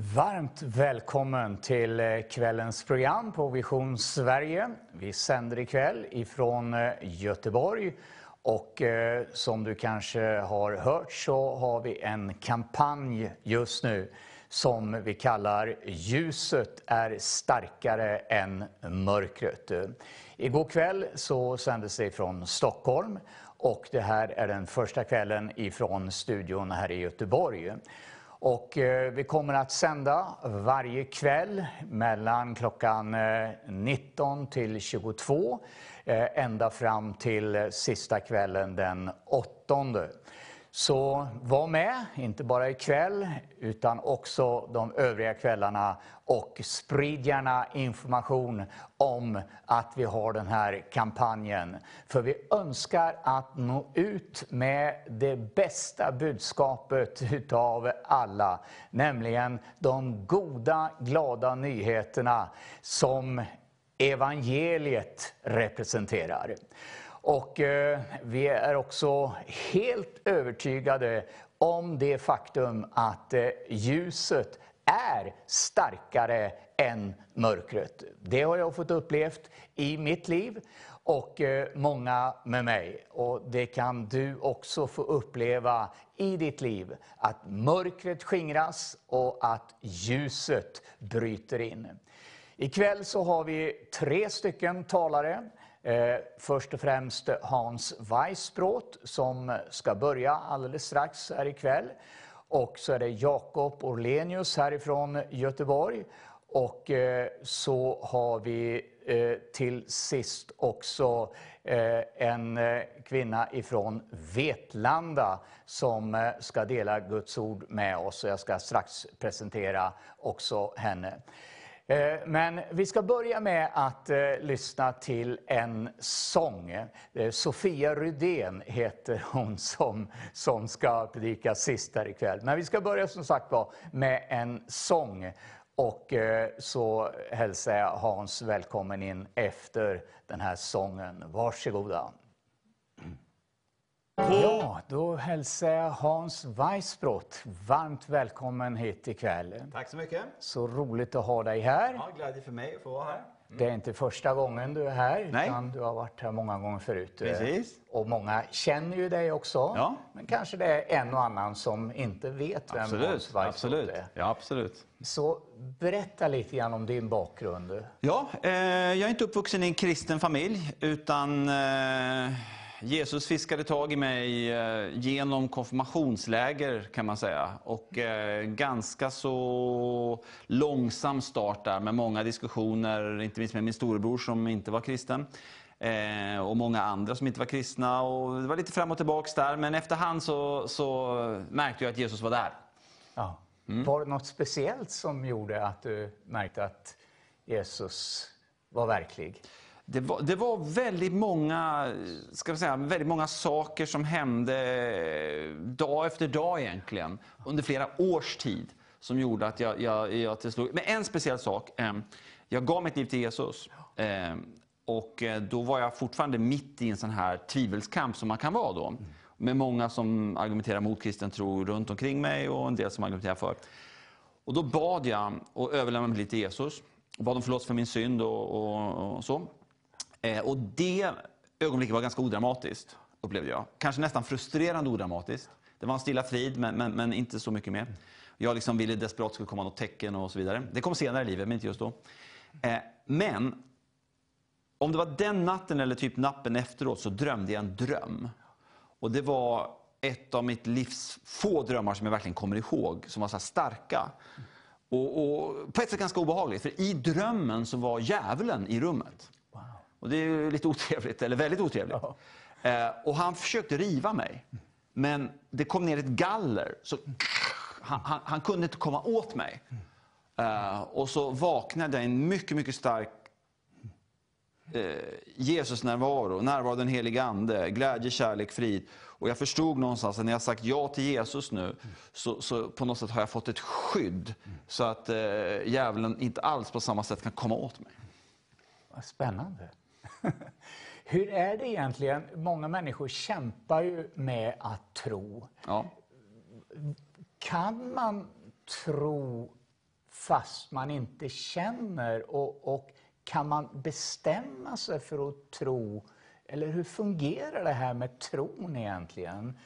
Varmt välkommen till eh, kvällens program på Vision Sverige. Vi sänder ikväll ifrån eh, Göteborg och eh, som du kanske har hört så har vi en kampanj just nu som vi kallar Ljuset är starkare än mörkret. Igår kväll så sändes det från Stockholm och det här är den första kvällen ifrån studion här i Göteborg. Och eh, vi kommer att sända varje kväll mellan klockan eh, 19 till 22 eh, ända fram till sista kvällen den 8. Så var med, inte bara ikväll utan också de övriga kvällarna och sprid gärna information om att vi har den här kampanjen. För vi önskar att nå ut med det bästa budskapet utav alla, nämligen de goda, glada nyheterna som evangeliet representerar. Och eh, vi är också helt övertygade om det faktum att eh, ljuset är starkare än mörkret. Det har jag fått upplevt i mitt liv och eh, många med mig. Och det kan du också få uppleva i ditt liv. Att mörkret skingras och att ljuset bryter in. Ikväll så har vi tre stycken talare. Eh, först och främst Hans Weissbrot som ska börja alldeles strax här ikväll. Och så är det Jakob Orlenius härifrån Göteborg. Och eh, så har vi eh, till sist också en kvinna ifrån Vetlanda som ska dela Guds ord med oss. Jag ska strax presentera också henne. Eh, men vi ska börja med att eh, lyssna till en sång. Eh, Sofia Rydén heter hon som, som ska predika sist här ikväll. Men vi ska börja som sagt var med en sång. Och så hälsar jag Hans välkommen in efter den här sången. Varsågoda. Ja, då hälsar jag Hans Weissbrott varmt välkommen hit ikväll. Tack så mycket. Så roligt att ha dig här. Ja, glädje för mig att få vara här. Mm. Det är inte första gången du är här, Nej. utan du har varit här många gånger förut. Precis. Och många känner ju dig också. Ja. Men kanske det är en och annan som inte vet vem absolut. Hans Weissbrott absolut. är. Ja, absolut. Så berätta lite grann om din bakgrund. Ja, eh, jag är inte uppvuxen i en kristen familj, utan eh, Jesus fiskade tag i mig eh, genom konfirmationsläger kan man säga. Och eh, ganska så långsam start där med många diskussioner, inte minst med min storebror som inte var kristen. Eh, och många andra som inte var kristna. Och det var lite fram och tillbaks där, men efterhand så, så märkte jag att Jesus var där. Ja. Mm. Var det något speciellt som gjorde att du märkte att Jesus var verklig? Det var, det var, väldigt, många, ska säga, väldigt många saker som hände dag efter dag egentligen, under flera års tid, som gjorde att jag, jag, jag till slut... Men en speciell sak. Eh, jag gav mitt liv till Jesus. Eh, och eh, då var jag fortfarande mitt i en sån här tvivelskamp som man kan vara då. Med många som argumenterar mot kristen tro runt omkring mig och en del som argumenterar för. Och då bad jag och överlämnade mitt liv till Jesus. Och bad om förlåtelse för min synd och, och, och så. Eh, och det ögonblicket var ganska odramatiskt, upplevde jag. Kanske nästan frustrerande odramatiskt. Det var en stilla frid, men, men, men inte så mycket mer. Jag liksom ville desperat skulle komma något tecken och så vidare. Det kom senare i livet, men inte just då. Eh, men om det var den natten eller typ natten efteråt så drömde jag en dröm. Och det var ett av mitt livs få drömmar som jag verkligen kommer ihåg, som var så starka. Och, och, på ett sätt ganska obehagligt, för i drömmen så var djävulen i rummet. Och det är lite otrevligt, eller väldigt otrevligt. Ja. Eh, och han försökte riva mig. Men det kom ner ett galler. Så han, han, han kunde inte komma åt mig. Eh, och så vaknade jag i en mycket, mycket stark eh, Jesus-närvaro, närvaro av den helige Ande, glädje, kärlek, frid. Och jag förstod någonstans att när jag sagt ja till Jesus nu, så, så på något sätt har jag fått ett skydd. Så att eh, djävulen inte alls på samma sätt kan komma åt mig. Spännande. Hur är det egentligen? Många människor kämpar ju med att tro. Ja. Kan man tro fast man inte känner? Och, och kan man bestämma sig för att tro? Eller hur fungerar det här med tron egentligen?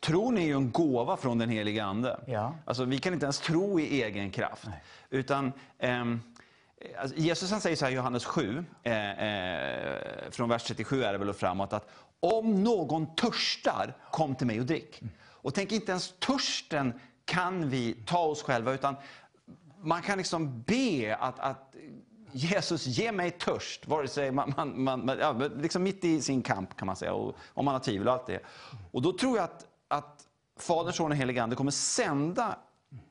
Tron är ju en gåva från den helige Ande. Ja. Alltså, vi kan inte ens tro i egen kraft. Utan, ehm, Eh, alltså, Jesus han säger så här i Johannes 7, eh, eh, från vers 37 är det väl och framåt, att om någon törstar, kom till mig och drick. Och tänk, inte ens törsten kan vi ta oss själva, utan man kan liksom be att, att Jesus, ge mig törst, vare sig man, man, man, ja, liksom mitt i sin kamp kan man säga, och om man har tvivel och allt det. Och då tror jag att, att Fader, Son och Helige Ande kommer sända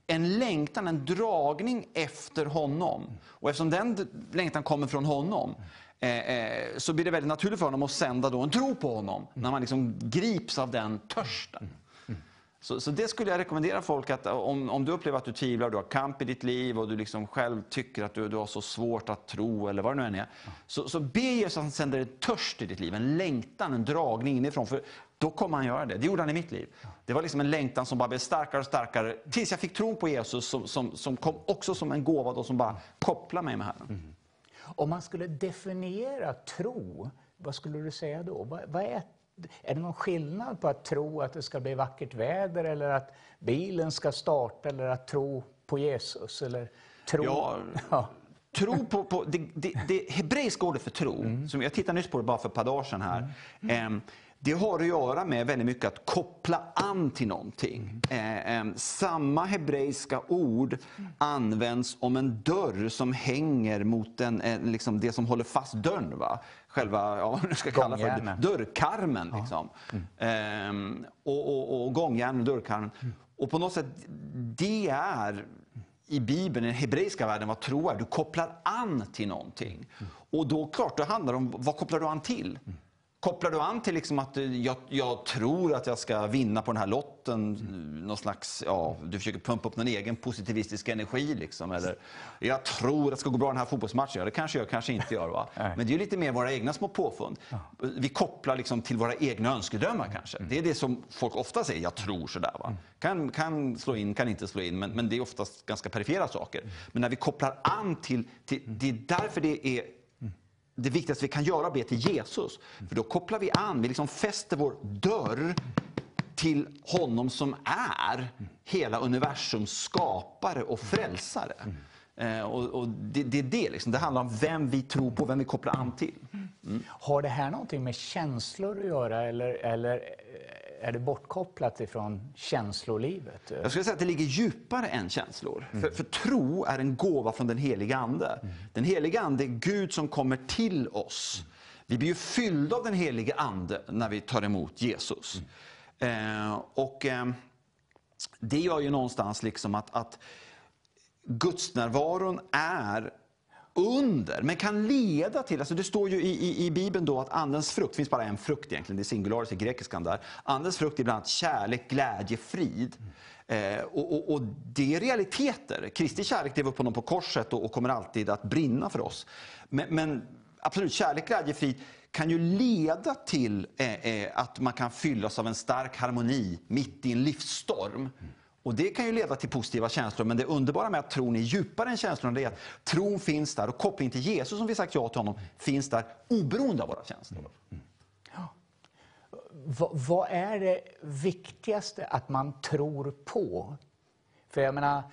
en längtan, en dragning efter honom. Och eftersom den längtan kommer från honom, eh, eh, så blir det väldigt naturligt för honom att sända då en tro på honom, när man liksom grips av den törsten. Så, så, det skulle jag rekommendera folk att om, om du upplever att du tvivlar, du har kamp i ditt liv och du liksom själv tycker att du, du har så svårt att tro eller vad det nu än är. Så, så be Jesus att han sänder en törst i ditt liv, en längtan, en dragning inifrån. För då kommer han göra det. Det gjorde han i mitt liv. Det var liksom en längtan som bara blev starkare och starkare tills jag fick tron på Jesus som, som, som kom också som en gåva då, som bara kopplade mig med Herren. Mm. Om man skulle definiera tro, vad skulle du säga då? Vad, vad är är det någon skillnad på att tro att det ska bli vackert väder eller att bilen ska starta eller att tro på Jesus? Eller tro... Ja, ja. Tro på, på det, det, det hebreiska ordet för tro, mm. som jag tittade nyss på det bara för ett par dagar sedan här. Mm. Eh, det har att göra med väldigt mycket att koppla an till någonting. Eh, eh, samma hebreiska ord används om en dörr som hänger mot en, eh, liksom det som håller fast dörren. Va? Själva, ja, vad ska kalla för, dörrkarmen. Liksom. Mm. och, och, och gångjärnen och dörrkarmen. Mm. Och på något sätt, det är i Bibeln, i den hebreiska världen, vad tro är. Du kopplar an till någonting. Mm. Och då klart, då handlar det om vad kopplar du an till? Mm. Kopplar du an till liksom att jag, jag, tror att jag ska vinna på den här lotten? Någon slags, ja, du försöker pumpa upp någon egen positivistisk energi. Liksom, eller jag tror att det ska gå bra den här fotbollsmatchen. Ja, det kanske jag kanske inte gör. Va? Men det är lite mer våra egna små påfund. Vi kopplar liksom till våra egna önskedrömmar kanske. Det är det som folk ofta säger, jag tror sådär. Va? Kan, kan slå in, kan inte slå in. Men, men det är oftast ganska perifera saker. Men när vi kopplar an till, till det är därför det är det viktigaste vi kan göra är att be till Jesus. För då kopplar vi an, vi liksom fäster vår dörr till honom som är hela universums skapare och frälsare. Eh, och, och det, det, är det, liksom. det handlar om vem vi tror på, vem vi kopplar an till. Mm. Har det här någonting med känslor att göra eller, eller är det bortkopplat ifrån känslolivet? Jag skulle säga att det ligger djupare än känslor. Mm. För, för, tro är en gåva från den heliga Ande. Mm. Den heliga Ande är Gud som kommer till oss. Vi blir ju fyllda av den heliga Ande när vi tar emot Jesus. Mm. Eh, och eh, Det gör ju någonstans liksom att, att gudsnärvaron är under, men kan leda till, alltså det står ju i, i, i Bibeln då att andens frukt, det finns bara en frukt egentligen, det är singularis i grekiskan där. Andens frukt är bland annat kärlek, glädje, frid. Eh, och, och, och, det är realiteter. Kristi kärlek drev upp honom på korset och, och kommer alltid att brinna för oss. Men, men absolut, kärlek, glädje, frid kan ju leda till eh, eh, att man kan fyllas av en stark harmoni mitt i en livsstorm. Och Det kan ju leda till positiva känslor, men det underbara med att tron är djupare än känslorna är att tron finns där och kopplingen till Jesus, som vi sagt ja till honom, finns där oberoende av våra känslor. Mm. Ja. vad är det viktigaste att man tror på? För jag menar,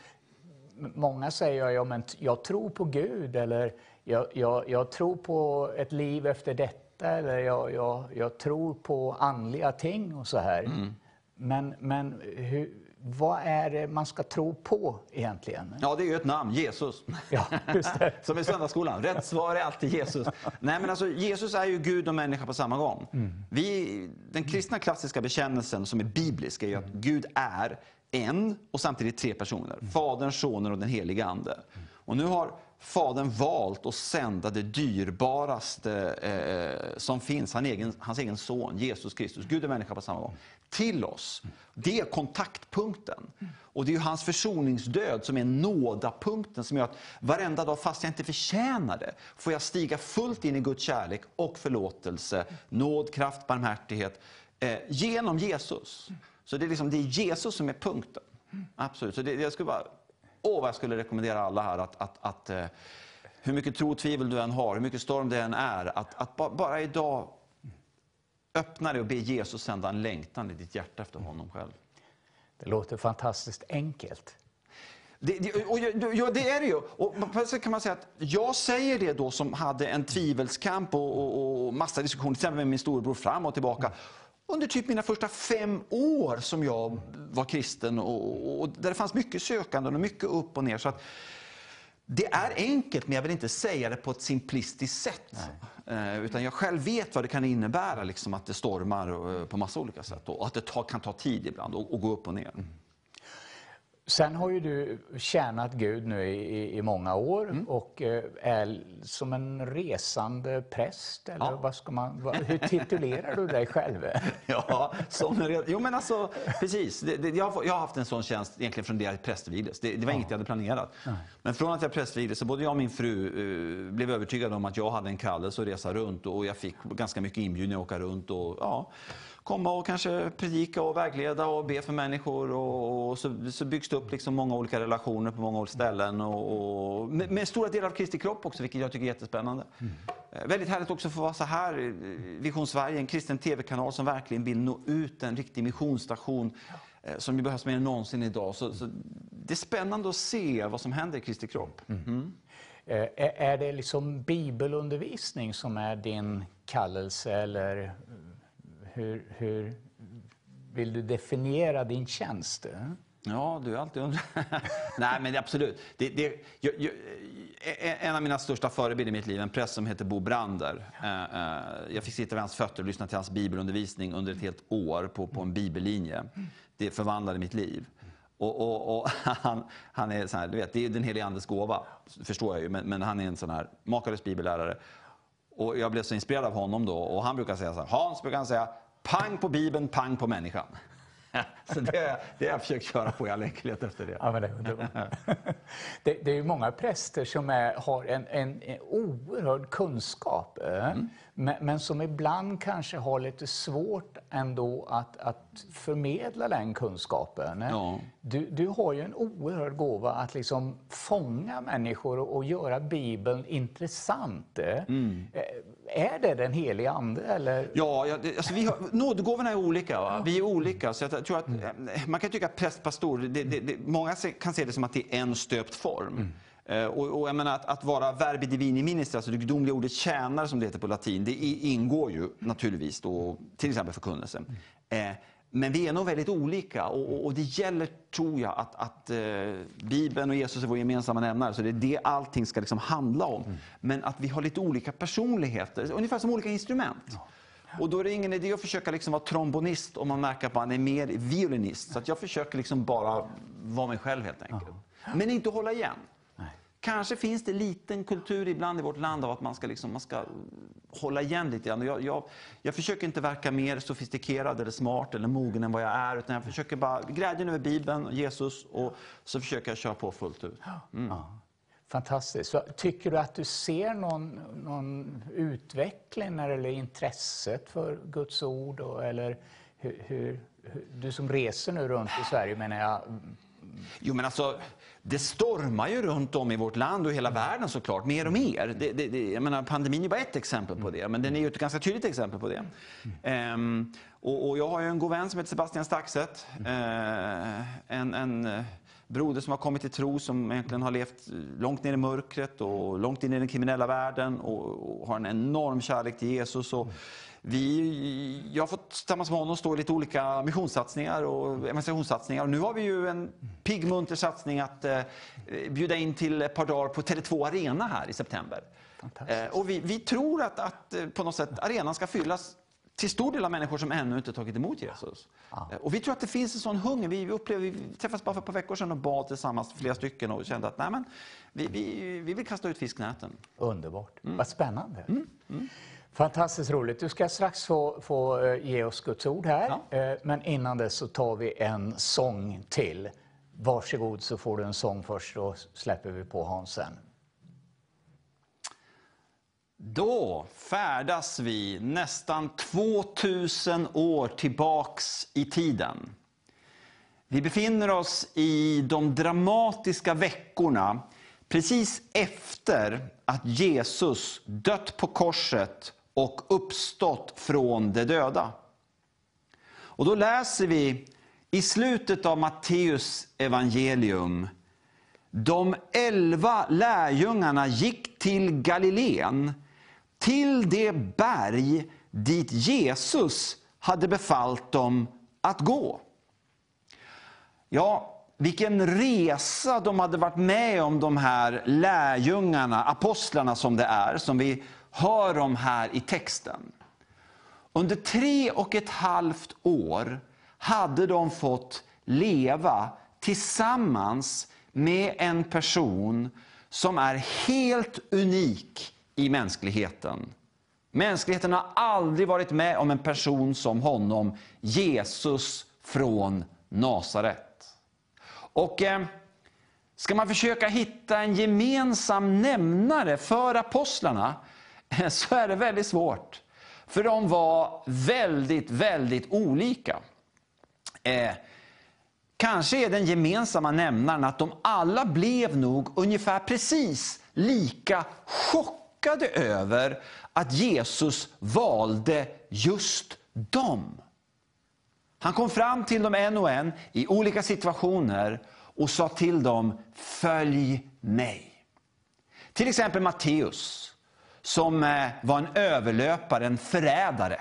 många säger ja, men jag tror på Gud eller jag, jag, jag tror på ett liv efter detta eller jag, jag, tror på andliga ting och så här. Mm. Men, men hur, vad är det man ska tro på egentligen? Ja, det är ju ett namn, Jesus. Ja, just det. Som i söndagsskolan. Rätt svar är alltid Jesus. Nej, men alltså, Jesus är ju Gud och människa på samma gång. Mm. Vi, den kristna klassiska bekännelsen som är biblisk är ju att Gud är en och samtidigt tre personer. Fadern, Sonen och den helige Ande. Och nu har Fadern valt att sända det dyrbaraste eh, som finns, hans egen, hans egen son, Jesus Kristus, Gud och människa på samma gång, till oss. Det är kontaktpunkten. Och det är hans försoningsdöd som är nådapunkten som gör att varenda dag, fast jag inte förtjänar det, får jag stiga fullt in i Guds kärlek och förlåtelse, nåd, kraft, barmhärtighet eh, genom Jesus. Så det är, liksom, det är Jesus som är punkten. Absolut. Så det, jag skulle bara åh vad jag skulle rekommendera alla här att, att, att eh, hur mycket tro och tvivel du än har, hur mycket storm det än är, att, att ba, bara idag öppna dig och be Jesus sända en längtan i ditt hjärta efter honom själv. Det låter fantastiskt enkelt. Det, det, och, ja, det är det ju. Och kan man säga att jag säger det då som hade en tvivelskamp och, och, och massa diskussioner, med min storebror fram och tillbaka. Under typ mina första fem år som jag var kristen och, och där det fanns mycket sökande och mycket upp och ner. Så att, det är enkelt, men jag vill inte säga det på ett simplistiskt sätt. Eh, utan jag själv vet vad det kan innebära liksom, att det stormar eh, på massa olika sätt. Och att det ta, kan ta tid ibland och, och gå upp och ner. Sen har ju du tjänat Gud nu i, i många år mm. och eh, är som en resande präst. Eller ja. vad ska man, hur titulerar du dig själv? ja, som en, jo men alltså precis. Det, det, jag, har, jag, har haft en sån tjänst egentligen från det jag prästvigdes. Det, det var ja. inget jag hade planerat. Nej. Men från att jag prästvigdes så både jag och min fru uh, blev övertygade om att jag hade en kallelse att resa runt och jag fick ganska mycket inbjudningar att åka runt. Och, ja, komma och kanske predika och vägleda och be för människor. Och, och så, så, byggs det upp liksom många olika relationer på många olika ställen. Och, och med, med, stora delar av Kristi kropp också, vilket jag tycker är jättespännande. Mm. Eh, väldigt härligt också att få vara så här, eh, Vision Sverige, en kristen tv-kanal som verkligen vill nå ut, en riktig missionsstation eh, som ju behövs mer än någonsin idag. Så, så, det är spännande att se vad som händer i Kristi kropp. Mm. Mm. Är det liksom bibelundervisning som är din kallelse eller hur, hur vill du definiera din tjänst? Ja, du är alltid undrar. Nej, men absolut. Det, det, jag, jag, en av mina största förebilder i mitt liv, en präst som heter Bo Brander. Eh, eh, jag fick sitta vid hans fötter och lyssna till hans bibelundervisning under ett helt år på, på en bibellinje. Det förvandlade mitt liv. Och, och, och han, han, är så här, du vet, det är den helige Andes gåva, förstår jag ju, men, men han är en sån här makalös bibellärare. Och jag blev så inspirerad av honom då, och han brukar säga så här, Hans brukar han säga, Pang på Bibeln, pang på människan. Så det, det har jag försökt köra på all enkelhet efter det. Ja, men det, det, det är många präster som är, har en, en, en oerhörd kunskap. Eh? Mm men, men som ibland kanske har lite svårt ändå att, att förmedla den kunskapen. Ja. Du, du har ju en oerhörd gåva att liksom fånga människor och, göra Bibeln intressant. Mm. Eh, är det den heliga Ande? Eller? Ja, ja det, alltså vi har, nådegåvorna är olika. Va? Vi är olika. Så jag tror att, mm. Eh, man kan tycka att präst, pastor, det, det, många kan se det som att det är en stöpt form. Mm. Eh, och, och jag menar att, att vara verbi divini minister, alltså det gudomliga ordet tjänare som det heter på latin, det ingår ju naturligtvis då, till exempel förkunnelsen. Eh, men vi är nog väldigt olika och, och det gäller, tror jag, att, att eh, Bibeln och Jesus är vår gemensamma nämnare. Så det är det allting ska liksom handla om. Men att vi har lite olika personligheter, ungefär som olika instrument. Och då är det ingen idé att försöka liksom vara trombonist om man märker att man är mer violinist. Så jag försöker liksom bara vara mig själv helt enkelt. Men inte hålla igen. Kanske finns det liten kultur ibland i vårt land av att man ska, liksom, man ska hålla igen lite grann. Jag, jag, jag, försöker inte verka mer sofistikerad eller smart eller mogen än vad jag är. Utan jag försöker bara glädjen över Bibeln och Jesus och så försöker jag köra på fullt ut. Mm. Ja. Fantastiskt. Så, tycker du att du ser någon, någon utveckling när det gäller intresset för Guds ord? Och, eller hur, hur, du som reser nu runt i Sverige menar jag. Jo men alltså det stormar ju runt om i vårt land och hela världen såklart, mer och mer. Det, det, det, jag menar, pandemin är bara ett exempel på det, men den är ju ett ganska tydligt exempel på det. Um, och, och, jag har ju en god vän som heter Sebastian Staxet. Uh, en, en eh, broder som har kommit till tro, som egentligen har levt långt ner i mörkret och långt in i den kriminella världen och, och har en enorm kärlek till Jesus. Och, vi, jag har fått tillsammans med honom stå i lite olika missionssatsningar och evangelisationssatsningar. nu har vi ju en pigg munter satsning att eh, bjuda in till ett par dagar på Tele2 Arena här i september. Eh, och vi, vi, tror att, att eh, på något sätt arenan ska fyllas till stor del av människor som ännu inte tagit emot Jesus. Ja. Eh, och vi tror att det finns en sån hunger. Vi, upplevde, vi träffades bara för ett par veckor sedan och bad tillsammans, flera stycken, och kände att nej, men, vi, vi, vi vill kasta ut fisknäten. Underbart. Mm. Vad spännande. Mm. Mm. Fantastiskt roligt. Du ska strax få, få eh, ge oss Guds ord här. Ja. Eh, men innan dess så tar vi en sång till. Varsågod så får du en sång först, då släpper vi på Hans sen. Då färdas vi nästan 2000 år tillbaks i tiden. Vi befinner oss i de dramatiska veckorna precis efter att Jesus dött på korset och uppstått från de döda. Och då läser vi i slutet av Matteus evangelium. De elva lärjungarna gick till Galileen, till det berg dit Jesus hade befallt dem att gå. Ja, vilken resa de hade varit med om, de här lärjungarna, apostlarna som det är, som vi hör om här i texten. Under tre och ett halvt år hade de fått leva tillsammans med en person som är helt unik i mänskligheten. Mänskligheten har aldrig varit med om en person som honom, Jesus från Nasaret. Och eh, ska man försöka hitta en gemensam nämnare för apostlarna så är det väldigt svårt. För de var väldigt, väldigt olika. Eh, kanske är den gemensamma nämnaren att de alla blev nog ungefär precis lika chockade över att Jesus valde just dem. Han kom fram till dem en och en i olika situationer och sa till dem, följ mig. Till exempel Matteus, som eh, var en överlöpare, en förrädare.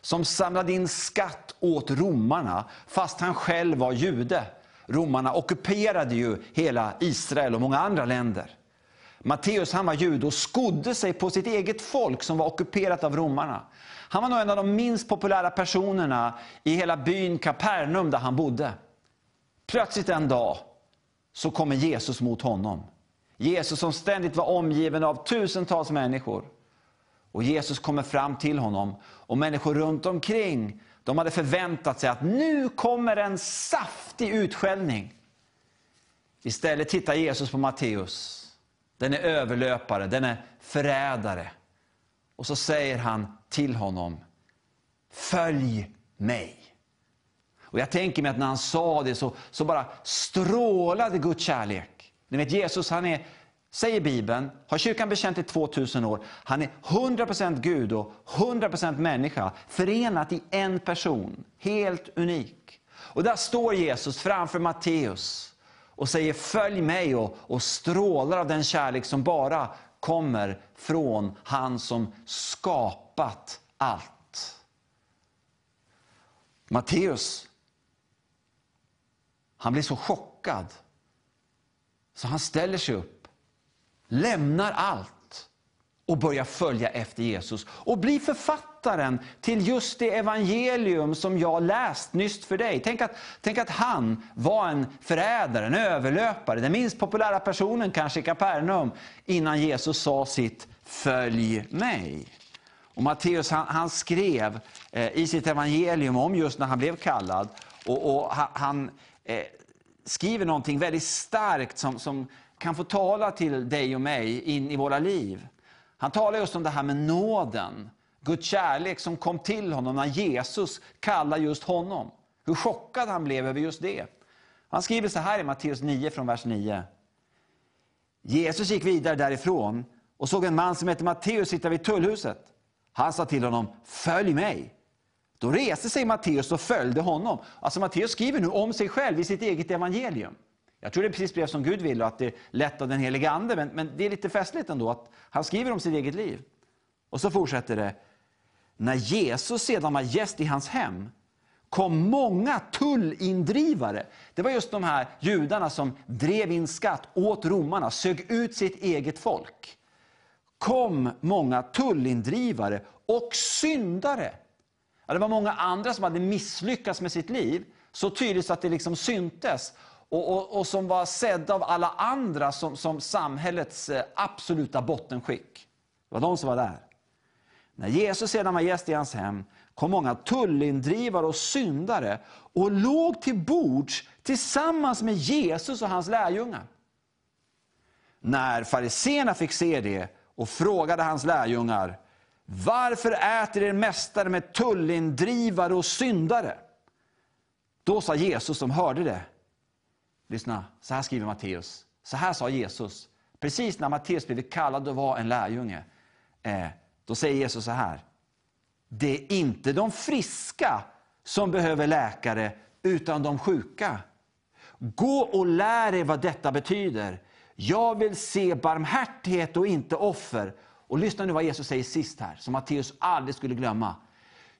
Som samlade in skatt åt romarna, fast han själv var jude. Romarna ockuperade ju hela Israel och många andra länder. Matteus han var jude och skodde sig på sitt eget folk som var ockuperat av romarna. Han var nog en av de minst populära personerna i hela byn Kapernaum där han bodde. Plötsligt en dag så kommer Jesus mot honom. Jesus som ständigt var omgiven av tusentals människor. Och Jesus kommer fram till honom och människor runt omkring de hade förväntat sig att nu kommer en saftig utskällning. Istället tittar Jesus på Matteus. Den är överlöpare, den är förrädare. Och så säger han till honom, följ mig. Och Jag tänker mig att när han sa det så, så bara strålade Guds kärlek. Ni vet Jesus han är, säger Bibeln, har kyrkan bekänt i 2000 år, han är 100% Gud och 100% människa förenat i en person. Helt unik. Och där står Jesus framför Matteus och säger följ mig och, och strålar av den kärlek som bara kommer från han som skapat allt. Matteus, han blir så chockad så han ställer sig upp, lämnar allt och börjar följa efter Jesus. Och blir författaren till just det evangelium som jag läst nyss för dig. Tänk att, tänk att han var en förrädare, en överlöpare, den minst populära personen kanske i Kapernaum, innan Jesus sa sitt ''Följ mig''. Och Matteus han, han skrev eh, i sitt evangelium om just när han blev kallad. Och, och Han eh, skriver någonting väldigt starkt som, som kan få tala till dig och mig in i våra liv. Han talar just om det här med nåden. Guds kärlek som kom till honom när Jesus kallade just honom. Hur chockad han blev över just det. Han skriver så här i Matteus 9 från vers 9. Jesus gick vidare därifrån och såg en man som hette Matteus sitta vid tullhuset. Han sa till honom, följ mig. Då reste sig Matteus och följde honom. Alltså Matteus skriver nu om sig själv i sitt eget evangelium. Jag tror det precis blev som Gud ville och att det är lätt av den helige Ande. Men, men det är lite festligt ändå att han skriver om sitt eget liv. Och så fortsätter det. När Jesus sedan var gäst i hans hem kom många tullindrivare. Det var just de här judarna som drev in skatt åt romarna, sög ut sitt eget folk. Kom många tullindrivare och syndare. Ja, det var många andra som hade misslyckats med sitt liv, så tydligt så att det liksom syntes och, och, och, som var sedda av alla andra som, som samhällets eh, absoluta bottenskick. Det var de som var där. När Jesus sedan var gäst i hans hem kom många tullindrivare och syndare och låg till bords tillsammans med Jesus och hans lärjungar. När fariseerna fick se det och frågade hans lärjungar varför äter er mästare med tullindrivare och syndare? Då sa Jesus som hörde det, lyssna, så här skriver Matteus. Så här sa Jesus, precis när Matteus blev kallad att vara en lärjunge. Eh, då säger Jesus så här. Det är inte de friska som behöver läkare, utan de sjuka. Gå och lär er vad detta betyder. Jag vill se barmhärtighet och inte offer. Och lyssna nu vad Jesus säger sist här, som Matteus aldrig skulle glömma.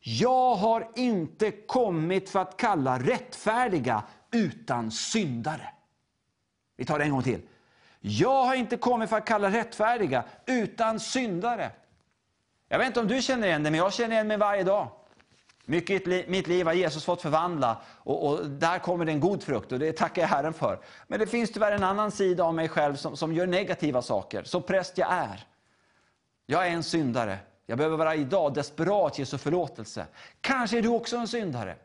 Jag har inte kommit för att kalla rättfärdiga, utan syndare. Vi tar det en gång till. Jag har inte kommit för att kalla rättfärdiga, utan syndare. Jag vet inte om du känner igen det, men jag känner igen mig varje dag. Mycket i mitt liv har Jesus fått förvandla och, och, där kommer det en god frukt och det tackar jag Herren för. Men det finns tyvärr en annan sida av mig själv som, som gör negativa saker, så präst jag är. Jag är en syndare. Jag behöver vara idag desperat Jesu förlåtelse. Kanske är du också en syndare.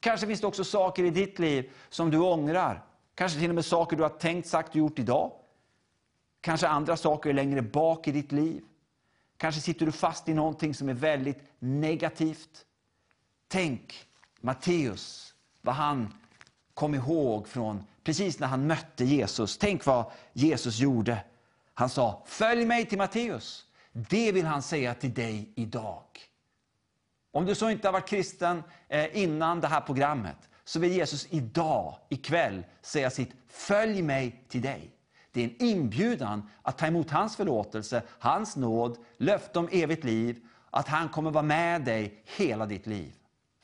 Kanske finns det också saker i ditt liv som du ångrar. Kanske till och med saker du har tänkt, sagt och gjort idag. Kanske andra saker längre bak i ditt liv. Kanske sitter du fast i någonting som är väldigt negativt. Tänk Matteus, vad han kom ihåg från precis när han mötte Jesus. Tänk vad Jesus gjorde. Han sa, följ mig till Matteus. Det vill han säga till dig idag. Om du så inte har varit kristen eh, innan det här programmet, så vill Jesus idag, ikväll, säga sitt Följ mig till dig. Det är en inbjudan att ta emot hans förlåtelse, hans nåd, löfte om evigt liv, att han kommer vara med dig hela ditt liv.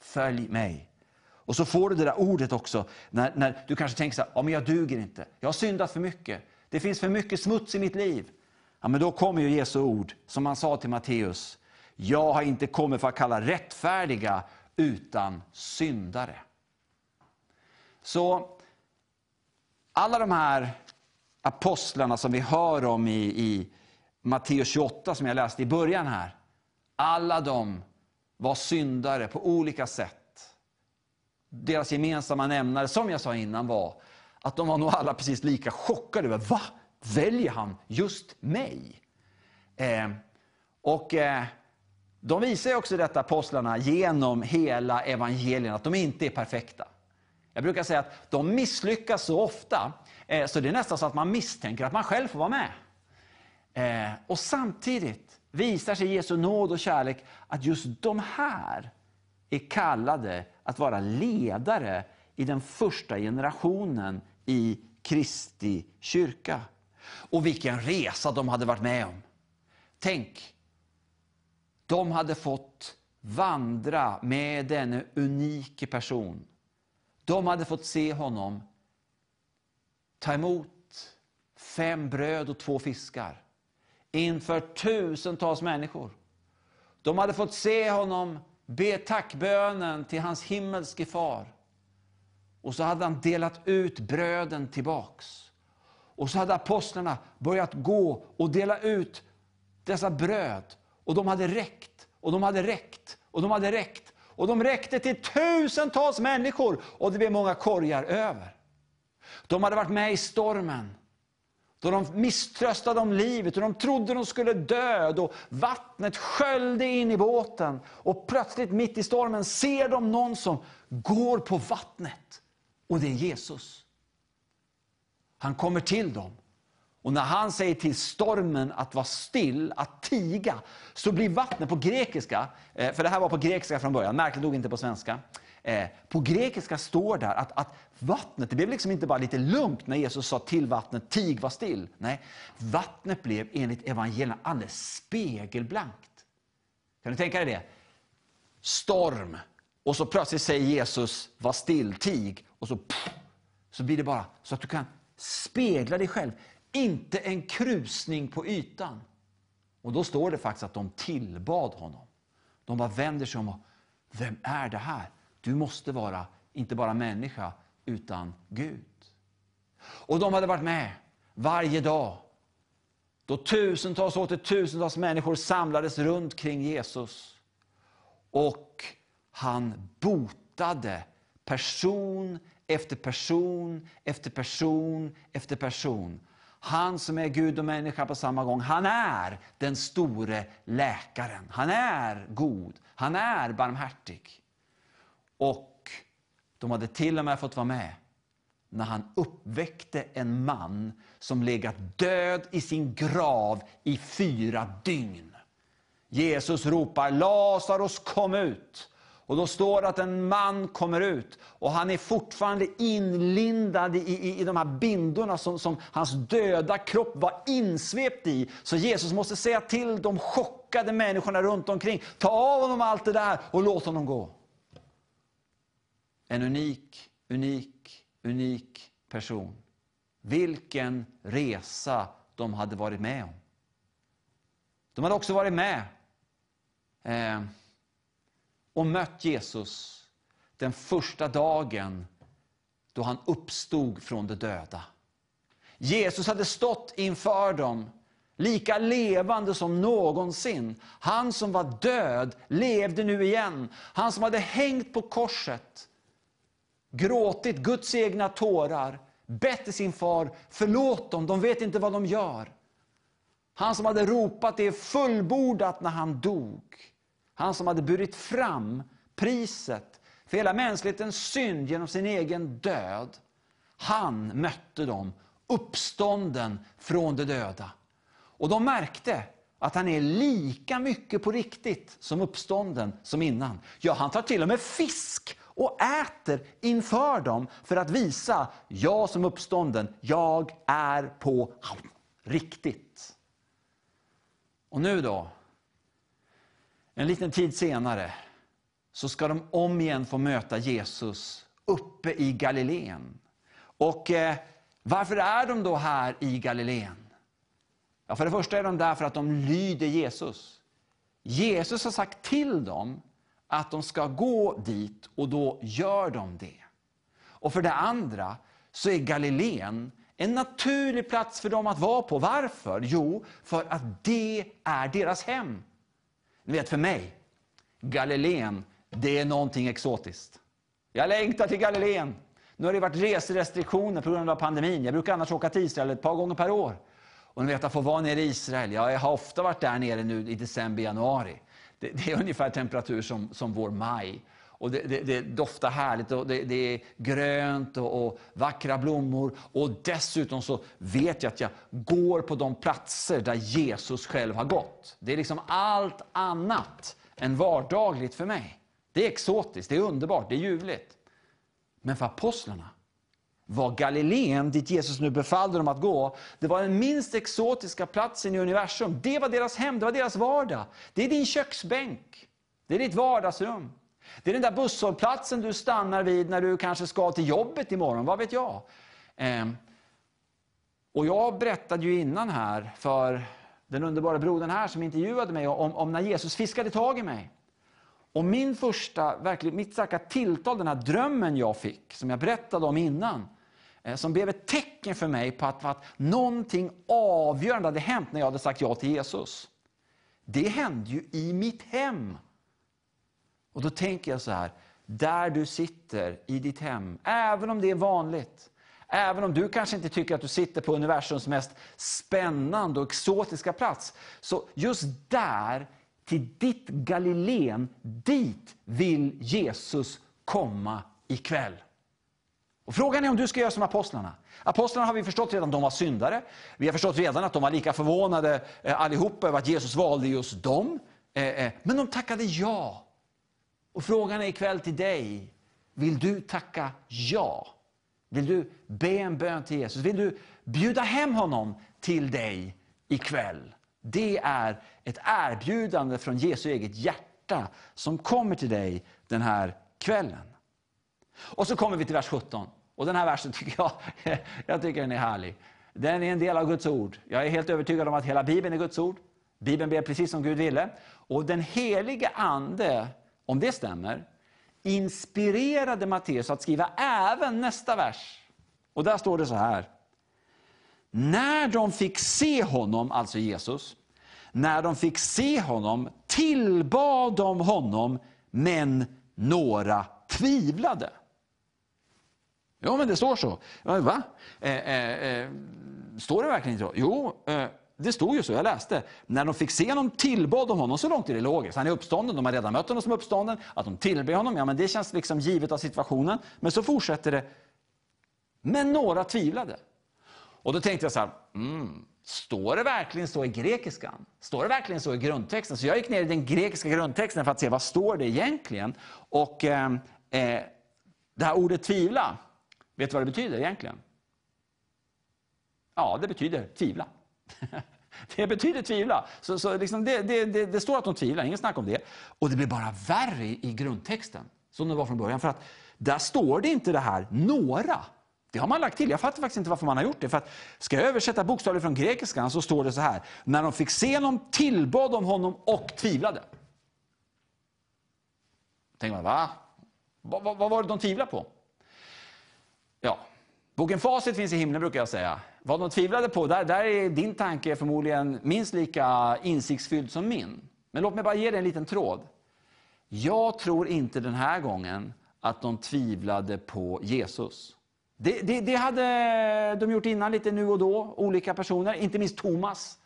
Följ mig. Och så får du det där ordet också, när, när du kanske tänker så här, ja, men jag duger inte, jag har syndat för mycket, det finns för mycket smuts i mitt liv. Ja, men då kommer ju Jesu ord, som han sa till Matteus. Jag har inte kommit för att kalla rättfärdiga, utan syndare. Så alla de här apostlarna som vi hör om i, i Matteus 28, som jag läste i början här. Alla de var syndare på olika sätt. Deras gemensamma nämnare, som jag sa innan, var att de var nog alla precis lika chockade över, va? Väljer han just mig? Eh, och eh, de visar också detta, apostlarna, genom hela evangelien, att de inte är perfekta. Jag brukar säga att de misslyckas så ofta, eh, så det är nästan så att man misstänker att man själv får vara med. Eh, och samtidigt visar sig Jesu nåd och kärlek att just de här är kallade att vara ledare i den första generationen i Kristi kyrka. Och vilken resa de hade varit med om. Tänk, de hade fått vandra med denne unike person. De hade fått se honom ta emot fem bröd och två fiskar inför tusentals människor. De hade fått se honom be tackbönen till hans himmelske far. Och så hade han delat ut bröden tillbaks. Och så hade apostlarna börjat gå och dela ut dessa bröd. Och de hade räckt, och de hade räckt, och de hade räckt. Och de räckte till tusentals människor och det blev många korgar över. De hade varit med i stormen. Då de misströstade om livet och de trodde de skulle dö. Då vattnet sköljde in i båten. Och plötsligt mitt i stormen ser de någon som går på vattnet. Och det är Jesus. Han kommer till dem. Och när han säger till stormen att vara still, att tiga, så blir vattnet på grekiska, eh, för det här var på grekiska från början, märkligt nog inte på svenska. Eh, på grekiska står där att, att vattnet, det blev liksom inte bara lite lugnt när Jesus sa till vattnet, tig, var still. Nej, vattnet blev enligt evangelierna alldeles spegelblankt. Kan du tänka dig det? Storm, och så plötsligt säger Jesus, var still, tig, och så, pff, så blir det bara så att du kan spegla dig själv. Inte en krusning på ytan. Och då står det faktiskt att de tillbad honom. De bara vänder sig om och, vem är det här? Du måste vara, inte bara människa, utan Gud. Och de hade varit med varje dag. Då tusentals och åter tusentals människor samlades runt kring Jesus. Och han botade person efter person efter person efter person. Han som är Gud och människa på samma gång, han är den store läkaren. Han är god, han är barmhärtig. Och De hade till och med fått vara med när han uppväckte en man som legat död i sin grav i fyra dygn. Jesus ropar Lazarus kom ut. Och då står det att en man kommer ut och han är fortfarande inlindad i, i, i de här bindorna som, som hans döda kropp var insvept i. Så Jesus måste säga till de chockade människorna runt omkring, ta av honom allt det där och låt honom gå. En unik, unik, unik person. Vilken resa de hade varit med om. De hade också varit med eh, och mött Jesus den första dagen då han uppstod från de döda. Jesus hade stått inför dem lika levande som någonsin. Han som var död levde nu igen. Han som hade hängt på korset, gråtit Guds egna tårar, bett till sin far, förlåt dem, de vet inte vad de gör. Han som hade ropat det är fullbordat när han dog. Han som hade burit fram priset för hela mänsklighetens synd genom sin egen död. Han mötte dem, uppstånden från de döda. Och de märkte att han är lika mycket på riktigt som uppstånden som innan. Ja, han tar till och med fisk och äter inför dem för att visa, jag som uppstånden, jag är på riktigt. Och nu då, en liten tid senare så ska de om igen få möta Jesus uppe i Galileen. Och eh, varför är de då här i Galileen? Ja, för det första är de där för att de lyder Jesus. Jesus har sagt till dem att de ska gå dit och då gör de det. Och för det andra så är Galileen en naturlig plats för dem att vara på. Varför? Jo, för att det är deras hem. Ni vet, för mig, Galileen, det är någonting exotiskt. Jag längtar till Galileen. Nu har det varit reserestriktioner på grund av pandemin. Jag brukar annars åka till Israel ett par gånger per år. Och ni vet, att få vara nere i Israel. Jag har ofta varit där nere nu i december, januari. Det, det är ungefär temperatur som, som vår maj. Och det, det, det doftar härligt och det, är grönt och, och, vackra blommor. Och dessutom så vet jag att jag går på de platser där Jesus själv har gått. Det är liksom allt annat än vardagligt för mig. Det är exotiskt, det är underbart, det är ljuvligt. Men för apostlarna var Galileen, dit Jesus nu befallde dem att gå, det var den minst exotiska platsen i universum. Det var deras hem, det var deras vardag. Det är din köksbänk, det är ditt vardagsrum. Det är den där busshållplatsen du stannar vid när du kanske ska till jobbet imorgon, vad vet jag. Ehm, och jag berättade ju innan här för den underbara brodern här som intervjuade mig om, om när Jesus fiskade tag i mig. Och min första, verkligen, mitt starka tilltal, den här drömmen jag fick, som jag berättade om innan, eh, som blev ett tecken för mig på att, att någonting avgörande hade hänt när jag hade sagt ja till Jesus. Det hände ju i mitt hem. Och då tänker jag så här, där du sitter i ditt hem, även om det är vanligt, även om du kanske inte tycker att du sitter på universums mest spännande och exotiska plats, så just där, till ditt Galileen, dit vill Jesus komma ikväll. Och frågan är om du ska göra som apostlarna. Apostlarna har vi förstått redan, de var syndare. Vi har förstått redan att de var lika förvånade eh, allihopa över att Jesus valde just dem. Eh, eh, men de tackade ja och frågan är ikväll till dig. Vill du tacka ja? Vill du be en bön till Jesus? Vill du bjuda hem honom till dig ikväll? Det är ett erbjudande från Jesu eget hjärta som kommer till dig den här kvällen. Och så kommer vi till vers 17. Och den här versen tycker jag, jag tycker den är härlig. Den är en del av Guds ord. Jag är helt övertygad om att hela Bibeln är Guds ord. Bibeln ber precis som Gud ville. Och den helige Ande om det stämmer, inspirerade Matteus att skriva även nästa vers. Och där står det så här. När de fick se honom, alltså Jesus, när de fick se honom tillbad de honom, men några tvivlade. Ja, men det står så. Va? Eh, eh, eh, står det verkligen inte så? Jo, eh, det stod ju så, jag läste. När de fick se honom tillbad de honom, så långt är det logiskt. Han är uppstånden, de har redan mött honom som uppstånden. Att de tillber honom, ja men det känns liksom givet av situationen. Men så fortsätter det. Men några tvivlade. Och då tänkte jag så här, mm, står det verkligen så i grekiskan? Står det verkligen så i grundtexten? Så jag gick ner i den grekiska grundtexten för att se vad står det egentligen. Och eh, eh, det här ordet tvivla, vet du vad det betyder egentligen? Ja, det betyder tvivla. Det betyder tvivla. Så, så liksom det, det, det, det, står att de tvivlar, ingen snack om det. Och det blir bara värre i, grundtexten, som det var från början. För att där står det inte det här några. Det har man lagt till. Jag fattar faktiskt inte varför man har gjort det. För att, ska jag översätta bokstavligt från grekiskan så står det så här. När de fick se honom tillbad de honom och tvivlade. Tänker man, va? Vad, va, va var det de tvivlade på? Ja, boken Facit finns i himlen brukar jag säga. Vad de tvivlade på, där, där är din tanke förmodligen minst lika insiktsfylld som min. Men låt mig bara ge dig en liten tråd. Jag tror inte den här gången att de tvivlade på Jesus. Det, det, det, hade de gjort innan lite nu och då, olika personer, inte minst Thomas.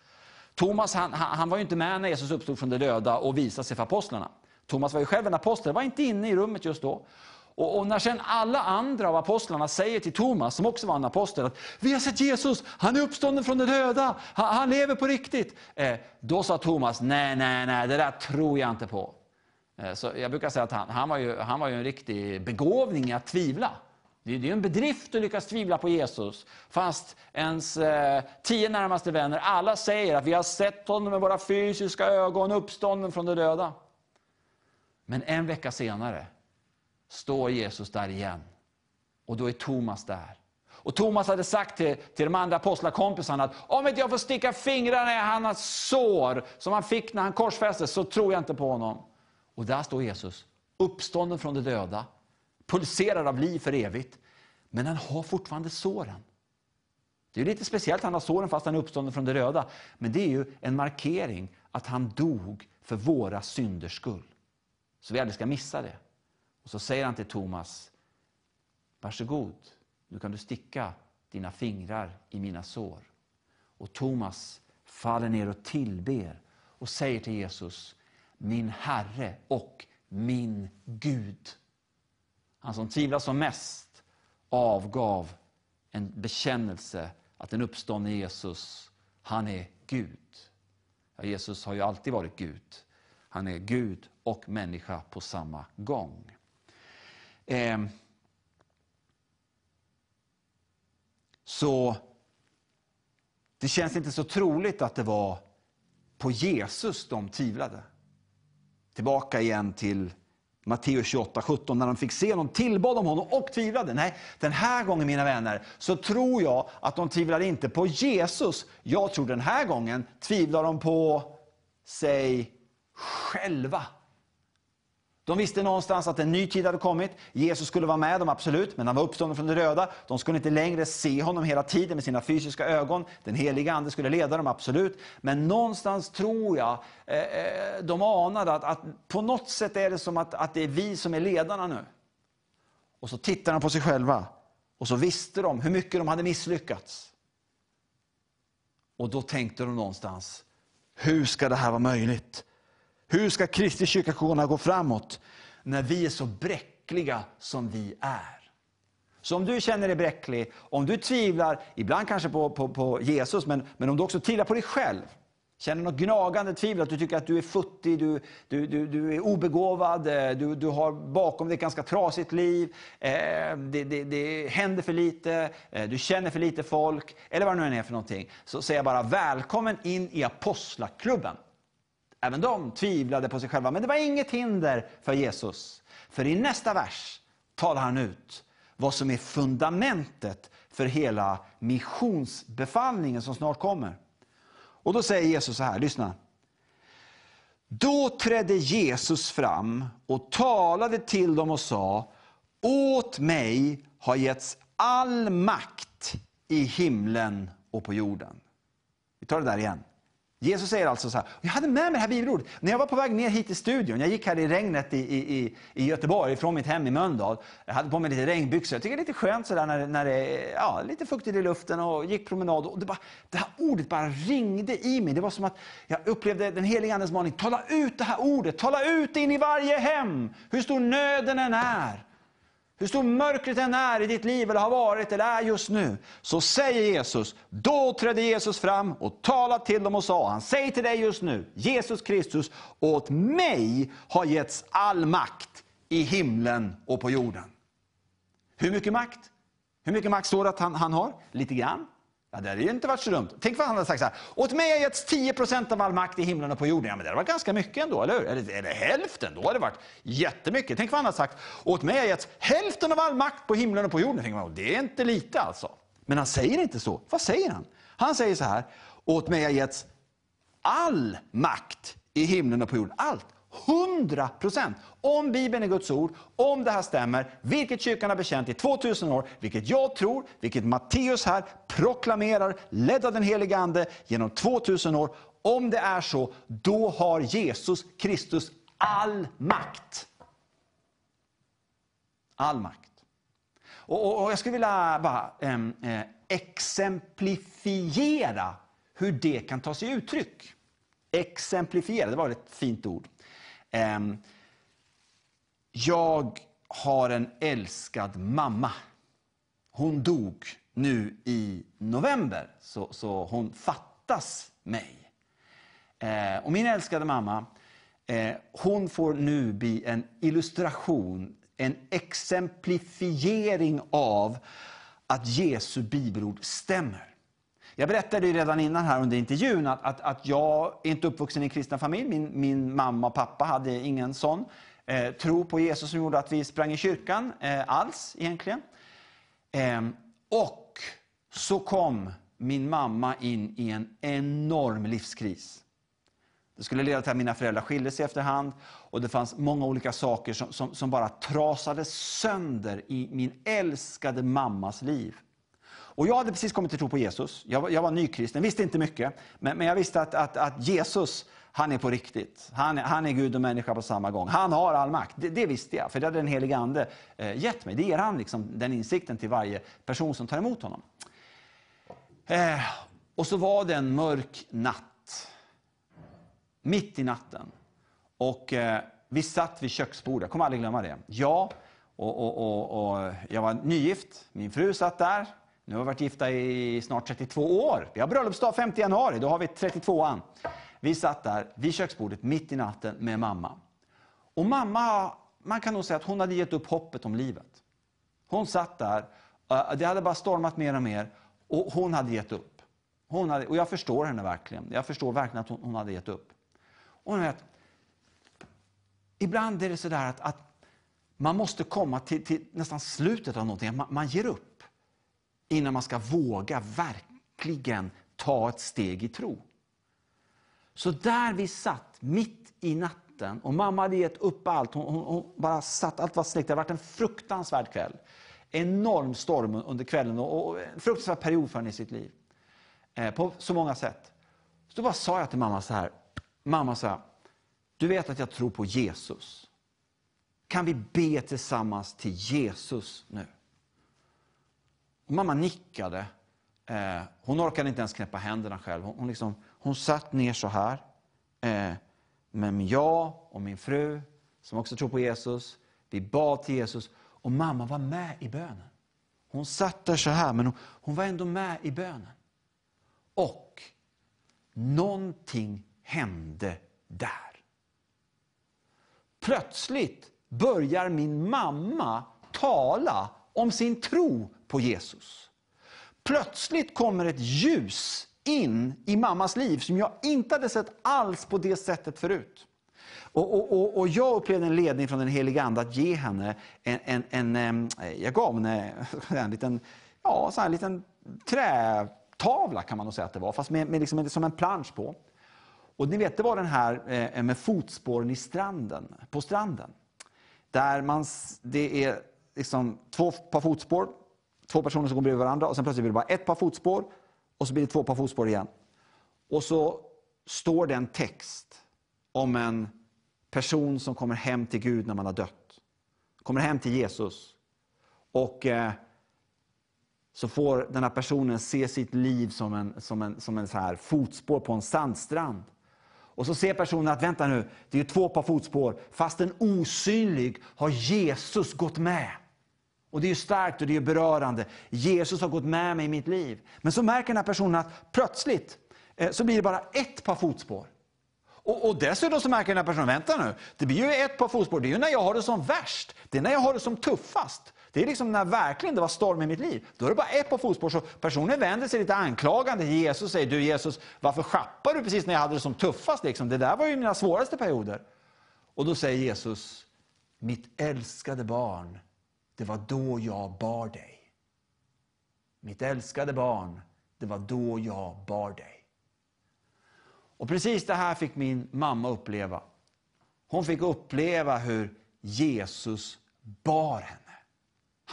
Thomas han, han var ju inte med när Jesus uppstod från de döda och visade sig för apostlarna. Thomas var ju själv en apostel, var inte inne i rummet just då. Och, och, när sen alla andra av apostlarna säger till Thomas, som också var en apostel, att vi har sett Jesus, han är uppstånden från de döda, han, han lever på riktigt. Eh, då sa Thomas, nej, nej, nej, det där tror jag inte på. Eh, så jag brukar säga att han, han, var ju, han var ju en riktig begåvning i att tvivla. Det är en bedrift att lyckas tvivla på Jesus. Fast ens eh, tio närmaste vänner, alla säger att vi har sett honom med våra fysiska ögon uppstånden från de döda. Men en vecka senare står Jesus där igen. Och då är Thomas där. Och Thomas hade sagt till, till de andra apostlakompisarna att om inte jag får sticka fingrarna i hans sår som han fick när han korsfästes så tror jag inte på honom. Och där står Jesus, uppstånden från de döda, pulserar av liv för evigt. Men han har fortfarande såren. Det är lite speciellt han har såren fast han är uppstånden från de döda. Men det är ju en markering att han dog för våra synders skull. Så vi aldrig ska missa det. Och så säger han till Thomas, varsågod, nu kan du sticka dina fingrar i mina sår. Och Thomas faller ner och tillber och säger till Jesus, min Herre och min Gud. Han som tvivlar som mest avgav en bekännelse att den uppståndne Jesus, han är Gud. Ja, Jesus har ju alltid varit Gud. Han är Gud och människa på samma gång. Eh, så det känns inte så troligt att det var på Jesus de tvivlade. Tillbaka igen till Matteus 28, 17, när de fick se honom, tillbad de honom och tvivlade. Nej, den här gången mina vänner, så tror jag att de tvivlade inte på Jesus. Jag tror den här gången tvivlar de på sig själva. De visste någonstans att en ny tid hade kommit. Jesus skulle vara med dem, absolut, men han var uppstånden från de döda. De skulle inte längre se honom hela tiden med sina fysiska ögon. Den heliga Ande skulle leda dem, absolut. Men någonstans tror jag eh, eh, de anade att, att, på något sätt är det som att, att det är vi som är ledarna nu. Och så tittar de på sig själva och så visste de hur mycket de hade misslyckats. Och då tänkte de någonstans, hur ska det här vara möjligt? Hur ska Kristi kyrka kunna gå framåt när vi är så bräckliga som vi är? Så om du känner dig bräcklig, om du tvivlar, ibland kanske på, på, på Jesus, men, men om du också tvivlar på dig själv, känner något gnagande tvivel, att du tycker att du är futtig, du, du, du, du är obegåvad, eh, du, du har bakom dig ett ganska trasigt liv, eh, det, det, det händer för lite, eh, du känner för lite folk, eller vad det nu än är för någonting. Så säger jag bara välkommen in i apostlaklubben. Även de tvivlade på sig själva, men det var inget hinder för Jesus. För i nästa vers talar han ut vad som är fundamentet för hela missionsbefallningen som snart kommer. Och då säger Jesus så här, lyssna. Då trädde Jesus fram och talade till dem och sa, åt mig har getts all makt i himlen och på jorden. Vi tar det där igen. Jesus säger alltså så här, jag hade med mig det här bibelordet. När jag var på väg ner hit till studion, jag gick här i regnet i, i, i Göteborg, från mitt hem i Mölndal. Jag hade på mig lite regnbyxor. Jag tycker det är lite skönt sådär när, när det är ja, lite fuktigt i luften och gick promenad. Och det, bara, det här ordet bara ringde i mig. Det var som att jag upplevde den helige Andes maning, tala ut det här ordet, tala ut det in i varje hem, hur stor nöden än är. Hur stort mörkret än är i ditt liv, eller har varit, eller är just nu, så säger Jesus, då trädde Jesus fram och talade till dem och sa, han säger till dig just nu, Jesus Kristus, åt mig har getts all makt i himlen och på jorden. Hur mycket makt? Hur mycket makt står det att han, han har? Lite grann. Ja, det hade ju inte varit så dumt. Tänk vad han hade sagt så här. Åt mig har getts 10% av all makt i himlen och på jorden. Ja, men det var ganska mycket ändå, eller hur? Eller, eller hälften, då hade det varit jättemycket. Tänk vad han hade sagt. Åt mig har getts hälften av all makt på himlen och på jorden. Tänk man, det är inte lite alltså. Men han säger inte så. Vad säger han? Han säger så här. Åt mig har getts all makt i himlen och på jorden. Allt. 100 procent. Om Bibeln är Guds ord, om det här stämmer, vilket kyrkan har bekänt i 2000 år, vilket jag tror, vilket Matteus här proklamerar, ledd av den helige Ande genom 2000 år. Om det är så, då har Jesus Kristus all makt. All makt. Och, och, och Jag skulle vilja bara eh, exemplifiera hur det kan ta sig uttryck. Exemplifiera, det var ett fint ord. Ehm, jag har en älskad mamma. Hon dog nu i november, så, så hon fattas mig. Eh, och min älskade mamma, eh, hon får nu bli en illustration, en exemplifiering av att Jesu bibelord stämmer. Jag berättade ju redan innan här under intervjun att, att, att jag är inte uppvuxen i en kristen familj. Min, min mamma och pappa hade ingen sån eh, tro på Jesus som gjorde att vi sprang i kyrkan eh, alls egentligen. Eh, och så kom min mamma in i en enorm livskris. Det skulle leda till att mina föräldrar skilde sig efterhand och det fanns många olika saker som, som, som bara trasade sönder i min älskade mammas liv. Och jag hade precis kommit till tro på Jesus. Jag var, jag var nykristen, visste inte mycket. Men, men jag visste att, att, att, Jesus, han är på riktigt. Han, han är Gud och människa på samma gång. Han har all makt. Det, det visste jag, för det hade den helige Ande eh, gett mig. Det ger han liksom, den insikten till varje person som tar emot honom. Eh, och så var det en mörk natt. Mitt i natten. Och eh, vi satt vid köksbordet, jag kommer aldrig glömma det. Jag och, och, och, och jag var nygift, min fru satt där, nu har vi varit gifta i snart 32 år. Vi har bröllopsdag 5 januari, då har vi 32an. Vi satt där vid köksbordet mitt i natten med mamma. Och mamma, man kan nog säga att hon hade gett upp hoppet om livet. Hon satt där, eh, det hade bara stormat mer och mer och hon hade gett upp. Hon hade, och jag förstår henne verkligen. Jag förstår verkligen att hon, hon hade gett upp. Och vet, ibland är det sådär att, att man måste komma till, till nästan slutet av någonting, man, man ger upp innan man ska våga verkligen ta ett steg i tro. Så där vi satt, mitt i natten, och mamma hade gett upp allt. Hon, hon, hon bara satt, allt var släckt. Det hade varit en fruktansvärd kväll. Enorm storm under kvällen och, och en fruktansvärd period för henne i sitt liv. Eh, på så många sätt. Så då bara sa jag till mamma så här. Mamma sa, du vet att jag tror på Jesus. Kan vi be tillsammans till Jesus nu? Mamma nickade. Eh, hon orkade inte ens knäppa händerna själv. Hon, hon, liksom, hon satt ner så här. Eh, men jag och min fru, som också tror på Jesus, vi bad till Jesus. Och mamma var med i bönen. Hon satt där så här, men hon, hon var ändå med i bönen. Och någonting hände där. Plötsligt börjar min mamma tala om sin tro på Jesus. Plötsligt kommer ett ljus in i mammas liv som jag inte hade sett alls på det sättet förut. Och, och, och, och jag upplevde en ledning från den helige Ande att ge henne en, en, en, jag gav henne en liten, ja, så här, en liten trätavla kan man nog säga att det var, fast med, med liksom, som en plansch på. Och ni vet, det var den här eh, med fotspåren i stranden, på stranden. Där man, det är liksom två par fotspår, två personer som går bredvid varandra och sen plötsligt blir det bara ett par fotspår och så blir det två par fotspår igen. Och så står det en text om en person som kommer hem till Gud när man har dött. Kommer hem till Jesus. Och eh, så får den här personen se sitt liv som en, som en, som en så här fotspår på en sandstrand. Och så ser personen att, vänta nu, det är två par fotspår. Fast en osynlig har Jesus gått med. Och det är starkt och det är berörande. Jesus har gått med mig i mitt liv. Men så märker den här personen att plötsligt eh, så blir det bara ett par fotspår. Och, och dessutom så märker den här personen, vänta nu, det blir ju ett par fotspår, det är ju när jag har det som värst. Det är när jag har det som tuffast. Det är liksom när verkligen det var storm i mitt liv. Då är det bara ett par fotspår. Så personen vänder sig lite anklagande till Jesus och säger, du Jesus, varför schappar du precis när jag hade det som tuffast? Liksom? Det där var ju mina svåraste perioder. Och då säger Jesus, mitt älskade barn, det var då jag bar dig. Mitt älskade barn, det var då jag bar dig. Och precis det här fick min mamma uppleva. Hon fick uppleva hur Jesus bar henne.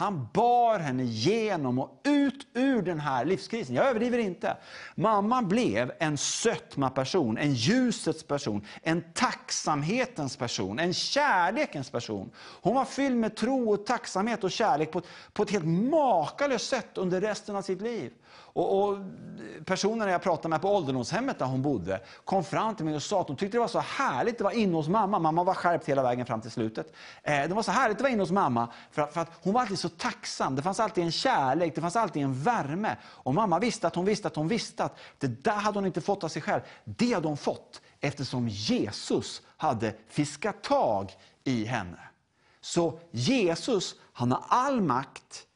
Han bar henne genom och ut ur den här livskrisen. Jag överdriver inte. Mamma blev en sötma-person, en ljusets person, en tacksamhetens person, en kärlekens person. Hon var fylld med tro, och tacksamhet och kärlek på ett, på ett helt makalöst sätt under resten av sitt liv. Och, och Personerna jag pratade med på ålderdomshemmet där hon bodde kom fram till mig och sa att de tyckte det var så härligt att vara inne hos mamma. Mamma var skärpt hela vägen fram till slutet. Eh, det var så härligt att vara inne hos mamma för att, för att hon var alltid så tacksam. Det fanns alltid en kärlek, det fanns alltid en värme. Och mamma visste att hon visste att hon visste att det där hade hon inte fått av sig själv. Det hade hon fått eftersom Jesus hade fiskat tag i henne. Så Jesus, han har all makt,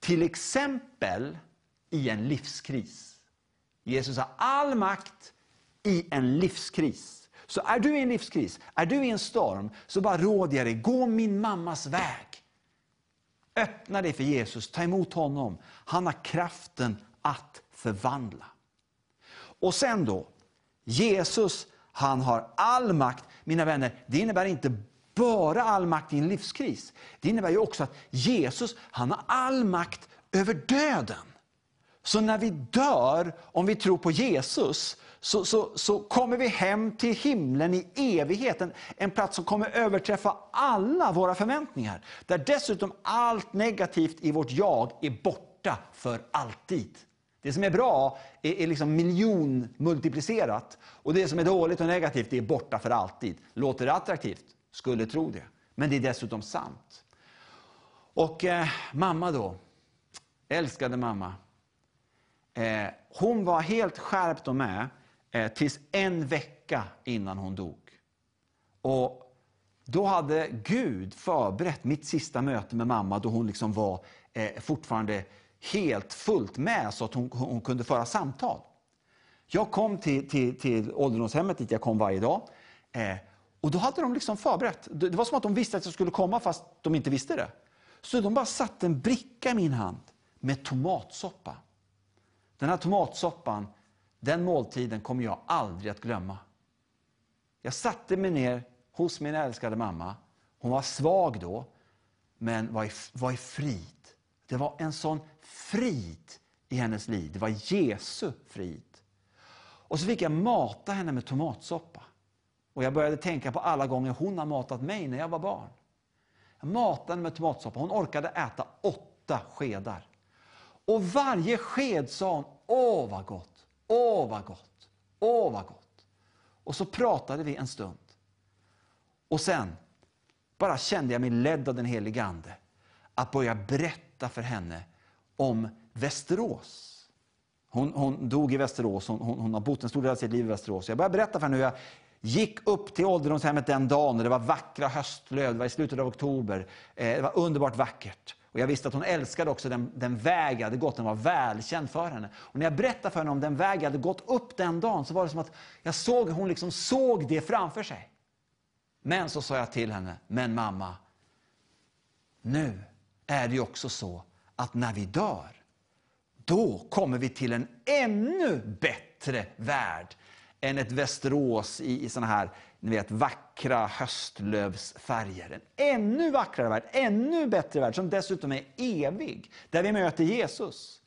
till exempel i en livskris. Jesus har all makt i en livskris. Så är du i en livskris, är du i en storm, så bara råder jag dig, gå min mammas väg. Öppna dig för Jesus, ta emot honom. Han har kraften att förvandla. Och sen då, Jesus han har all makt. Mina vänner, det innebär inte bara all makt i en livskris. Det innebär ju också att Jesus han har all makt över döden. Så när vi dör, om vi tror på Jesus, så, så, så kommer vi hem till himlen i evigheten. En plats som kommer överträffa alla våra förväntningar. Där dessutom allt negativt i vårt jag är borta för alltid. Det som är bra är, är liksom miljonmultiplicerat. Och det som är dåligt och negativt är borta för alltid. Låter det attraktivt? Skulle tro det. Men det är dessutom sant. Och eh, mamma då, älskade mamma. Eh, hon var helt skärpt och med eh, tills en vecka innan hon dog. Och då hade Gud förberett mitt sista möte med mamma då hon liksom var eh, fortfarande helt fullt med så att hon, hon kunde föra samtal. Jag kom till, till, till ålderdomshemmet dit jag kom varje dag. Eh, och då hade de liksom förberett. Det var som att de visste att jag skulle komma fast de inte visste det. Så de bara satte en bricka i min hand med tomatsoppa. Den här tomatsoppan, den måltiden kommer jag aldrig att glömma. Jag satte mig ner hos min älskade mamma. Hon var svag då, men var i, var i frid. Det var en sån frid i hennes liv. Det var Jesu frid. Och så fick jag mata henne med tomatsoppa. Och jag började tänka på alla gånger hon har matat mig när jag var barn. Jag matade henne med tomatsoppa. Hon orkade äta åtta skedar. Och varje sked sa hon, åh vad gott, åh vad gott, åh vad gott. Och så pratade vi en stund. Och sen bara kände jag mig ledd av den helige Ande att börja berätta för henne om Västerås. Hon, hon dog i Västerås, hon, hon, hon, har bott en stor del av sitt liv i Västerås. Jag började berätta för henne hur jag gick upp till ålderdomshemmet den dagen det var vackra höstlöv, det var i slutet av oktober. Eh, det var underbart vackert. Och Jag visste att hon älskade också den, den väg jag hade gått, den var välkänd för henne. Och När jag berättade för henne om den väg jag hade gått upp den dagen så var det som att jag såg hon liksom såg det framför sig. Men så sa jag till henne, men mamma, nu är det ju också så att när vi dör, då kommer vi till en ännu bättre värld än ett Västerås i, i såna här ni vet, vackra höstlövsfärger. En ännu vackrare värld, ännu bättre värld som dessutom är evig. Där vi möter Jesus.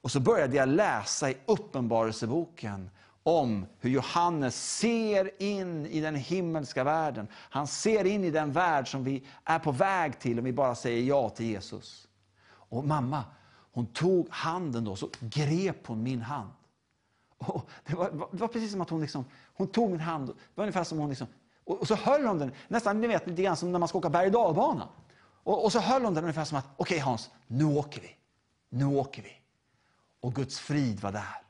Och så började jag läsa i Uppenbarelseboken om hur Johannes ser in i den himmelska världen. Han ser in i den värld som vi är på väg till om vi bara säger ja till Jesus. Och mamma, hon tog handen då, så grep hon min hand. Och det, var, det var precis som att hon, liksom, hon tog min hand, det var ungefär som hon liksom, och, så höll hon den, nästan ni vet, lite grann som när man ska åka berg och dalbana. Och, och så höll hon den ungefär som att, okej okay, Hans, nu åker vi. Nu åker vi. Och Guds frid var där.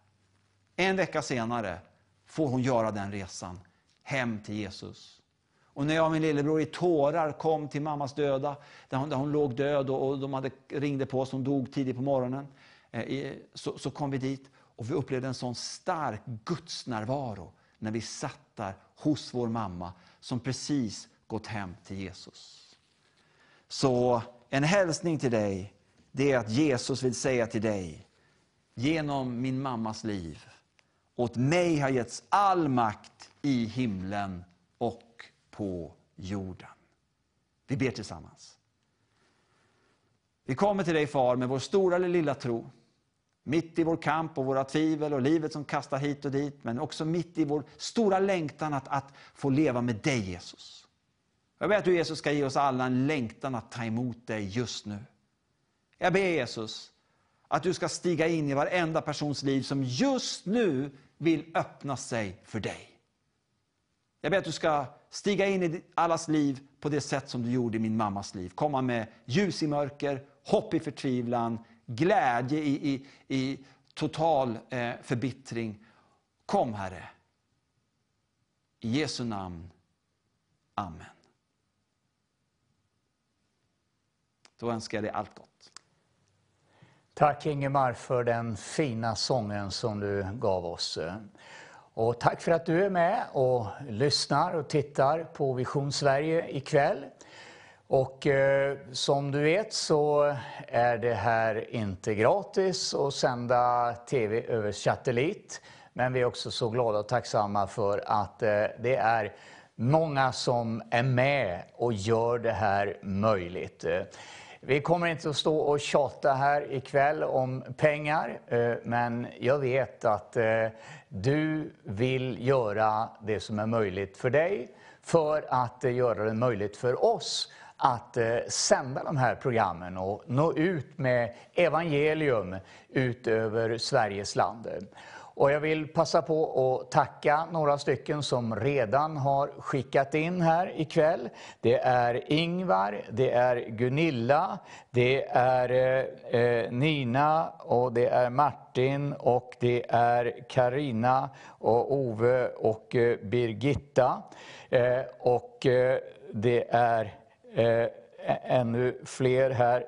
En vecka senare får hon göra den resan hem till Jesus. Och när jag och min lillebror i tårar kom till mammas döda, där hon, där hon låg död och, de hade, ringde på oss, hon dog tidigt på morgonen. Eh, så, så kom vi dit och vi upplevde en sån stark gudsnärvaro när vi satt där hos vår mamma som precis gått hem till Jesus. Så en hälsning till dig, det är att Jesus vill säga till dig, genom min mammas liv, åt mig har getts all makt i himlen och på jorden. Vi ber tillsammans. Vi kommer till dig far med vår stora eller lilla tro. Mitt i vår kamp och våra tvivel och livet som kastar hit och dit. Men också mitt i vår stora längtan att, att få leva med dig Jesus. Jag ber att du Jesus ska ge oss alla en längtan att ta emot dig just nu. Jag ber Jesus att du ska stiga in i varenda persons liv som just nu vill öppna sig för dig. Jag ber att du ska stiga in i allas liv på det sätt som du gjorde i min mammas liv. Komma med ljus i mörker, hopp i förtvivlan, glädje i, i, i total eh, förbittring. Kom Herre. I Jesu namn. Amen. Då önskar jag dig allt gott. Tack Ingemar för den fina sången som du gav oss. Och tack för att du är med och lyssnar och tittar på Vision Sverige ikväll. Och eh, som du vet så är det här inte gratis att sända TV över satellit. Men vi är också så glada och tacksamma för att eh, det är många som är med och gör det här möjligt. Eh, vi kommer inte att stå och tjata här ikväll om pengar, eh, men jag vet att eh, du vill göra det som är möjligt för dig för att göra det möjligt för oss att eh, sända de här programmen och nå ut med evangelium ut över Sveriges land. Och jag vill passa på att tacka några stycken som redan har skickat in här ikväll. Det är Ingvar, det är Gunilla, det är eh, eh Nina och det är Martin och det är Karina och Ove och eh, Birgitta. Eh, och eh, det är Eh, ännu fler här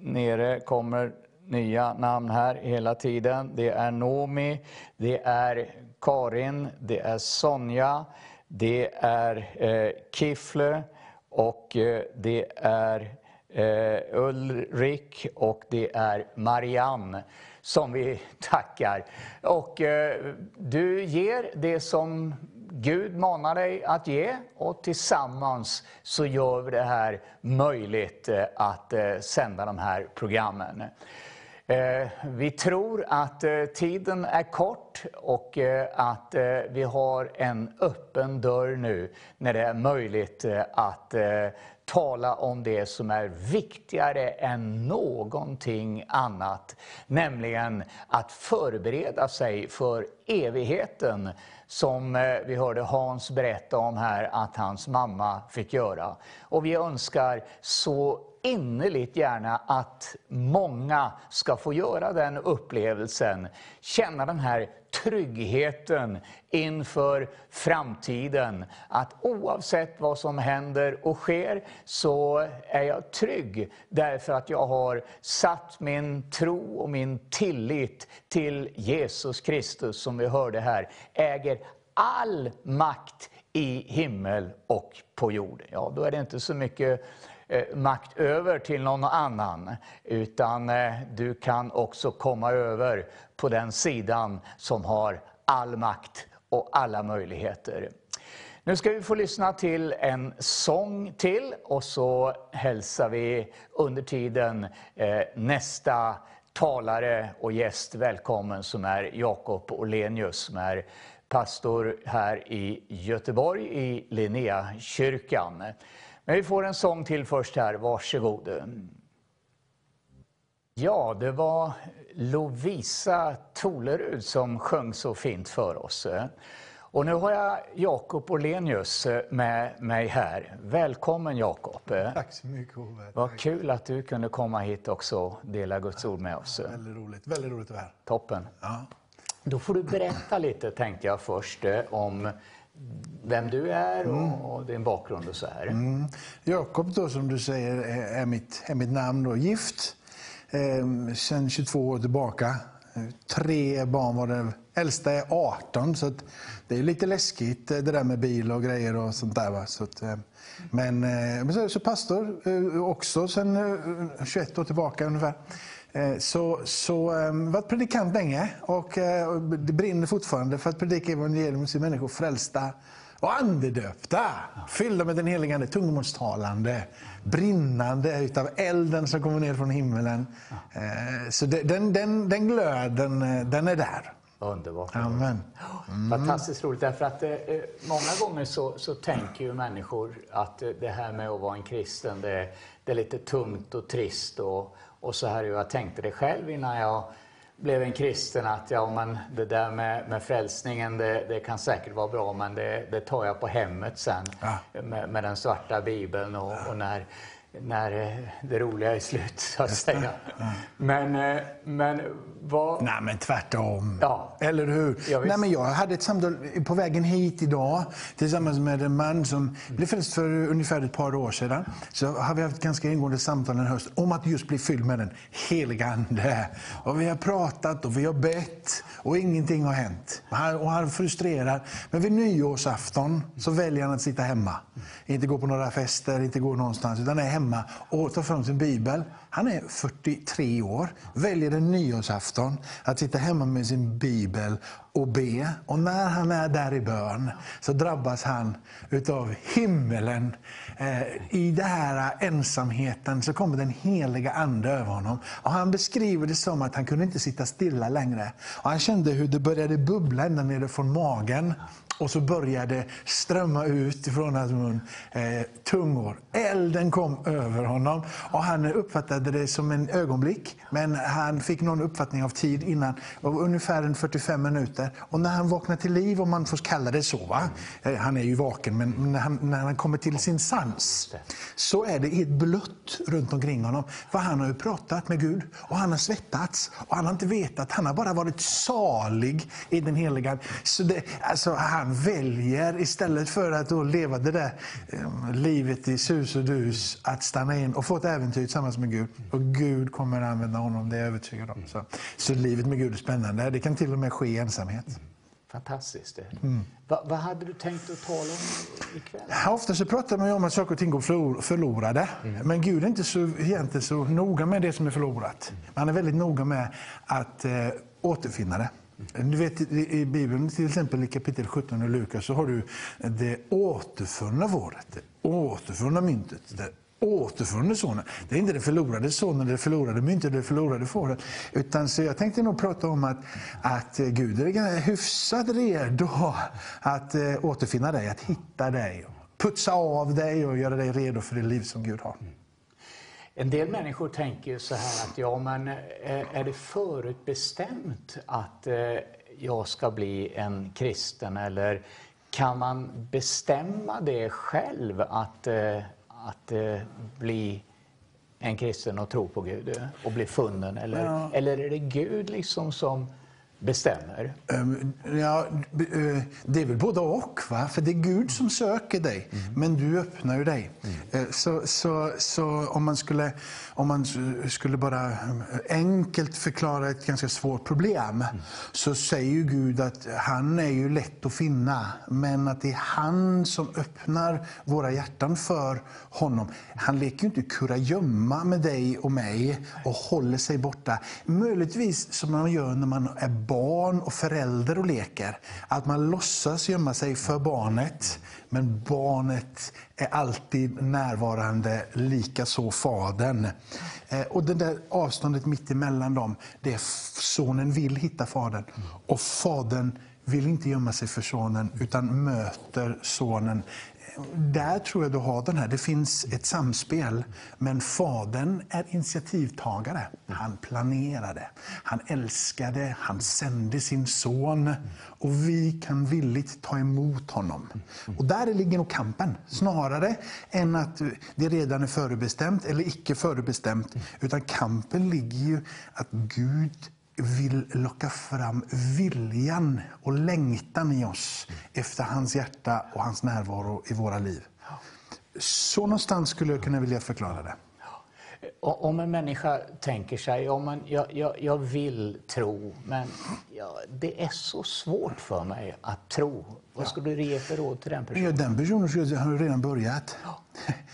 nere kommer nya namn här hela tiden. Det är Nomi, det är Karin, det är Sonja, det är eh, Kifle och eh, det är eh, Ulrik och det är Marianne som vi tackar. Och eh, du ger det som Gud manar dig att ge och tillsammans så gör vi det här möjligt eh, att eh, sända de här programmen. Eh, vi tror att tiden är kort och att vi har en öppen dörr nu när det är möjligt att tala om det som är viktigare än någonting annat. Nämligen att förbereda sig för evigheten som eh, vi hörde Hans berätta om här att hans mamma fick göra. Och vi önskar så innerligt gärna att många ska få göra den upplevelsen, känna den här tryggheten inför framtiden. Att oavsett vad som händer och sker så är jag trygg därför att jag har satt min tro och min tillit till Jesus Kristus som vi hörde här, äger all makt i himmel och på jord. Ja, då är det inte så mycket eh, makt över till någon annan, utan eh, du kan också komma över på den sidan som har all makt och alla möjligheter. Nu ska vi få lyssna till en sång till och så hälsar vi under tiden eh, nästa talare och gäst välkommen som är Jakob Olenius som är pastor här i Göteborg i Linneakyrkan. Men vi får en sång till först här, varsågod. Ja, det var Lovisa Tolerud som sjöng så fint för oss. Och nu har jag Jakob Orlenius med mig här. Välkommen Jakob. Tack så mycket Ove. Vad kul att du kunde komma hit också och dela Guds ord med oss. Väldigt roligt, väldigt roligt att vara här. Toppen. Ja. Då får du berätta lite, tänkte jag först, eh, om vem du är och, och din bakgrund och så här. Mm. Jakob då, som du säger, är mitt, är mitt namn. Då. Gift eh, sedan 22 år tillbaka. Eh, tre barn var det. Äldsta är 18, så att det är lite läskigt eh, det där med bil och grejer och sånt där. Va? Så att, ehm, men eh, men så, så pastor också sedan 21 år tillbaka ungefär. Så, så eh, varit predikant länge och det brinner fortfarande för att predika evangelium till människor frälsta och andedöpta, fyllda med den helige Ande, tungomålstalande, brinnande utav elden som kommer ner från himmelen. Eh, Så den, den, den glöden, eh, den är där. Underbart. Amen. Fantastiskt roligt, därför att eh, eh, många gånger så, så tänker ju människor att eh, det här med att vara en kristen, det, det är lite tungt och trist och, och så här. Jag tänkte det själv innan jag blev en kristen, att ja, men det där med, med frälsningen, det, det kan säkert vara bra, men det, det tar jag på hemmet sen Ja. med, med den svarta bibeln och, och när, när eh, det roliga är slut, så att säga. Men, eh, men vad... Nej, men tvärtom. Ja. Eller hur? Ja. Nej, men jag hade ett samtal på vägen hit idag tillsammans med en man som blev frälst för ungefär ett par år sedan. Så har vi haft ganska ingående samtal den hösten om att just bli fylld med den heliga Ande. Och vi har pratat och vi har bett och ingenting har hänt. Och han, frustrerad. Men vid nyårsafton så väljer han att sitta hemma. Inte gå på några fester, inte gå någonstans, utan är hemma och tar fram sin bibel. Han är 43 år, väljer en nyårsafton att sitta hemma med sin bibel och be. Och när han är där i bön så drabbas han utav himmelen. Eh, I den här ensamheten så kommer den heliga Ande över honom. Och han beskriver det som att han kunde inte sitta stilla längre. Och han kände hur det började bubbla ända nere från magen. Och så började strömma ut ifrån hans mun eh, tungor. Elden kom över honom och han uppfattade det som en ögonblick. Men han fick någon uppfattning av tid innan, det var ungefär en 45 minuter. Och när han vaknar till liv, om man får kalla det så, va? Eh, han är ju vaken, men när han, när han kommer till sin sans så är det ett blött runt omkring honom. För han har ju pratat med Gud och han har svettats och han har inte vetat, han har bara varit salig i den heliga. Så det, alltså, han väljer istället för att då leva det där eh, livet i sus och dus, att stanna in och få ett äventyr tillsammans med Gud. Och Gud kommer att använda honom, det är jag övertygad om. Så, så livet med Gud är spännande. Det kan till och med ske i ensamhet. Fantastiskt. Mm. Va, vad hade du tänkt att tala om ikväll? Ja, Ofta så pratar man om att saker och ting går förlor- förlorade. Men Gud är inte så, egentligen så noga med det som är förlorat. Han är väldigt noga med att eh, återfinna det. Mm. Du vet, i, Bibeln, till exempel i kapitel 17 i Lukas, så har du det återfunna fåret, det återfunna myntet, det återfunne sonen. Det är inte det förlorade sonen, det förlorade myntet, det förlorade fåret. Utan så jag tänkte nog prata om att, att Gud är hyfsat redo att äh, återfinna dig, att hitta dig. Putsa av dig och göra dig redo för det liv som Gud har. Mm. En del människor tänker så här att ja, men eh, är det förutbestämt att eh, jag ska bli en kristen eller kan man bestämma det själv att, eh, att bli en kristen och tro på Gud och bli funnen? Eller, Ja. eller är det Gud liksom som bestämmer? Ehm, Ja, eh, det är väl både och. Va? För det är Gud som söker dig, men du öppnar ju dig. Eh, Så, så, så om man, skulle, om man s- skulle bara eh, enkelt förklara ett ganska svårt problem så säger Gud att han är ju lätt att finna, men att det är han som öppnar våra hjärtan för honom. Han leker ju inte kurragömma med dig och mig och håller sig borta. Möjligtvis som man gör när man är barn och förälder och leker. Att man låtsas gömma sig för barnet, men barnet är alltid närvarande, lika så fadern. Eh, och det där avståndet mitt emellan dem, det är sonen vill hitta fadern och fadern vill inte gömma sig för sonen utan möter sonen. Där tror jag du har den här, det finns ett samspel. Men fadern är initiativtagare. Han planerade, han älskade, han sände sin son. Och vi kan villigt ta emot honom. Och där ligger nog kampen, snarare än att det redan är förbestämt eller icke förbestämt. Utan kampen ligger ju att Gud vill locka fram viljan och längtan i oss efter hans hjärta och hans närvaro i våra liv. Så någonstans skulle jag kunna vilja förklara det. Om en människa tänker sig, ja, men jag, jag, jag vill tro, men ja, det är så svårt för mig att tro. Vad skulle du ge för råd till den personen? Ja, den personen har redan börjat.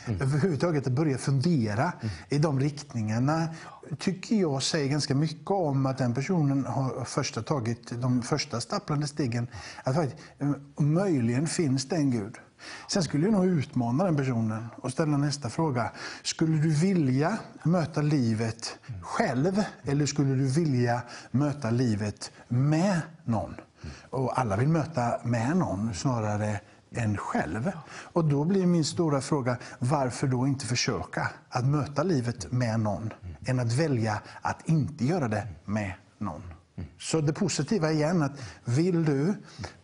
Mm. Överhuvudtaget att börja fundera mm. i de riktningarna tycker jag säger ganska mycket om att den personen har första tagit de första stapplande stegen. Att faktiskt, eh, möjligen finns det en Gud. Sen skulle jag nog utmana den personen och ställa nästa fråga. Skulle du vilja möta livet själv eller skulle du vilja möta livet med någon? Och alla vill möta med någon snarare en själv. Och då blir min stora fråga, varför då inte försöka att möta livet med någon, än att välja att inte göra det med någon? Så det positiva igen, att vill du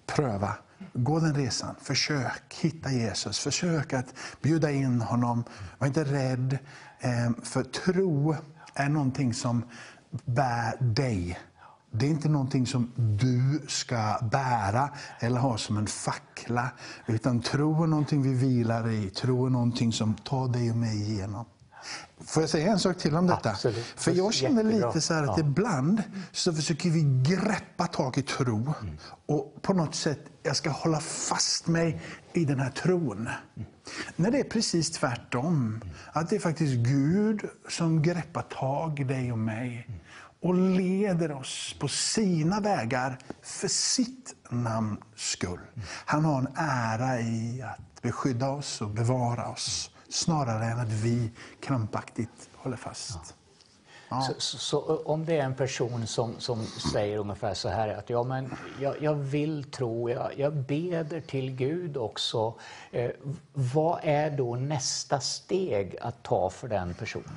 pröva, gå den resan, försök hitta Jesus, försök att bjuda in honom, var inte rädd, eh, för tro är någonting som bär dig det är inte någonting som du ska bära eller ha som en fackla. Utan tro är någonting vi vilar i. Tro är någonting som tar dig och mig igenom. Får jag säga en sak till om detta? Absolut. För jag känner lite så att ja. ibland så försöker vi greppa tag i tro. Mm. Och på något sätt, jag ska hålla fast mig i den här tron. Mm. När det är precis tvärtom. Att det är faktiskt Gud som greppar tag i dig och mig. Och leder oss på sina vägar för sitt namns skull. Han har en ära i att beskydda oss och bevara oss snarare än att vi krampaktigt håller fast. Ja. Så, så, så, om det är en person som, som säger ungefär så här att ja, men jag, jag vill tro, jag, jag beder till Gud också. Eh, vad är då nästa steg att ta för den personen?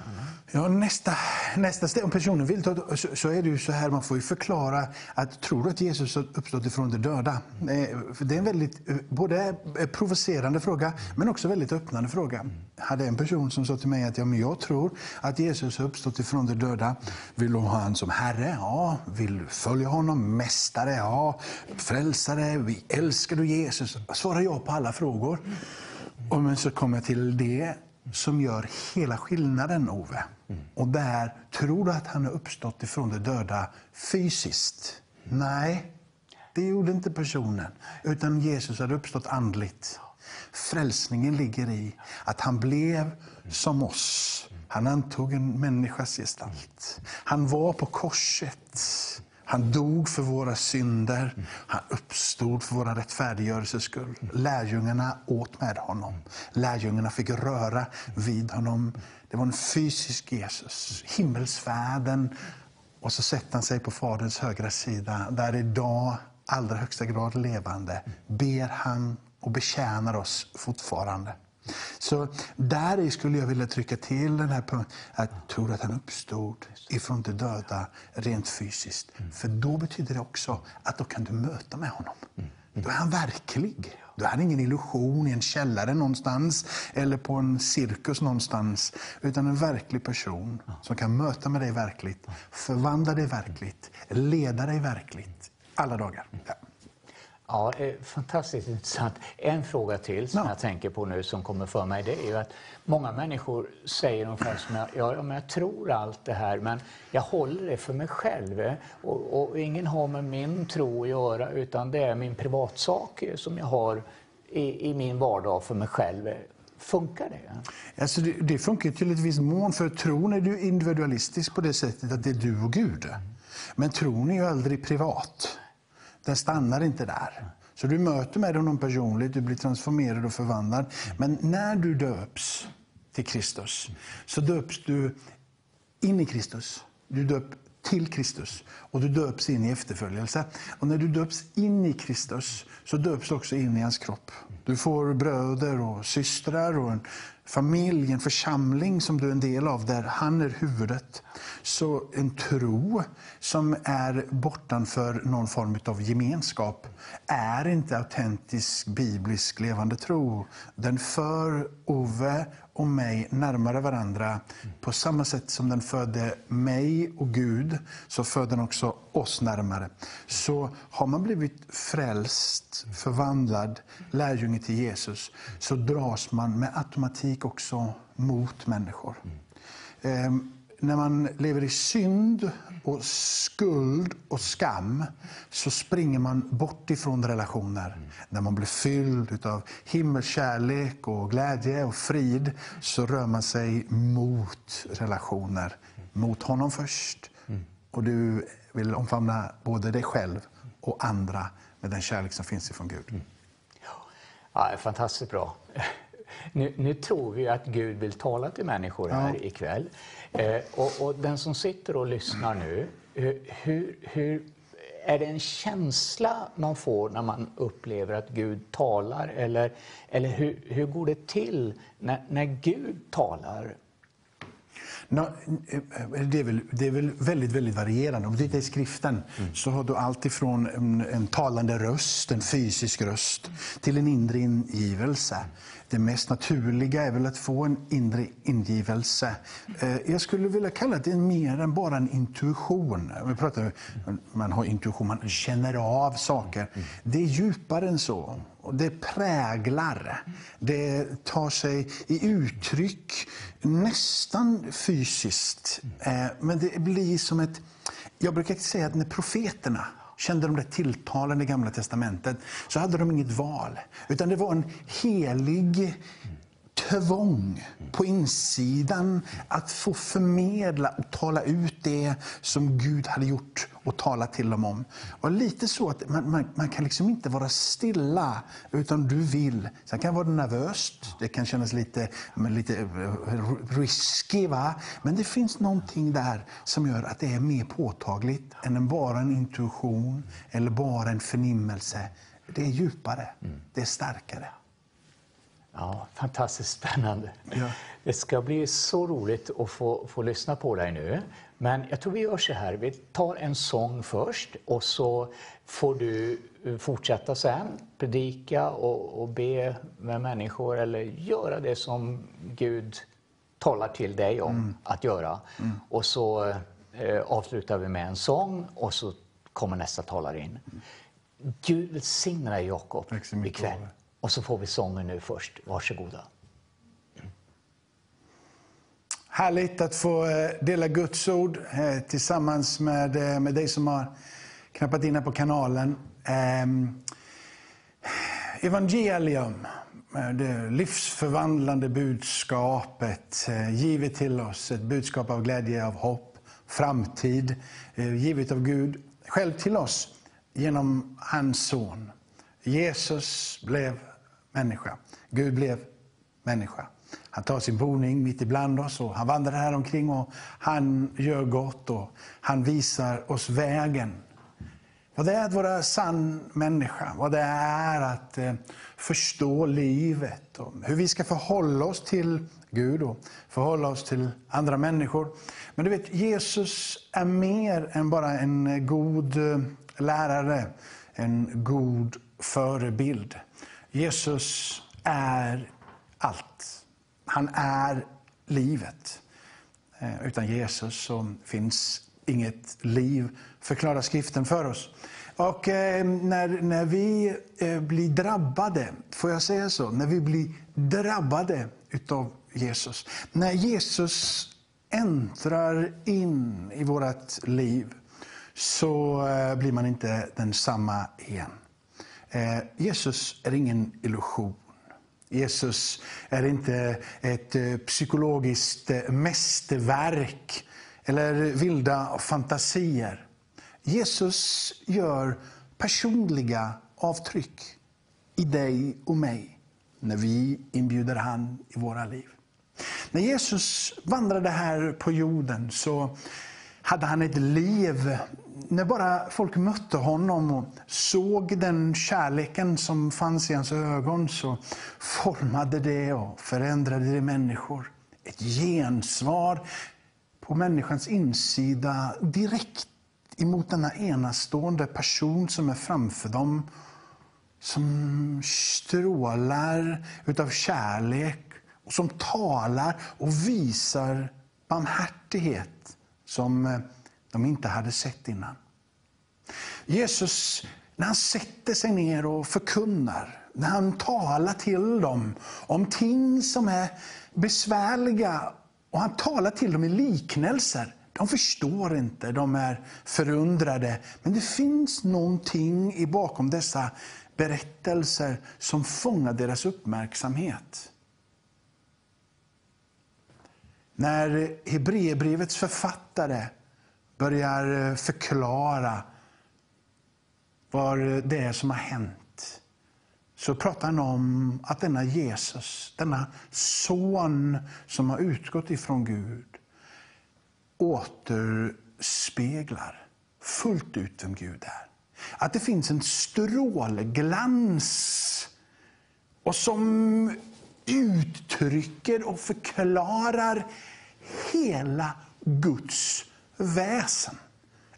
Ja, nästa, nästa steg, om personen vill ta så, så är det ju så här, man får ju förklara att tror du att Jesus har uppstått ifrån de döda? Eh, det är en väldigt eh, både provocerande fråga men också väldigt öppnande fråga. Hade en person som sa till mig att ja, men jag tror att Jesus har uppstått ifrån de döda. Vill du ha honom som Herre? Ja. Vill du följa honom? Mästare? Ja. Frälsare? Vi älskar du Jesus? Svarar jag på alla frågor. Och men så kommer jag till det som gör hela skillnaden, Ove. Och där, tror du att han har uppstått ifrån de döda fysiskt? Nej, det gjorde inte personen. Utan Jesus hade uppstått andligt. Frälsningen ligger i att han blev som oss. Han antog en människas gestalt. Han var på korset. Han dog för våra synder. Han uppstod för våra rättfärdiggörelses skull. Lärjungarna åt med honom. Lärjungarna fick röra vid honom. Det var en fysisk Jesus. Himmelsfärden. Och så sätter han sig på Faderns högra sida, där idag allra högsta grad levande ber han och betjänar oss fortfarande. Så där skulle jag vilja trycka till den här punkten, att tro att han uppstod ifrån de döda rent fysiskt. Mm. För då betyder det också att då kan du möta med honom. Mm. Då är han verklig. Då är han ingen illusion i en källare någonstans eller på en cirkus någonstans. Utan en verklig person som kan möta med dig verkligt, förvandla dig verkligt, leda dig verkligt alla dagar. Ja. Ja, eh, fantastiskt intressant. En fråga till som ja. jag tänker på nu som kommer för mig det är ju att många människor säger ungefär som jag, ja, men jag tror allt det här men jag håller det för mig själv och, och, ingen har med min tro att göra utan det är min privatsak som jag har i, i min vardag för mig själv. Funkar det? Alltså det, det funkar till ett visst mån för tron är du individualistisk på det sättet att det är du och Gud. Men tron är ju aldrig privat. Den stannar inte där. Så du möter med honom personligt, du blir transformerad och förvandlad. Men när du döps till Kristus så döps du in i Kristus. Du döps till Kristus och du döps in i efterföljelse. Och när du döps in i Kristus så döps du också in i hans kropp. Du får bröder och systrar och en familj, en församling som du är en del av, där han är huvudet. Så en tro som är bortanför någon form av gemenskap är inte autentisk biblisk levande tro. Den för Ove och mig närmare varandra. På samma sätt som den födde mig och Gud, så föder den också oss närmare. Så har man blivit frälst, förvandlad, lärjunge till Jesus, så dras man med automatik också mot människor. Ehm, när man lever i synd och skuld och skam så springer man bort ifrån relationer. Mm. När man blir fylld av himmelskärlek och glädje och frid så rör man sig mot relationer. Mot honom först. Mm. Och du vill omfamna både dig själv och andra med den kärlek som finns ifrån Gud. Mm. Ja, fantastiskt bra. Nu, nu, tror vi att Gud vill tala till människor här ja. ikväll. Eh, och, och, den som sitter och lyssnar nu, eh, hur, hur, är det en känsla man får när man upplever att Gud talar? Eller, eller hur, hur går det till när, när Gud talar? No, eh, det, är väl, det är väl väldigt, väldigt varierande. Om du tittar i skriften mm. så har du allt ifrån en, en, talande röst, en fysisk röst, till en inre ingivelse. Det mest naturliga är väl att få en inre ingivelse. Eh, jag skulle vilja kalla det mer än bara en intuition. Eh, vi pratar, man har intuition, man känner av saker. Det är djupare än så. det präglar. Det tar sig i uttryck nästan fysiskt. Eh, men det blir som ett... Jag brukar säga att när profeterna kände de där tilltalen i Gamla Testamentet så hade de inget val. Utan det var en helig tvång på insidan att få förmedla och tala ut det som Gud hade gjort och talat till dem om. Och lite så att man, man, man, kan liksom inte vara stilla, utan du vill. Sen kan det vara nervöst, det kan kännas lite, lite eh, risky, va? men det finns någonting där som gör att det är mer påtagligt än bara en intuition eller bara en förnimmelse. Det är djupare, mm. det är starkare. Ja, fantastiskt spännande. Ja. Det ska bli så roligt att få, få lyssna på dig nu. Men jag tror vi gör så här, vi tar en sång först och så får du fortsätta sen, predika och, och be med människor eller göra det som Gud talar till dig om mm. att göra. Mm. Och så eh, avslutar vi med en sång och så kommer nästa talare in. Gud välsigne dig Jakob ikväll. Och så får vi sången nu först. Varsågoda. Härligt att få eh, dela Guds ord eh, tillsammans med, eh, med dig som har knappat in här på kanalen. Ehm, evangelium, det livsförvandlande budskapet givet till oss. Ett budskap av glädje, av hopp, framtid. Givet av Gud själv till oss genom hans son. Jesus blev människa. Gud blev människa. Han tar sin boning mitt ibland oss och han vandrar här omkring och han gör gott och han visar oss vägen. Vad det är att vara sann människa, vad det är att eh, förstå livet och hur vi ska förhålla oss till Gud och förhålla oss till andra människor. Men du vet, Jesus är mer än bara en eh, god eh, lärare, en god förebild. Jesus är allt. Han är livet. Eh, utan Jesus så finns inget liv, förklarar skriften för oss. Och eh, när, när vi eh, blir drabbade, får jag säga så? När vi blir drabbade utav Jesus. När Jesus äntrar in i vårt liv så blir man inte densamma igen. Eh, Jesus är ingen illusion. Jesus är inte ett eh, psykologiskt eh, mästerverk eller vilda fantasier. Jesus gör personliga avtryck i dig och mig när vi inbjuder han i våra liv. När Jesus vandrade här på jorden så hade han ett liv när bara folk mötte honom och såg den kärleken som fanns i hans ögon så formade det och förändrade det människor. Ett gensvar på människans insida direkt emot denna enastående person som är framför dem. Som strålar utav kärlek och som talar och visar barmhärtighet som eh, de inte hade sett innan. Jesus, när han sätter sig ner och förkunnar, när han talar till dem om ting som är besvärliga och han talar till dem i liknelser. De förstår inte, de är förundrade. Men det finns någonting i bakom dessa berättelser som fångar deras uppmärksamhet. När Hebreerbrevets författare börjar eh, förklara vad eh, det är som har hänt så pratar han om att denna Jesus, denna son som har utgått ifrån Gud återspeglar fullt ut vem Gud är. Att det finns en strålglans och som uttrycker och förklarar hela Guds väsen.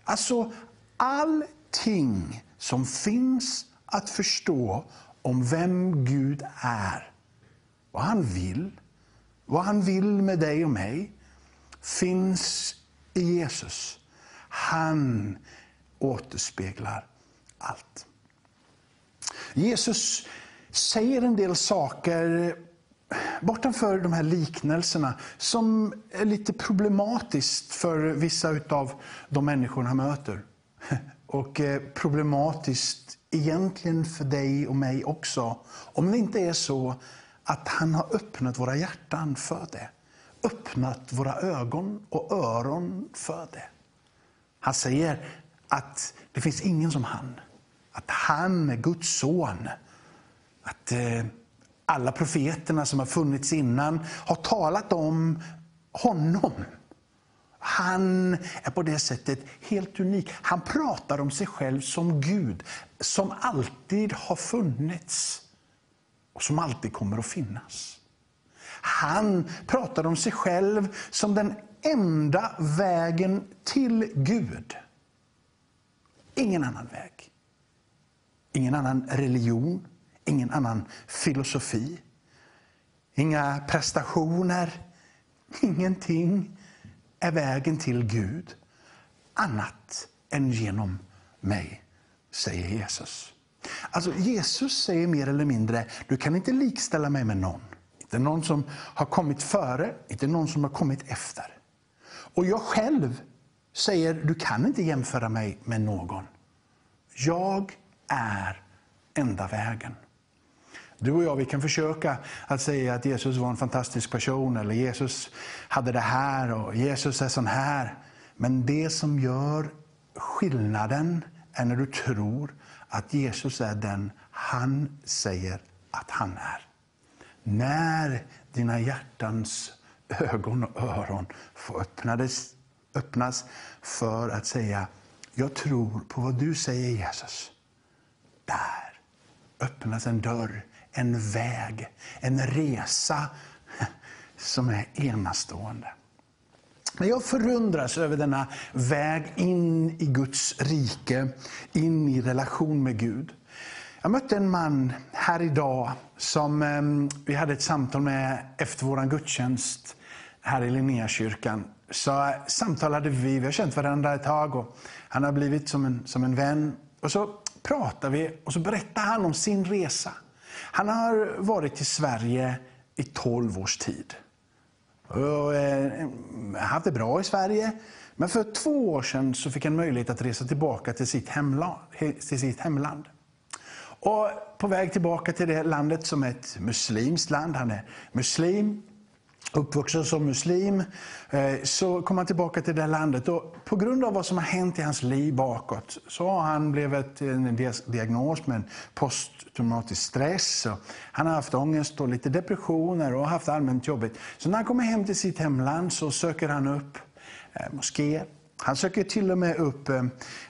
Alltså allting som finns att förstå om vem Gud är. Vad han vill, vad han vill med dig och mig, finns i Jesus. Han återspeglar allt. Jesus säger en del saker bortanför de här liknelserna som är lite problematiskt för vissa av de människor han möter. Och eh, problematiskt egentligen för dig och mig också. Om det inte är så att han har öppnat våra hjärtan för det. Öppnat våra ögon och öron för det. Han säger att det finns ingen som han. Att han är Guds son. Att eh, alla profeterna som har funnits innan har talat om honom. Han är på det sättet helt unik. Han pratar om sig själv som Gud, som alltid har funnits och som alltid kommer att finnas. Han pratar om sig själv som den enda vägen till Gud. Ingen annan väg. Ingen annan religion, ingen annan filosofi. Inga prestationer, ingenting är vägen till Gud annat än genom mig, säger Jesus. Alltså Jesus säger mer eller mindre, du kan inte likställa mig med någon. Inte någon som har kommit före, inte någon som har kommit efter. Och jag själv säger, du kan inte jämföra mig med någon. Jag är enda vägen. Du och jag vi kan försöka att säga att Jesus var en fantastisk person eller Jesus hade det här och Jesus är sån här. Men det som gör skillnaden är när du tror att Jesus är den han säger att han är. När dina hjärtans ögon och öron får öppnades, öppnas för att säga jag tror på vad du säger Jesus. Där öppnas en dörr en väg, en resa som är enastående. Men jag förundras över denna väg in i Guds rike, in i relation med Gud. Jag mötte en man här idag som ehm, vi hade ett samtal med efter vår gudstjänst här i Linnéakyrkan. Så eh, samtalade vi, vi har känt varandra ett tag och han har blivit som en, som en vän. Och så pratade vi och så berättade han om sin resa. Han har varit i Sverige i 12 års tid. Och, eh, haft det bra i Sverige. Men för två år sedan så fick han möjlighet att resa tillbaka till sitt hemland. Till sitt hemland. Och på väg tillbaka till det landet som är ett muslimskt land. Han är muslim, uppvuxen som muslim, eh, så kom han tillbaka till det landet. Och på grund av vad som har hänt i hans liv bakåt så har han blivit en diagnos med posttraumatisk stress. Han har haft ångest och lite depressioner och haft allmänt jobbigt. Så när han kommer hem till sitt hemland så söker han upp eh, moskéer. Han söker till och med upp eh,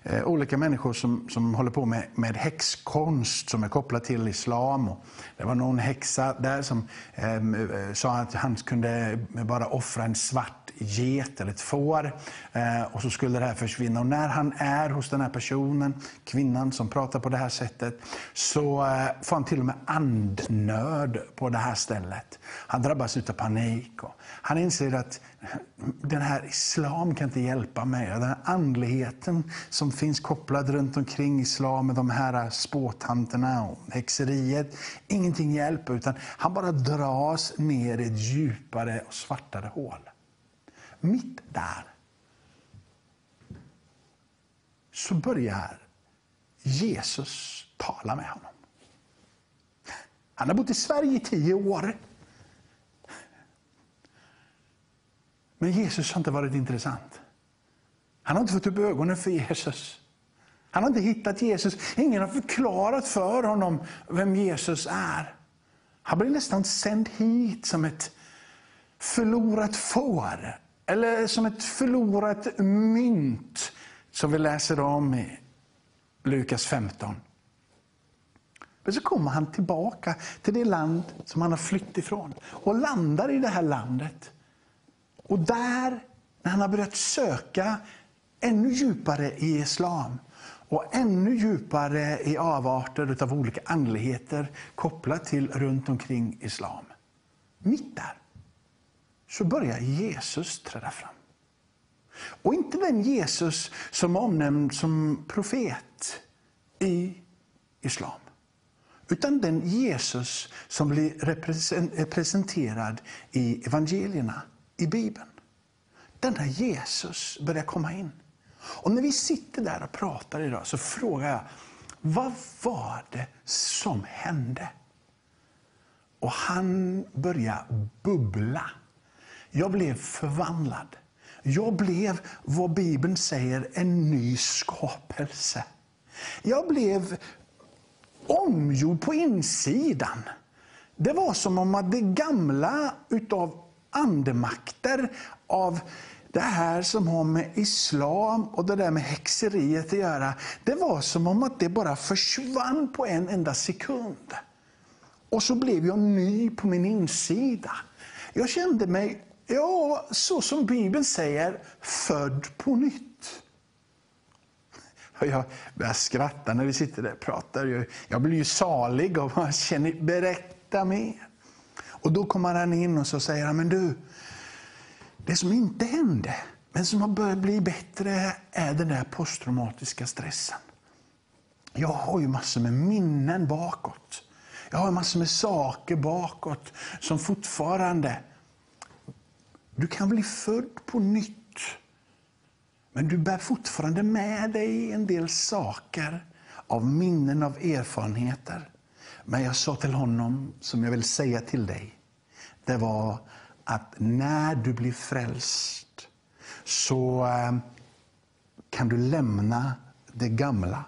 eh, olika människor som, som håller på med, med häxkonst som är kopplad till islam. Och det var någon häxa där som eh, eh sa att han kunde bara offra en svart get eller ett får eh, och så skulle det här försvinna. Och när han är hos den här personen, kvinnan som pratar på det här sättet, så eh, får han till och med andnöd på det här stället. Han drabbas av panik. Och han inser att den här islam kan inte hjälpa mig. Den här andligheten som finns kopplad runt omkring islam med de här spåtanterna och häxeriet. Ingenting hjälper utan han bara dras ner i ett djupare och svartare hål. Mitt där så börjar Jesus tala med honom. Han har bott i Sverige i tio år. Men Jesus har inte varit intressant. Han har inte fått upp ögonen för Jesus. Han har inte hittat Jesus. Ingen har förklarat för honom vem Jesus är. Han blir nästan sänd hit som ett förlorat får. Eller som ett förlorat mynt som vi läser om i Lukas 15. Men så kommer han tillbaka till det land som han har flytt ifrån och landar i det här landet. Och där, när han har börjat söka ännu djupare i islam och ännu djupare i avarter av olika andligheter kopplat till runt omkring islam. Mitt där så börjar Jesus träda fram. Och inte den Jesus som omnämns som profet i islam. Utan den Jesus som blir presenterad i evangelierna, i Bibeln. Denna Jesus börjar komma in. Och när vi sitter där och pratar idag så frågar jag, vad var det som hände? Och han börjar bubbla jag blev förvandlad. Jag blev vad Bibeln säger en ny skapelse. Jag blev omgjord på insidan. Det var som om att det gamla utav andemakter, av det här som har med islam och det där med häxeriet att göra. Det var som om att det bara försvann på en enda sekund. Och så blev jag ny på min insida. Jag kände mig Ja, så som Bibeln säger, född på nytt. Jag börjar skratta när vi sitter där och pratar. Jag blir ju salig av att känner, berätta mer. Och då kommer han in och så säger han, men du, det som inte hände, men som har börjat bli bättre, är den där posttraumatiska stressen. Jag har ju massor med minnen bakåt. Jag har massor med saker bakåt som fortfarande du kan bli född på nytt. Men du bär fortfarande med dig en del saker av minnen, av erfarenheter. Men jag sa till honom, som jag vill säga till dig, det var att när du blir frälst så eh, kan du lämna det gamla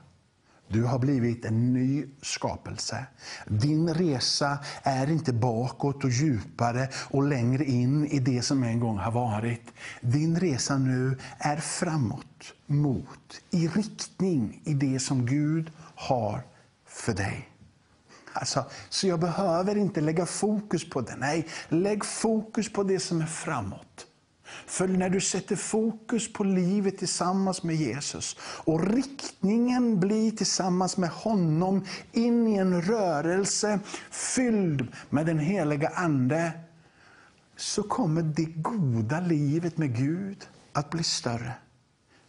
du har blivit en ny skapelse. Din resa är inte bakåt och djupare och längre in i det som en gång har varit. Din resa nu är framåt, mot, i riktning i det som Gud har för dig. Alltså, så jag behöver inte lägga fokus på det. Nej, lägg fokus på det som är framåt. För när du sätter fokus på livet tillsammans med Jesus och riktningen blir tillsammans med honom in i en rörelse fylld med den heliga Ande, så kommer det goda livet med Gud att bli större.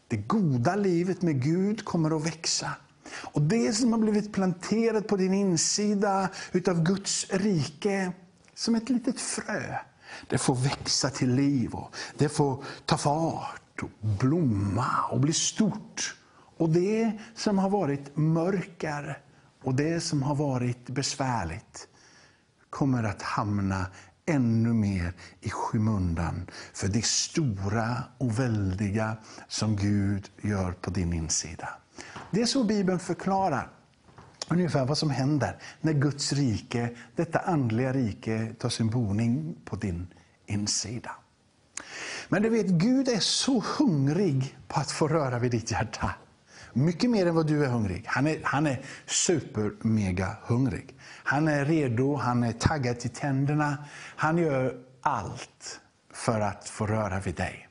Det goda livet med Gud kommer att växa. Och det som har blivit planterat på din insida utav Guds rike, som ett litet frö, det får växa till liv och det får ta fart och blomma och bli stort. Och det som har varit mörker och det som har varit besvärligt kommer att hamna ännu mer i skymundan för det stora och väldiga som Gud gör på din insida. Det är så Bibeln förklarar ungefär vad som händer när Guds rike, detta andliga rike, tar sin boning på din insida. Men du vet, Gud är så hungrig på att få röra vid ditt hjärta. Mycket mer än vad du är hungrig. Han är, han är super mega hungrig. Han är redo, han är taggad till tänderna. Han gör allt för att få röra vid dig.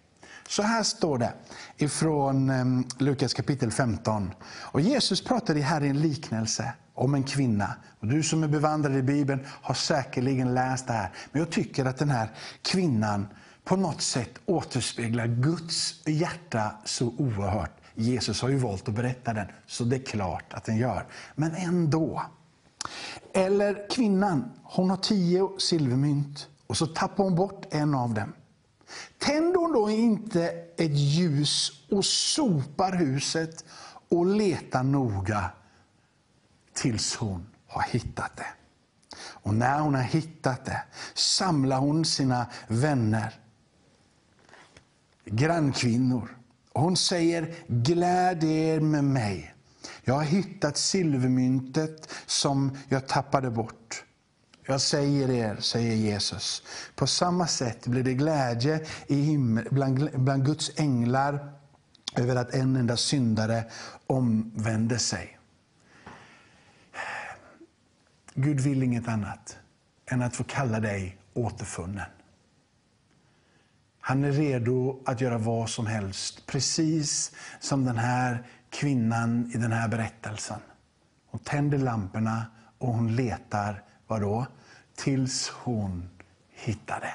Så här står det ifrån ehm, Lukas kapitel 15. Och Jesus pratade här i en liknelse om en kvinna. Och du som är bevandrad i Bibeln har säkerligen läst det här. Men jag tycker att den här kvinnan på något sätt återspeglar Guds hjärta så oerhört. Jesus har ju valt att berätta den, så det är klart att den gör. Men ändå. Eller kvinnan, hon har tio silvermynt och så tappar hon bort en av dem. Tänder hon då inte ett ljus och sopar huset och letar noga tills hon har hittat det. Och när hon har hittat det samlar hon sina vänner, grannkvinnor. Hon säger, gläd er med mig. Jag har hittat silvermyntet som jag tappade bort. Jag säger er, säger Jesus, på samma sätt blir det glädje i himmel, bland, bland Guds änglar över att en enda syndare omvänder sig. Gud vill inget annat än att få kalla dig återfunnen. Han är redo att göra vad som helst, precis som den här kvinnan i den här berättelsen. Hon tänder lamporna och hon letar, vadå? Tills hon hittade.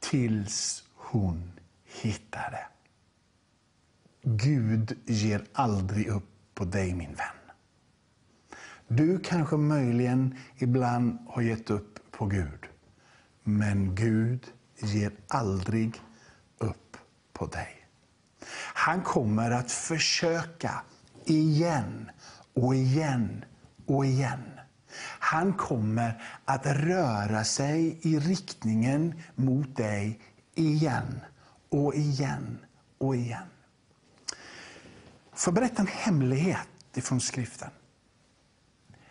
Tills hon hittade. Gud ger aldrig upp på dig min vän. Du kanske möjligen ibland har gett upp på Gud. Men Gud ger aldrig upp på dig. Han kommer att försöka igen och igen och igen. Han kommer att röra sig i riktningen mot dig igen och igen och igen. Får jag berätta en hemlighet ifrån skriften?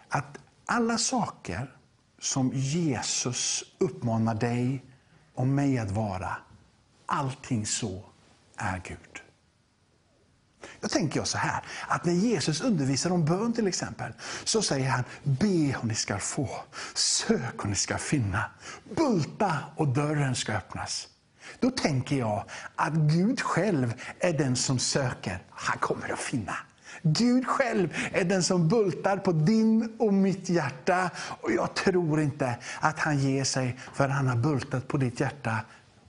Att alla saker som Jesus uppmanar dig och mig att vara, allting så är Gud. Då tänker jag så här, att när Jesus undervisar om bön till exempel, så säger han, be och ni ska få, sök och ni ska finna, bulta och dörren ska öppnas. Då tänker jag att Gud själv är den som söker, han kommer att finna. Gud själv är den som bultar på din och mitt hjärta. Och jag tror inte att han ger sig för han har bultat på ditt hjärta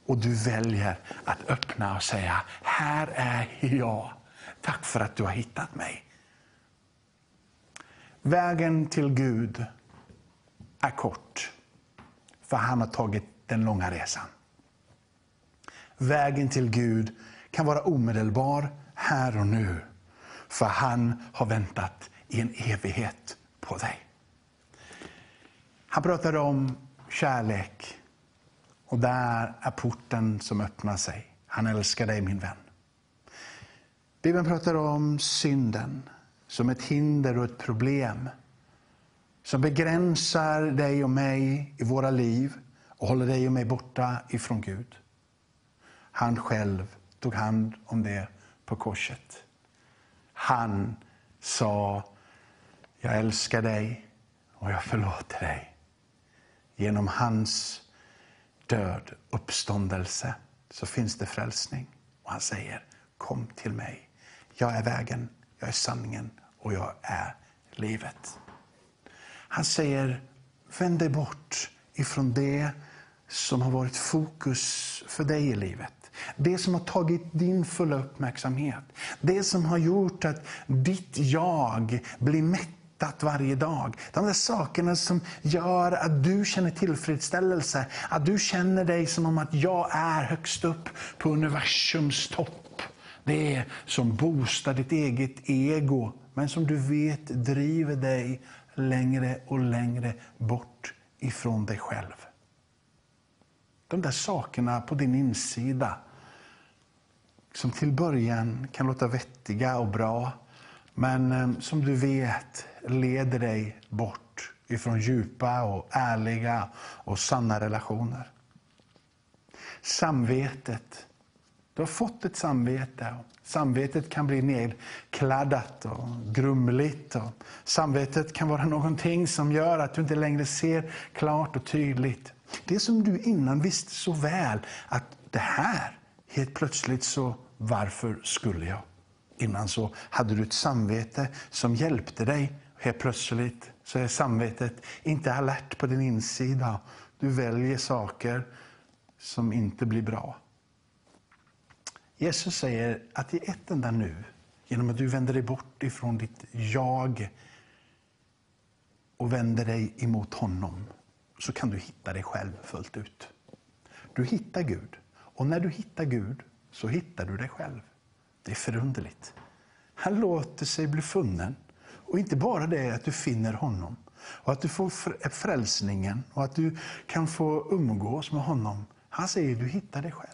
och du väljer att öppna och säga, här är jag. Tack för att du har hittat mig. Vägen till Gud är kort, för han har tagit den långa resan. Vägen till Gud kan vara omedelbar här och nu. För han har väntat i en evighet på dig. Han pratar om kärlek. Och där är porten som öppnar sig. Han älskar dig min vän. Bibeln pratar om synden som ett hinder och ett problem. Som begränsar dig och mig i våra liv och håller dig och mig borta ifrån Gud. Han själv tog hand om det på korset. Han sa, jag älskar dig och jag förlåter dig. Genom hans död, uppståndelse, så finns det frälsning. Och han säger, kom till mig. Jag är vägen, jag är sanningen och jag är livet. Han säger, vänd dig bort ifrån det som har varit fokus för dig i livet. Det som har tagit din fulla uppmärksamhet. Det som har gjort att ditt jag blir mättat varje dag. De där sakerna som gör att du känner tillfredsställelse. Att du känner dig som om att jag är högst upp på universums topp. Det är som boostar ditt eget ego, men som du vet driver dig längre och längre bort ifrån dig själv. De där sakerna på din insida som till början kan låta vettiga och bra, men eh, som du vet leder dig bort ifrån djupa och ärliga och sanna relationer. Samvetet. Du har fått ett samvete. Samvetet kan bli nedkladdat och grumligt. Och samvetet kan vara någonting som gör att du inte längre ser klart och tydligt. Det som du innan visste så väl att det här, helt plötsligt så, varför skulle jag? Innan så hade du ett samvete som hjälpte dig. Helt plötsligt så är samvetet inte alert på din insida. Du väljer saker som inte blir bra. Jesus säger att i ett enda nu, genom att du vänder dig bort ifrån ditt jag och vänder dig emot honom, så kan du hitta dig själv fullt ut. Du hittar Gud. Och när du hittar Gud så hittar du dig själv. Det är förunderligt. Han låter sig bli funnen. Och inte bara det att du finner honom och att du får frälsningen och att du kan få umgås med honom. Han säger att du hittar dig själv.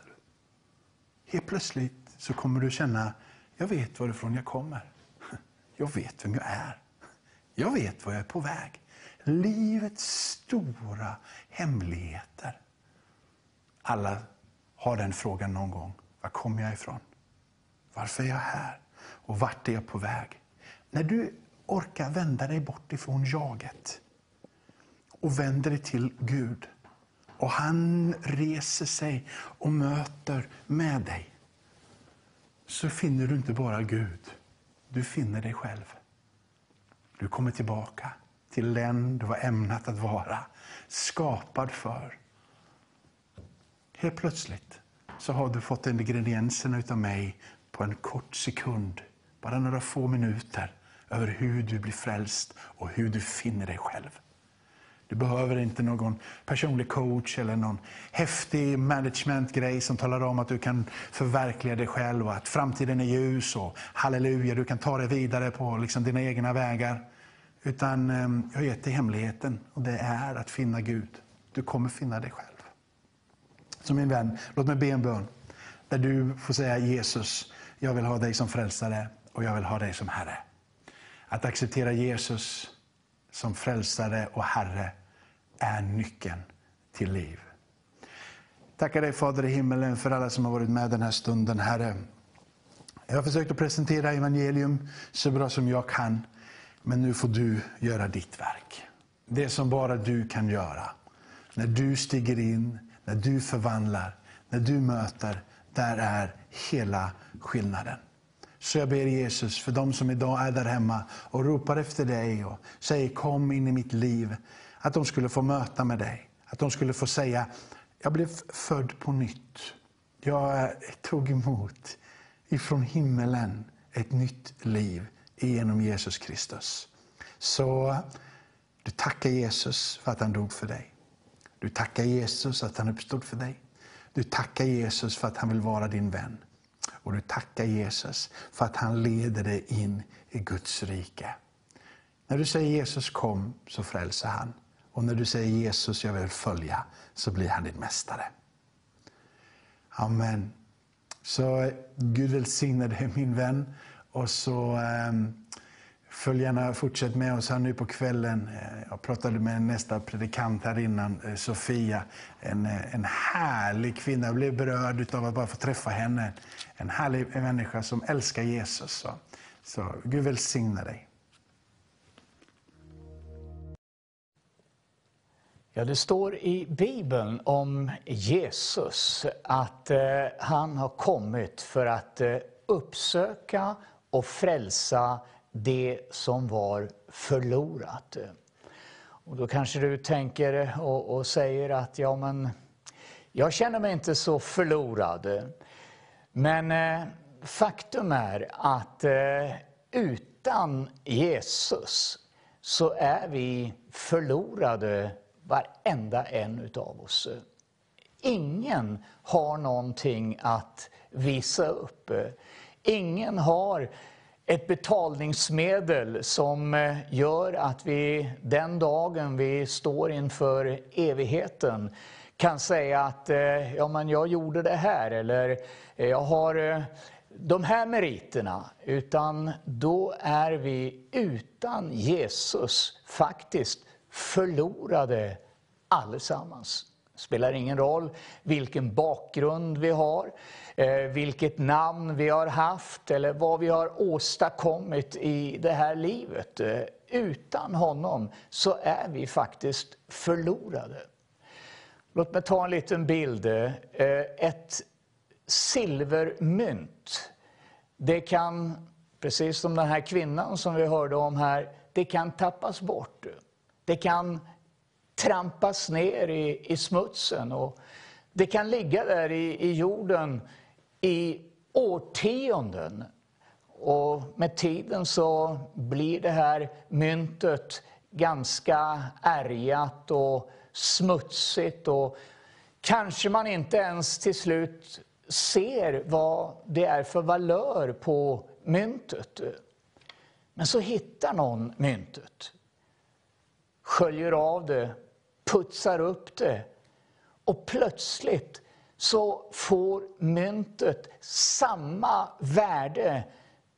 Helt plötsligt så kommer du känna, jag vet varifrån jag kommer. Jag vet vem jag är. Jag vet var jag är på väg. Livets stora hemligheter. Alla har den frågan någon gång. Var kommer jag ifrån? Varför är jag här? Och vart är jag på väg? När du orkar vända dig bort ifrån jaget och vänder dig till Gud och han reser sig och möter med dig så finner du inte bara Gud, du finner dig själv. Du kommer tillbaka till den du var ämnat att vara, skapad för. Helt plötsligt så har du fått ingredienserna av mig på en kort sekund, bara några få minuter, över hur du blir frälst och hur du finner dig själv. Du behöver inte någon personlig coach eller någon häftig managementgrej som talar om att du kan förverkliga dig själv och att framtiden är ljus och halleluja, du kan ta dig vidare på liksom dina egna vägar. Utan ehm, jag har gett dig hemligheten och det är att finna Gud. Du kommer finna dig själv. Så min vän, låt mig be en bön. Där du får säga Jesus, jag vill ha dig som frälsare och jag vill ha dig som Herre. Att acceptera Jesus som frälsare och Herre är nyckeln till liv. Tackar dig Fader i himmelen för alla som har varit med den här stunden, Herre. Jag har försökt att presentera evangelium så bra som jag kan, men nu får du göra ditt verk. Det som bara du kan göra. När du stiger in, när du förvandlar, när du möter, där är hela skillnaden. Så jag ber Jesus för de som idag är där hemma och ropar efter dig och säger kom in i mitt liv. Att de skulle få möta med dig. Att de skulle få säga, jag blev född på nytt. Jag tog emot ifrån himmelen ett nytt liv genom Jesus Kristus. Så du tackar Jesus för att han dog för dig. Du tackar Jesus att han uppstod för dig. Du tackar Jesus för att han vill vara din vän. Och du tackar Jesus för att han leder dig in i Guds rike. När du säger Jesus kom så frälser han. Och när du säger Jesus jag vill följa så blir han din mästare. Amen. Så eh, Gud välsigne dig min vän. Och så eh, Följ gärna, fortsätt med oss här nu på kvällen. Eh, jag pratade med nästa predikant här innan, eh, Sofia. En, en härlig kvinna. Jag blev berörd av att bara få träffa henne. En härlig människa som älskar Jesus. Så, så Gud välsigne dig. Ja, det står i Bibeln om Jesus att eh, han har kommit för att eh, uppsöka och frälsa det som var förlorat. Och då kanske du tänker och, och, säger att ja, men jag känner mig inte så förlorad. Men eh, faktum är att eh, utan Jesus så är vi förlorade, varenda en utav oss. Ingen har någonting att visa upp. Ingen har ett betalningsmedel som eh, gör att vi den dagen vi står inför evigheten kan säga att eh, ja, men jag gjorde det här eller eh, jag har de här meriterna. Utan då är vi utan Jesus faktiskt förlorade allesammans. Det spelar ingen roll vilken bakgrund vi har, eh, vilket namn vi har haft eller vad vi har åstadkommit i det här livet. Eh, utan honom så är vi faktiskt förlorade. Låt mig ta en liten bild. Eh, ett silvermynt, det kan, precis som den här kvinnan som vi hörde om här, det kan tappas bort. Det kan trampas ner i, i smutsen och det kan ligga där i, i jorden i årtionden. Och med tiden så blir det här myntet ganska ärgat och smutsigt och kanske man inte ens till slut ser vad det är för valör på myntet. Men så hittar någon myntet, sköljer av det, putsar upp det och plötsligt så får myntet samma värde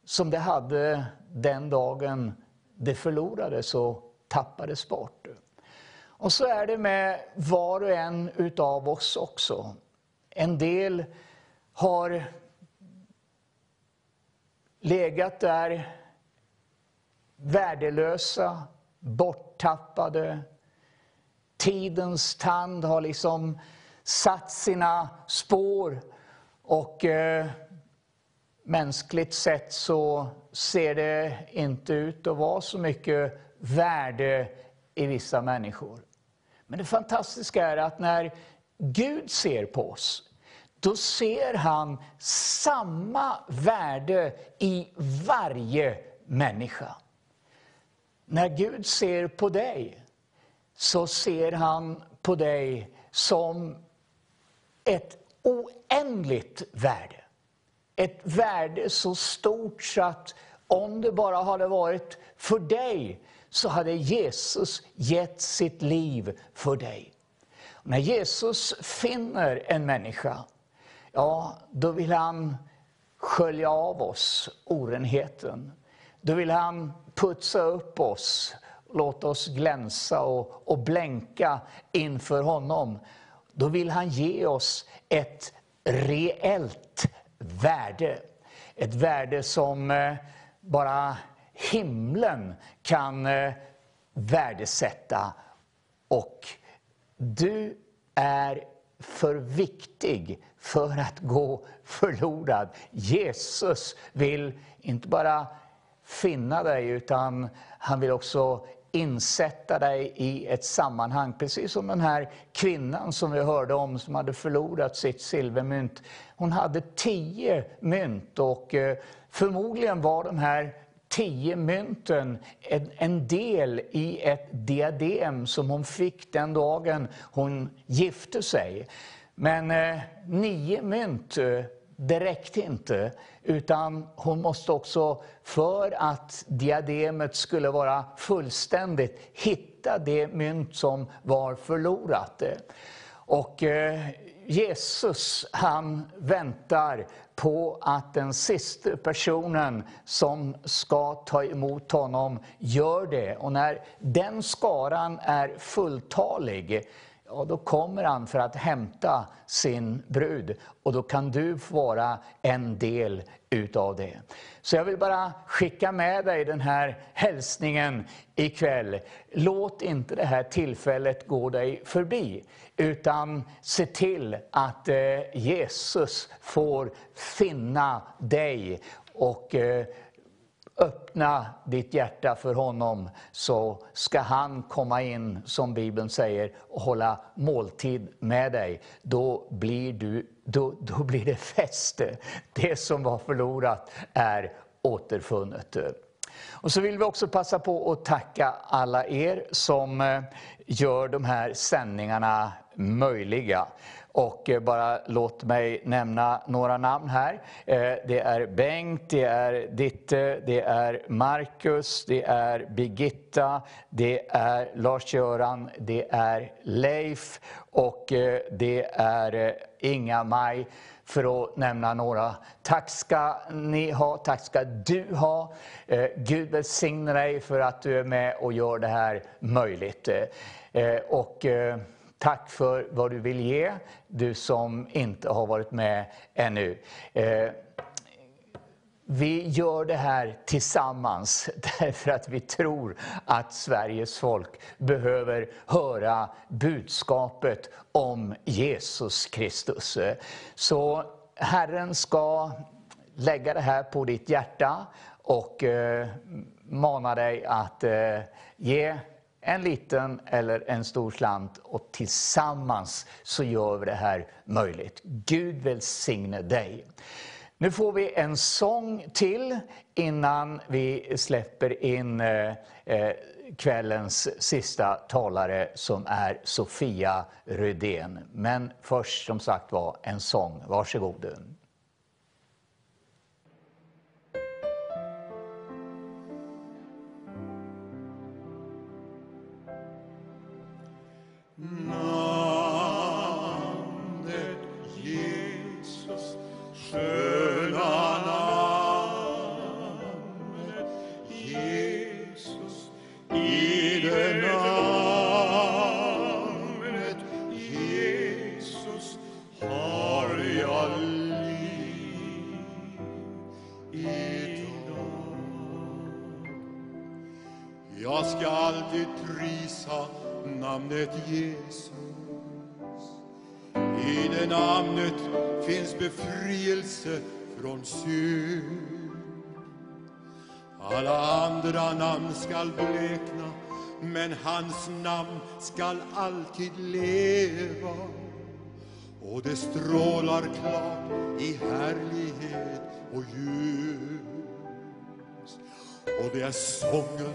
som det hade den dagen det förlorades och tappades bort. Och så är det med var och en utav oss också. En del har legat där värdelösa, borttappade. Tidens tand har liksom satt sina spår och eh, mänskligt sett så ser det inte ut att vara så mycket värde i vissa människor. Men det fantastiska är att när Gud ser på oss, då ser han samma värde i varje människa. När Gud ser på dig, så ser han på dig som ett oändligt värde. Ett värde så stort så att om det bara hade varit för dig så hade Jesus gett sitt liv för dig. när Jesus finner en människa, ja, då vill han skölja av oss orenheten. Då vill han putsa upp oss, låta oss glänsa och, och blänka inför honom. Då vill han ge oss ett reellt värde. Ett värde som eh, bara himlen kan eh, värdesätta. Och du är för viktig för att gå förlorad. Jesus vill inte bara finna dig, utan han vill också insätta dig i ett sammanhang. Precis som den här kvinnan som vi hörde om som hade förlorat sitt silvermynt. Hon hade tio mynt och eh, förmodligen var de här tio mynten en, en del i ett diadem som hon fick den dagen hon gifte sig. Men eh, nio mynt, eh, det räckte inte. Utan hon måste också, för att diademet skulle vara fullständigt, hitta det mynt som var förlorat. Och eh, Jesus, han väntar på att den sista personen som ska ta emot honom gör det. Och när den skaran är fulltalig, och då kommer han för att hämta sin brud. Och då kan du få vara en del utav det. Så jag vill bara skicka med dig den här hälsningen ikväll. Låt inte det här tillfället gå dig förbi, utan se till att eh, Jesus får finna dig och eh, öppna ditt hjärta för honom så ska han komma in, som Bibeln säger, och hålla måltid med dig. Då blir, du, då, då blir det fäste. Det som var förlorat är återfunnet. Och så vill vi också passa på att tacka alla er som eh, gör de här sändningarna möjliga. Och eh, bara låt mig nämna några namn här. Eh, det är Bengt, det är Ditte, det är Marcus, det är Birgitta, det är Lars-Göran, det är Leif och eh, det är Inga-Maj för att nämna några. Tack ska ni ha, tack ska du ha. Gud välsigne dig för att du är med och gör det här möjligt. Och tack för vad du vill ge, du som inte har varit med ännu. Eh, vi gör det här tillsammans därför att vi tror att Sveriges folk behöver höra budskapet om Jesus Kristus. Så Herren ska lägga det här på ditt hjärta och eh, mana dig att eh, ge en liten eller en stor slant och tillsammans så gör vi det här möjligt. Gud välsigne dig. Nu får vi en sång till innan vi släpper in eh, eh kvällens sista talare som är Sofia Rydén. Men först som sagt var en sång. Varsågod. Namnet Jesus, sköna namnet Jesus, i det namnet Jesus har jag liv idag. Jag ska alltid namnet Jesus I det namnet finns befrielse från synd. Alla andra namn skall blekna, men hans namn skall alltid leva. Och det strålar klart i härlighet och ljus. Och det är sången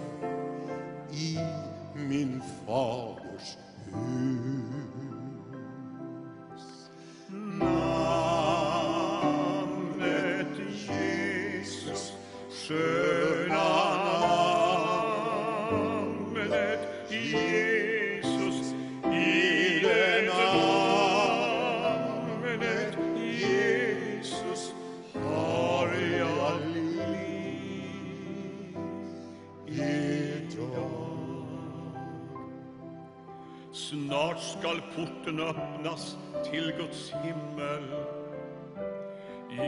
i min Deus. Snart skall porten öppnas till Guds himmel.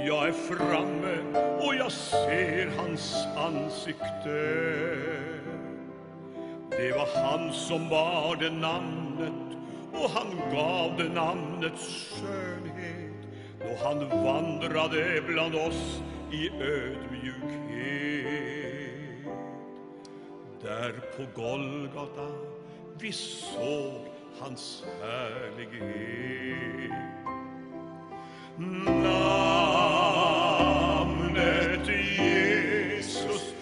Jag är framme och jag ser hans ansikte. Det var han som bar det namnet och han gav det namnets skönhet då han vandrade bland oss i ödmjukhet. Där på Golgata vi såg hans härlighet. Namnet Jesus,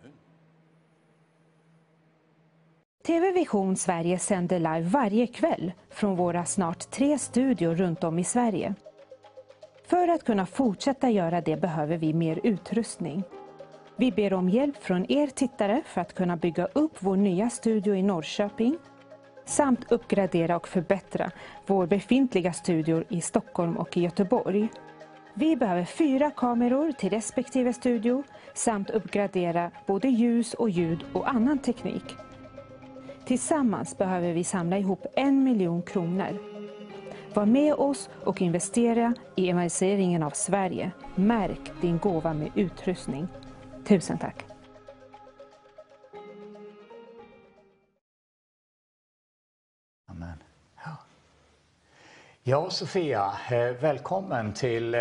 Amen. TV Vision Sverige sänder live varje kväll från våra snart tre studior runt om i Sverige. För att kunna fortsätta göra det behöver vi mer utrustning. Vi ber om hjälp från er tittare för att kunna bygga upp vår nya studio i Norrköping samt uppgradera och förbättra vår befintliga studior i Stockholm och i Göteborg. Vi behöver fyra kameror till respektive studio samt uppgradera både ljus och ljud och annan teknik. Tillsammans behöver vi samla ihop en miljon kronor. Var med oss och investera i evangeliseringen av Sverige. Märk din gåva med utrustning. Tusen tack! Ja, Sofia, eh, välkommen till eh,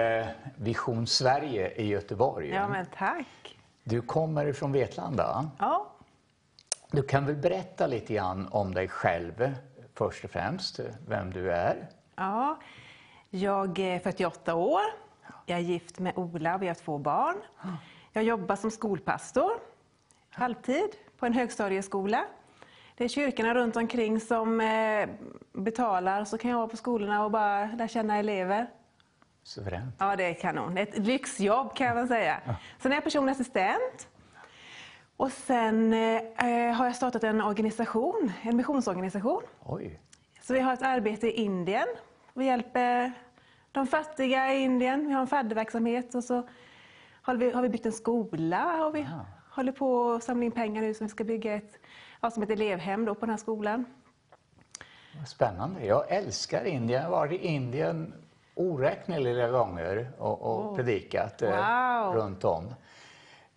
Vision Sverige i Göteborg. Ja, men tack. Du kommer från Vetlanda. Ja, Du kan väl berätta lite grann om dig själv först och främst, vem du är? ja. Jag är 48 år. Jag är gift med Ola och vi har två barn. Jag jobbar som skolpastor, halvtid, på en högstadieskola. Det är kyrkorna runt omkring som eh, betalar, så kan jag vara på skolorna och bara lära känna elever. Suveränt. Ja, det är kanon. Ett lyxjobb kan man säga. Sen är jag personlig assistent. Och sen eh, har jag startat en organisation, en missionsorganisation. Oj, Så vi har ett arbete i Indien. Vi hjälper de fattiga i Indien. Vi har en fadderverksamhet och så har vi, har vi byggt en skola och vi håller på att samla in pengar nu som vi ska bygga ett, ja, som ett elevhem då på den här skolan. spännande. Jag älskar Indien. Jag har varit i Indien oräkneliga gånger och, och predikat eh, Wow. runt om.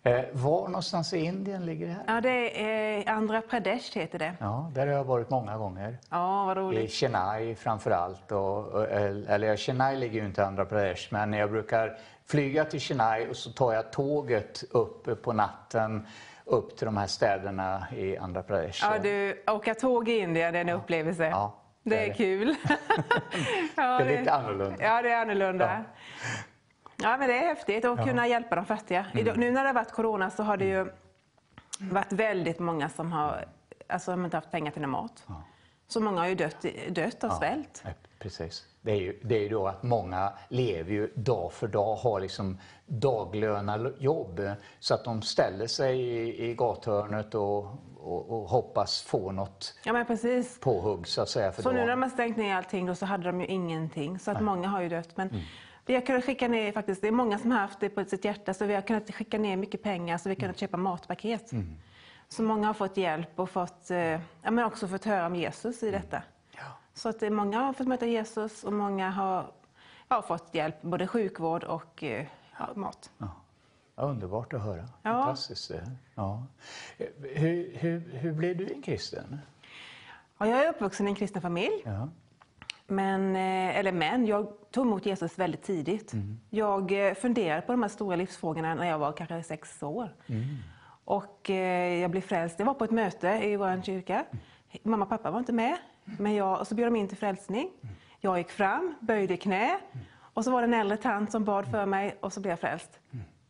Eh, var någonstans i Indien ligger det här? Ja, det är Andhra Pradesh heter det. Ja, där har jag varit många gånger. Ja, vad I roligt. Chennai framför allt. Och, och, eller Chennai ligger ju inte i Andhra Pradesh, men jag brukar flyga till Chennai och så tar jag tåget upp på natten upp till de här städerna i Andhra Pradesh. Ja, du, åka tåg i Indien, det är en upplevelse. Ja, det, det är det. kul. ja, Det är lite annorlunda. Ja, det är annorlunda. Ja. men det är häftigt att kunna hjälpa de fattiga. Mm. Nu när det har varit corona så har det ju varit väldigt många som har alltså, inte haft pengar till mat. Så många har ju dött, dött av svält. Ja, precis. Det är, ju, det är ju då att många lever ju dag för dag, har liksom daglönajobb. Så att de ställer sig i, i gathörnet och, och, och hoppas få något Ja, men precis. påhugg så att säga för Så nu när de har stängt ner allting då, så hade de ju ingenting. Så att många har ju dött. Men Mm. vi har kunnat skicka ner, faktiskt, det är många som har haft det på sitt hjärta, så vi har kunnat skicka ner mycket pengar så vi har kunnat köpa matpaket. Mm. Så många har fått hjälp och fått, eh, ja, men också fått höra om Jesus Mm. i detta. Så att eh, många har fått möta Jesus och många har ja, fått hjälp, både sjukvård och eh, ja, mat. Ja, underbart att höra. Ja. Fantastiskt. det. Ja. Hur, hur, hur blev du en kristen? Ja, jag är uppvuxen i en kristen familj. Ja. Men, eh, eller men, jag tog emot Jesus väldigt tidigt. Jag eh, funderade på de här stora livsfrågorna när jag var kanske sex år. Och eh, jag blev frälst. Jag var på ett möte i vår kyrka. Mamma och pappa var inte med. Men jag, och så bjöd de in till frälsning. Jag gick fram, böjde knä. Och så var det en äldre tant som bad för mig och så blev jag frälst.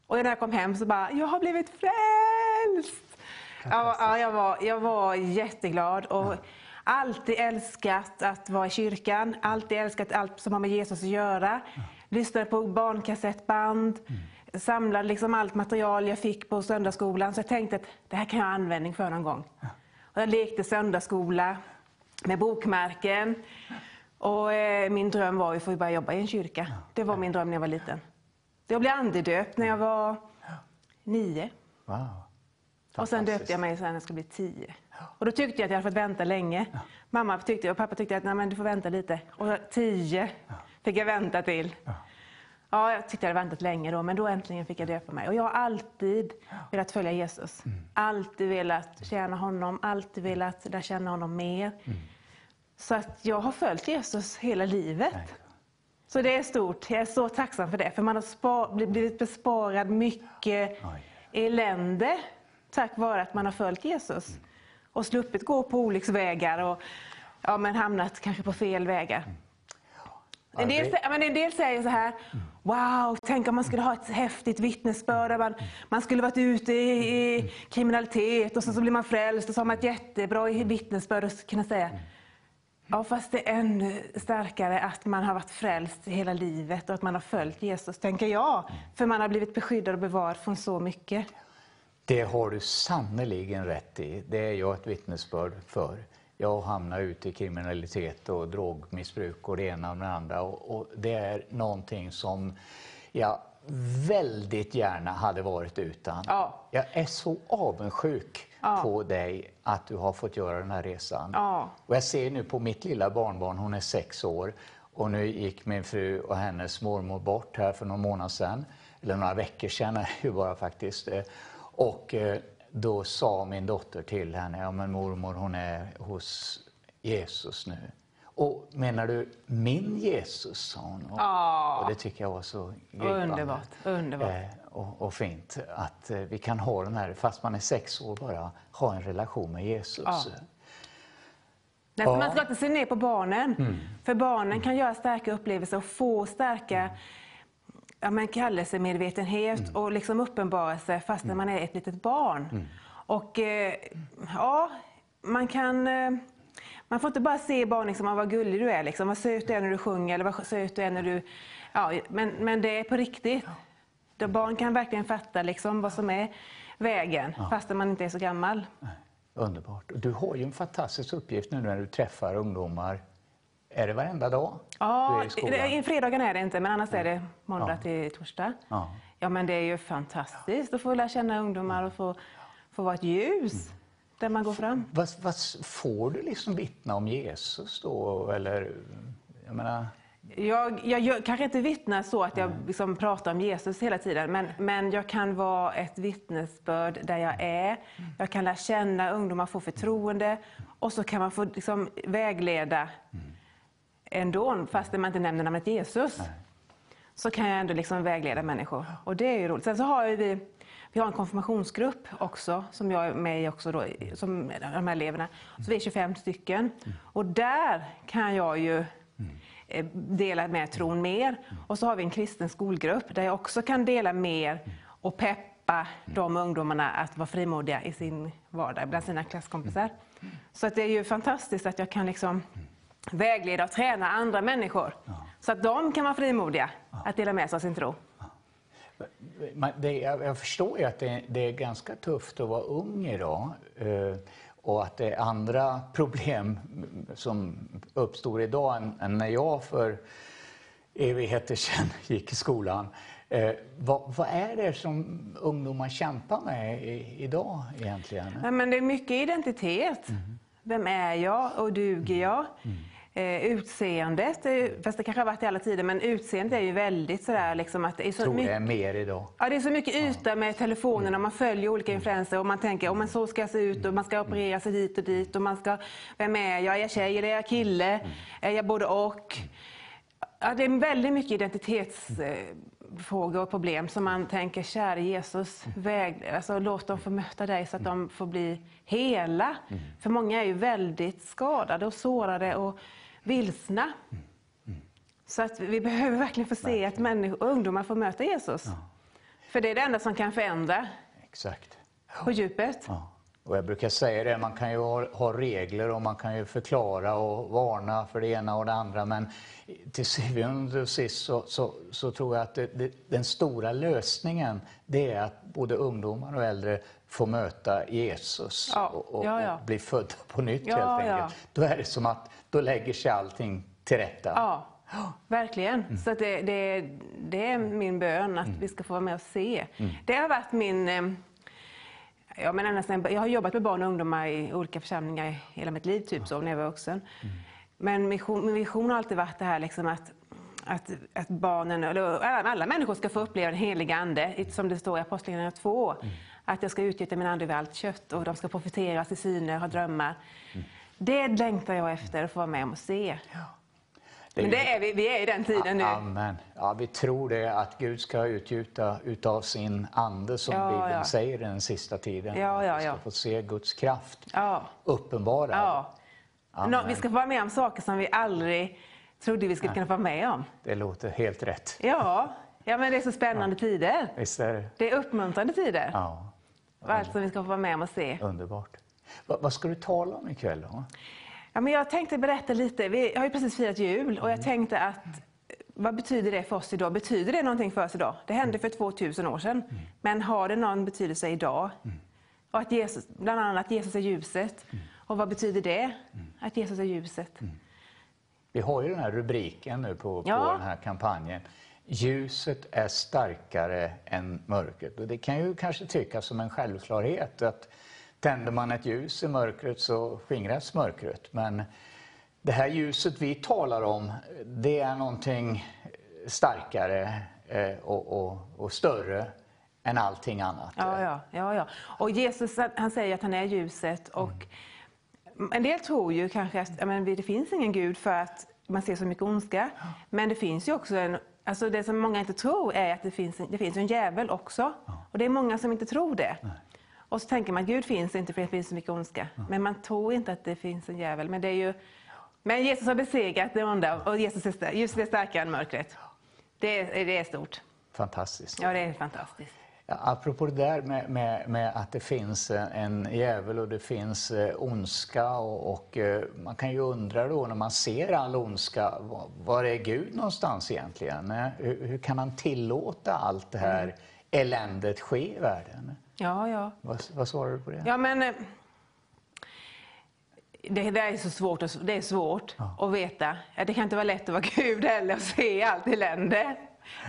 Och när jag kom hem så bara, jag har blivit frälst! Ja, ja, jag, var, jag var jätteglad och alltid älskat att vara i kyrkan, alltid älskat allt som har med Jesus att göra. Lyssnade på barnkassettband, samlade liksom allt material jag fick på söndagsskolan. Så jag tänkte att det här kan jag ha användning för någon gång. Och jag lekte söndagsskola med bokmärken. Och eh, min dröm var att få börja jobba i en kyrka. Det var min dröm när jag var liten. Jag blev andedöpt när jag var nio. Wow. Och sen döpte jag mig sen när jag skulle bli tio. Och då tyckte jag att jag hade fått vänta länge. Mamma tyckte, och pappa tyckte att Nej, men du får vänta lite. Och tio fick jag vänta till. Ja, jag tyckte jag hade väntat länge då, men då äntligen fick jag döpa mig. Och jag har alltid velat följa Jesus. Alltid velat tjäna honom, alltid velat lära känna honom mer. Så att jag har följt Jesus hela livet. Så det är stort. Jag är så tacksam för det. För man har spa- bli- blivit besparad mycket elände tack vare att man har följt Jesus. Och sluppit gå på olycksvägar och ja, men hamnat kanske på fel vägar. En del, men en del säger så här, wow, tänk om man skulle ha ett häftigt vittnesbörd. Man, man skulle varit ute i, i kriminalitet och så, så blir man frälst och så har man ett jättebra vittnesbörd och kunna säga, Ja, fast det är ännu starkare att man har varit frälst hela livet och att man har följt Jesus, tänker jag. För man har blivit beskyddad och bevarad från så mycket. Det har du sannerligen rätt i. Det är jag ett vittnesbörd för. Jag hamnar ute i kriminalitet och drogmissbruk och det ena och det andra. Och, och det är någonting som jag väldigt gärna hade varit utan. Ja. Jag är så avundsjuk Ja. på dig att du har fått göra den här resan. Ja. Och jag ser nu på mitt lilla barnbarn, hon är sex år, Och nu gick min fru och hennes mormor bort här för någon månad sedan. Eller några veckor sedan ju bara faktiskt. Och eh, då sa min dotter till henne, ja men mormor hon är hos Jesus nu. Och menar du min Jesus? sa hon. Och, Ja. och det tycker jag var så gripande. Underbart, underbart. Eh, och, och fint att eh, vi kan ha den här, fast man är sex år bara, ha en relation med Jesus. Ja. Nej, Ja. Man ska inte se ner på barnen. Mm. För barnen kan göra starka upplevelser och få starka ja, men kallelsemedvetenhet Mm. och liksom uppenbarelse fastän man är ett litet barn. Mm. Och eh, ja, man kan... Man får inte bara se barn liksom, vad gullig du är, liksom, vad söt du är när du sjunger eller vad söt du är när du... Ja, men, men det är på riktigt. Då barn kan verkligen fatta liksom, vad som är vägen fastän man inte är så gammal. Underbart. Och Du har ju en fantastisk uppgift nu när du träffar ungdomar. Är det varenda dag Ja, i fredagen är det inte, men annars är det måndag Ja. till torsdag. Ja. Ja, men det är ju fantastiskt att få lära känna ungdomar och få, få vara ett ljus där man går fram. Vad, vad får du liksom vittna om Jesus då? Eller, jag menar, Jag, jag, jag kanske inte vittnar så att jag liksom pratar om Jesus hela tiden, men, men jag kan vara ett vittnesbörd där jag är. Jag kan lära känna ungdomar, få förtroende och så kan man få liksom vägleda ändå, fast man inte nämner namnet Jesus. Så kan jag ändå liksom vägleda människor och det är ju roligt. Sen så har ju vi vi har en konfirmationsgrupp också, som jag är med i också då, som de här eleverna. Så vi är 25 stycken. Och där kan jag ju eh, dela med tron mer. Och så har vi en kristen skolgrupp där jag också kan dela mer och peppa de ungdomarna att vara frimodiga i sin vardag bland sina klasskompisar. Så att det är ju fantastiskt att jag kan liksom vägleda och träna andra människor så att de kan vara frimodiga att dela med sig av sin tro. Man- det, jag, jag förstår ju att det, det är ganska tufft att vara ung idag. Eh, och att det är andra problem som uppstår idag än, än när jag för evigheter sedan gick i skolan. Eh, vad, vad är det som ungdomar kämpar med i, idag egentligen? Nej, men det är mycket identitet. Vem är jag och duger jag? Eh, utseendet, fast det kanske har varit i alla tider, men utseendet är ju väldigt sådär liksom att det är så Jag tror det mycket är mer idag. Ja, det är så mycket yta med telefonen och man följer olika influenser och man tänker om så ska jag se ut och man ska operera sig dit och dit och man ska, vem är jag? Är jag tjej eller är jag kille? Är jag både och? Ja, det är väldigt mycket identitetsfrågor och problem som man tänker, käre Jesus, väg, alltså, låt dem få möta dig så att de får bli hela. För många är ju väldigt skadade och sårade och vilsna. Så att vi behöver verkligen få se att människor, ungdomar får möta Jesus. För det är det enda som kan förändra Exakt. på djupet. Ja. Och jag brukar säga det, man kan ju ha, ha regler och man kan ju förklara och varna för det ena och det andra men till syvende och sist så, så, så tror jag att det, det, den stora lösningen det är att både ungdomar och äldre får möta Jesus Ja, och, och, ja, ja. och bli födda på nytt Ja, helt ja. enkelt. Då är det som att då lägger sig allting till rätta. Ja, verkligen. Så att det, det, det är min bön att vi ska få vara med och se. Det har varit min... eh, Ja, men sedan, jag har jobbat med barn och ungdomar i olika församlingar i hela mitt liv, typ så, när jag var vuxen. Men mission, min vision har alltid varit det här liksom att, att, att barnen, eller alla, alla människor ska få uppleva den heliga Ande, som det står i Apostlagärningarna 2. Att jag ska utgjuta min ande över allt kött och de ska profetera, se syner, ha drömmar. Det längtar jag efter att få vara med om och se. Det är Men det är vi, vi är i den tiden nu. Amen. Ja, vi tror det att Gud ska utgjuta utav sin ande som Ja, Bibeln ja. säger i den sista tiden. Ja, ja, Vi ska ja. få se Guds kraft Ja. uppenbarad. Ja. Amen. Vi ska få vara med om saker som vi aldrig trodde vi skulle kunna få vara med om. Det låter helt rätt. Ja, ja men det är så spännande tider. Visst är det? Det är uppmuntrande tider. Ja, Allt som vi ska få vara med om och se. underbart. Va, vad ska du tala om ikväll då? Ja, men jag tänkte berätta lite. Vi har ju precis firat jul och jag tänkte att vad betyder det för oss idag? Betyder det någonting för oss idag? Det hände för 2000 år sedan. Men har det någon betydelse idag? Och att Jesus, bland annat att Jesus är ljuset. Och vad betyder det? Att Jesus är ljuset. Vi har ju den här rubriken nu på, på Ja. den här kampanjen. Ljuset är starkare än mörkret. Och det kan ju kanske tyckas som en självklarhet att tänder man ett ljus i mörkret så skingras mörkret. Men Det här ljuset vi talar om, det är någonting starkare eh, och, och, och större än allting annat. Ja, ja, ja, ja. Och Jesus han säger att han är ljuset. Och En del tror ju kanske att ja, men det finns ingen Gud för att man ser så mycket ondska. Men det finns ju också en Alltså det som många inte tror är att det finns en, det finns en djävul också. Och det är många som inte tror det. Nej. Och så tänker man Gud finns inte för det finns så mycket ondska. Men man tror inte att det finns en djävul. Men, det är ju, men Jesus har besegrat det onda och Jesus är, ljuset är starkare än mörkret. Det är, det är stort. Fantastiskt. Ja, det är fantastiskt. Apropå det där med, med, med, att det finns en djävul och det finns eh, ondska och, och eh, man kan ju undra då när man ser all ondska, var, var är Gud någonstans egentligen? Eh, hur, hur, kan han tillåta allt det här mm. eländet ske i världen? Ja, ja. Vad, vad svarar du på det? Ja, men, det, det är så svårt, det är svårt ja. att veta. Det kan inte vara lätt att vara Gud heller och se allt elände.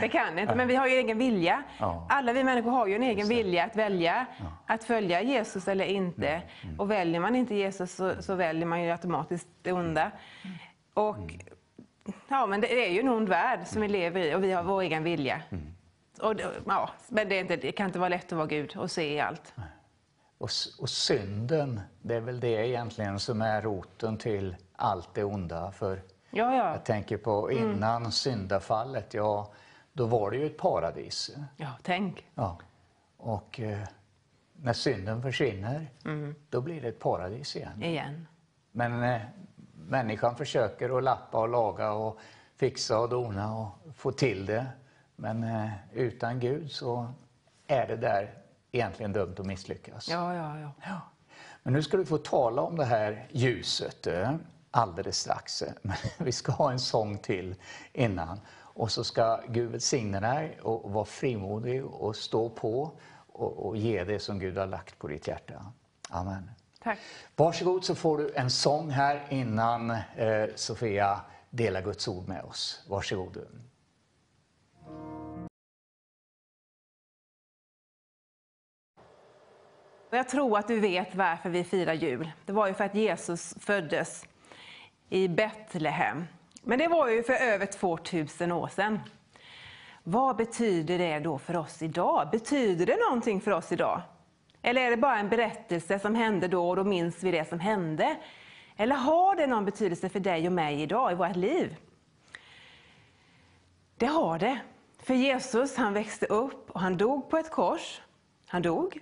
Det kan inte, men vi har ju egen vilja. Ja. Alla vi människor har ju en egen vilja att välja ja. att följa Jesus eller inte. Mm. Och väljer man inte Jesus så, så, väljer man ju automatiskt det onda. Och, mm. ja, men det är ju en ond värld som vi lever i och vi har vår egen vilja. Och, ja, men det, inte, det, kan inte vara lätt att vara Gud och se allt. Och, och synden, det är väl det egentligen som är roten till allt det onda. För Ja, ja. Jag tänker på mm. innan mm. syndafallet, ja, då var det ju ett paradis. Ja, tänk. Ja. Och eh, när synden försvinner, mm. då blir det ett paradis igen. Igen. Men eh, människan försöker att lappa och laga och fixa och dona och få till det. Men eh, utan Gud så är det där egentligen dömt att misslyckas. Ja, ja, ja. ja. Men nu ska du få tala om det här ljuset. Eh alldeles strax. Men vi ska ha en sång till innan. Och så ska Gud välsigna dig och vara frimodig och stå på och, och ge det som Gud har lagt på ditt hjärta. Amen. Tack. Varsågod så får du en sång här innan eh, Sofia delar Guds ord med oss. Varsågod. Jag tror att du vet varför vi firar jul. Det var ju för att Jesus föddes i Betlehem. Men det var ju för över 2000 år sedan. Vad betyder det då för oss idag? Betyder det någonting för oss idag? Eller är det bara en berättelse som hände då och då minns vi det som hände? Eller har det någon betydelse för dig och mig idag i vårt liv? Det har det. För Jesus han växte upp och han dog på ett kors. Han dog.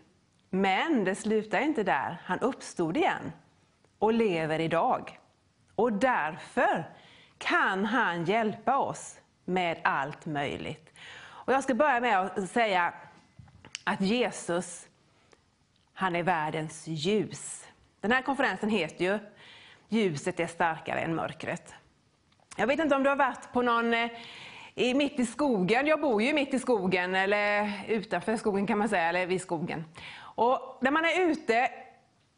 Men det slutar inte där. Han uppstod igen och lever idag. Och därför kan han hjälpa oss med allt möjligt. Och jag ska börja med att säga att Jesus, han är världens ljus. Den här konferensen heter ju Ljuset är starkare än mörkret. Jag vet inte om du har varit på någon eh, i, mitt i skogen. Jag bor ju mitt i skogen, eller utanför skogen kan man säga, eller vid skogen. Och när man är ute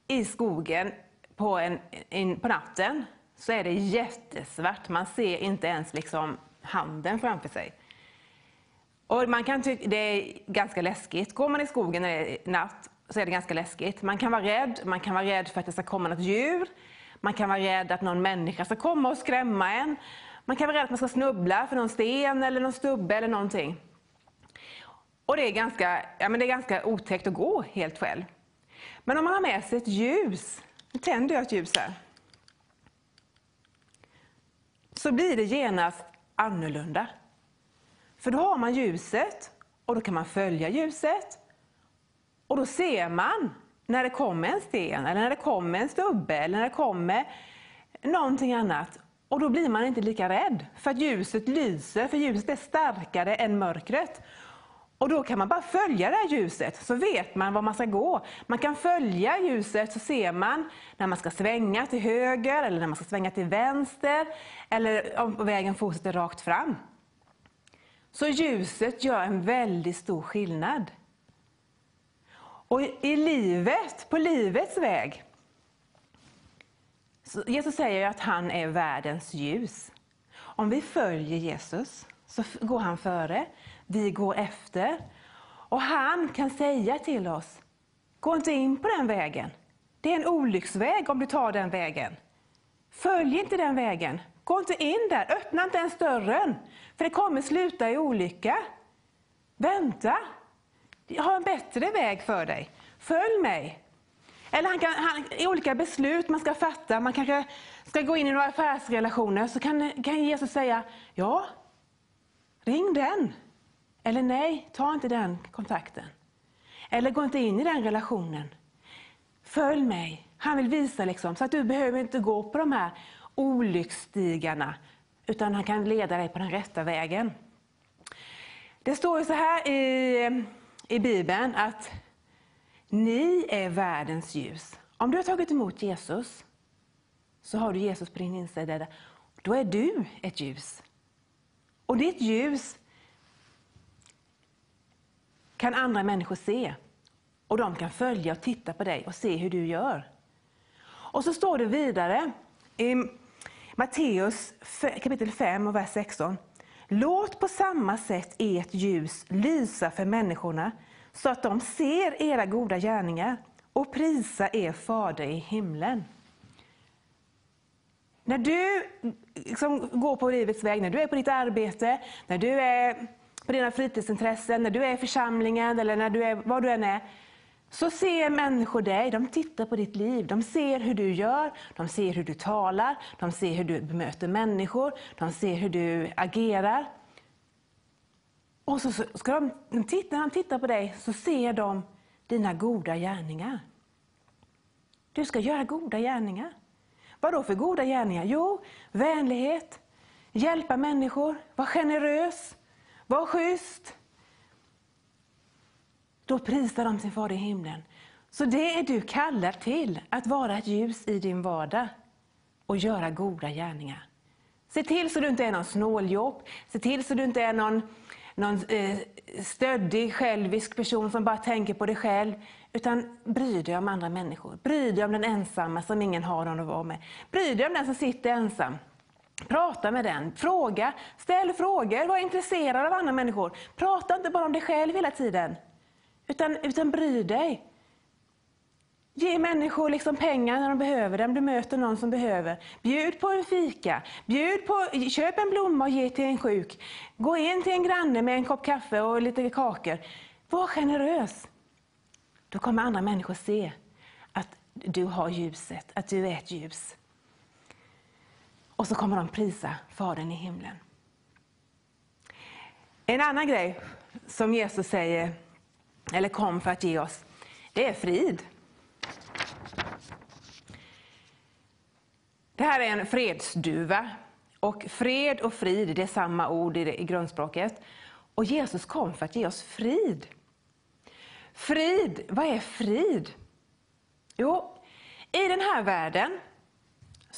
i skogen på, en, in, på natten så är det jättesvart. Man ser inte ens liksom handen framför sig. Och man kan tycka det är ganska läskigt. Går man i skogen när det är natt så är det ganska läskigt. Man kan vara rädd. Man kan vara rädd för att det ska komma något djur. Man kan vara rädd att någon människa ska komma och skrämma en. Man kan vara rädd att man ska snubbla för någon sten eller någon stubbe eller någonting. Och det är ganska, ja, men det är ganska otäckt att gå helt själv. Men om man har med sig ett ljus, nu tänder jag ett ljus här så blir det genast annorlunda. För då har man ljuset och då kan man följa ljuset. Och då ser man när det kommer en sten, eller när det kommer en stubbe eller när det kommer någonting annat. Och då blir man inte lika rädd, för att ljuset lyser, för ljuset är starkare än mörkret. Och då kan man bara följa det här ljuset, så vet man var man ska gå. Man kan följa ljuset, så ser man när man ska svänga till höger, eller när man ska svänga till vänster, eller om vägen fortsätter rakt fram. Så ljuset gör en väldigt stor skillnad. Och i livet, på livets väg, så Jesus säger att han är världens ljus. Om vi följer Jesus så går han före vi går efter. Och han kan säga till oss, gå inte in på den vägen. Det är en olycksväg om du tar den vägen. Följ inte den vägen. Gå inte in där. Öppna inte ens dörren. För det kommer sluta i olycka. Vänta. Jag har en bättre väg för dig. Följ mig. Eller han kan, han, i olika beslut man ska fatta, man kanske ska gå in i några affärsrelationer, så kan, kan Jesus säga, ja, ring den. Eller nej, ta inte den kontakten. Eller gå inte in i den relationen. Följ mig. Han vill visa liksom, så att du behöver inte gå på de här olycksstigarna, utan han kan leda dig på den rätta vägen. Det står ju så här i, i Bibeln att ni är världens ljus. Om du har tagit emot Jesus, så har du Jesus på din insida. Då är du ett ljus. Och ditt ljus kan andra människor se. Och de kan följa och titta på dig och se hur du gör. Och så står det vidare i Matteus kapitel 5 och vers 16. Låt på samma sätt ert ljus lysa för människorna så att de ser era goda gärningar och prisa er fader i himlen. När du liksom går på livets väg, när du är på ditt arbete, när du är på dina fritidsintressen, när du är i församlingen eller när du är, var du än är, så ser människor dig, de tittar på ditt liv, de ser hur du gör, de ser hur du talar, de ser hur du bemöter människor, de ser hur du agerar. Och så ska de, när de tittar på dig så ser de dina goda gärningar. Du ska göra goda gärningar. Vad då för goda gärningar? Jo, vänlighet, hjälpa människor, vara generös, var schysst. Då prisar de sin Fader i himlen. Så det är du kallad till, att vara ett ljus i din vardag och göra goda gärningar. Se till så du inte är någon snåljobb, se till så du inte är någon någon eh, stöddig, självisk person som bara tänker på dig själv. Utan bry dig om andra människor. Bry dig om den ensamma som ingen har någon att vara med. Bry dig om den som sitter ensam. Prata med den, fråga, ställ frågor, var intresserad av andra människor. Prata inte bara om dig själv hela tiden. Utan, utan bry dig. Ge människor liksom pengar när de behöver det, om du möter någon som behöver. Bjud på en fika, bjud på, köp en blomma och ge till en sjuk. Gå in till en granne med en kopp kaffe och lite kakor. Var generös. Då kommer andra människor se att du har ljuset, att du är ett ljus. Och så kommer de prisa Fadern i himlen. En annan grej som Jesus säger, eller kom för att ge oss, det är frid. Det här är en fredsduva. Och fred och frid, det är samma ord i, det, i grundspråket. Och Jesus kom för att ge oss frid. Frid, vad är frid? Jo, i den här världen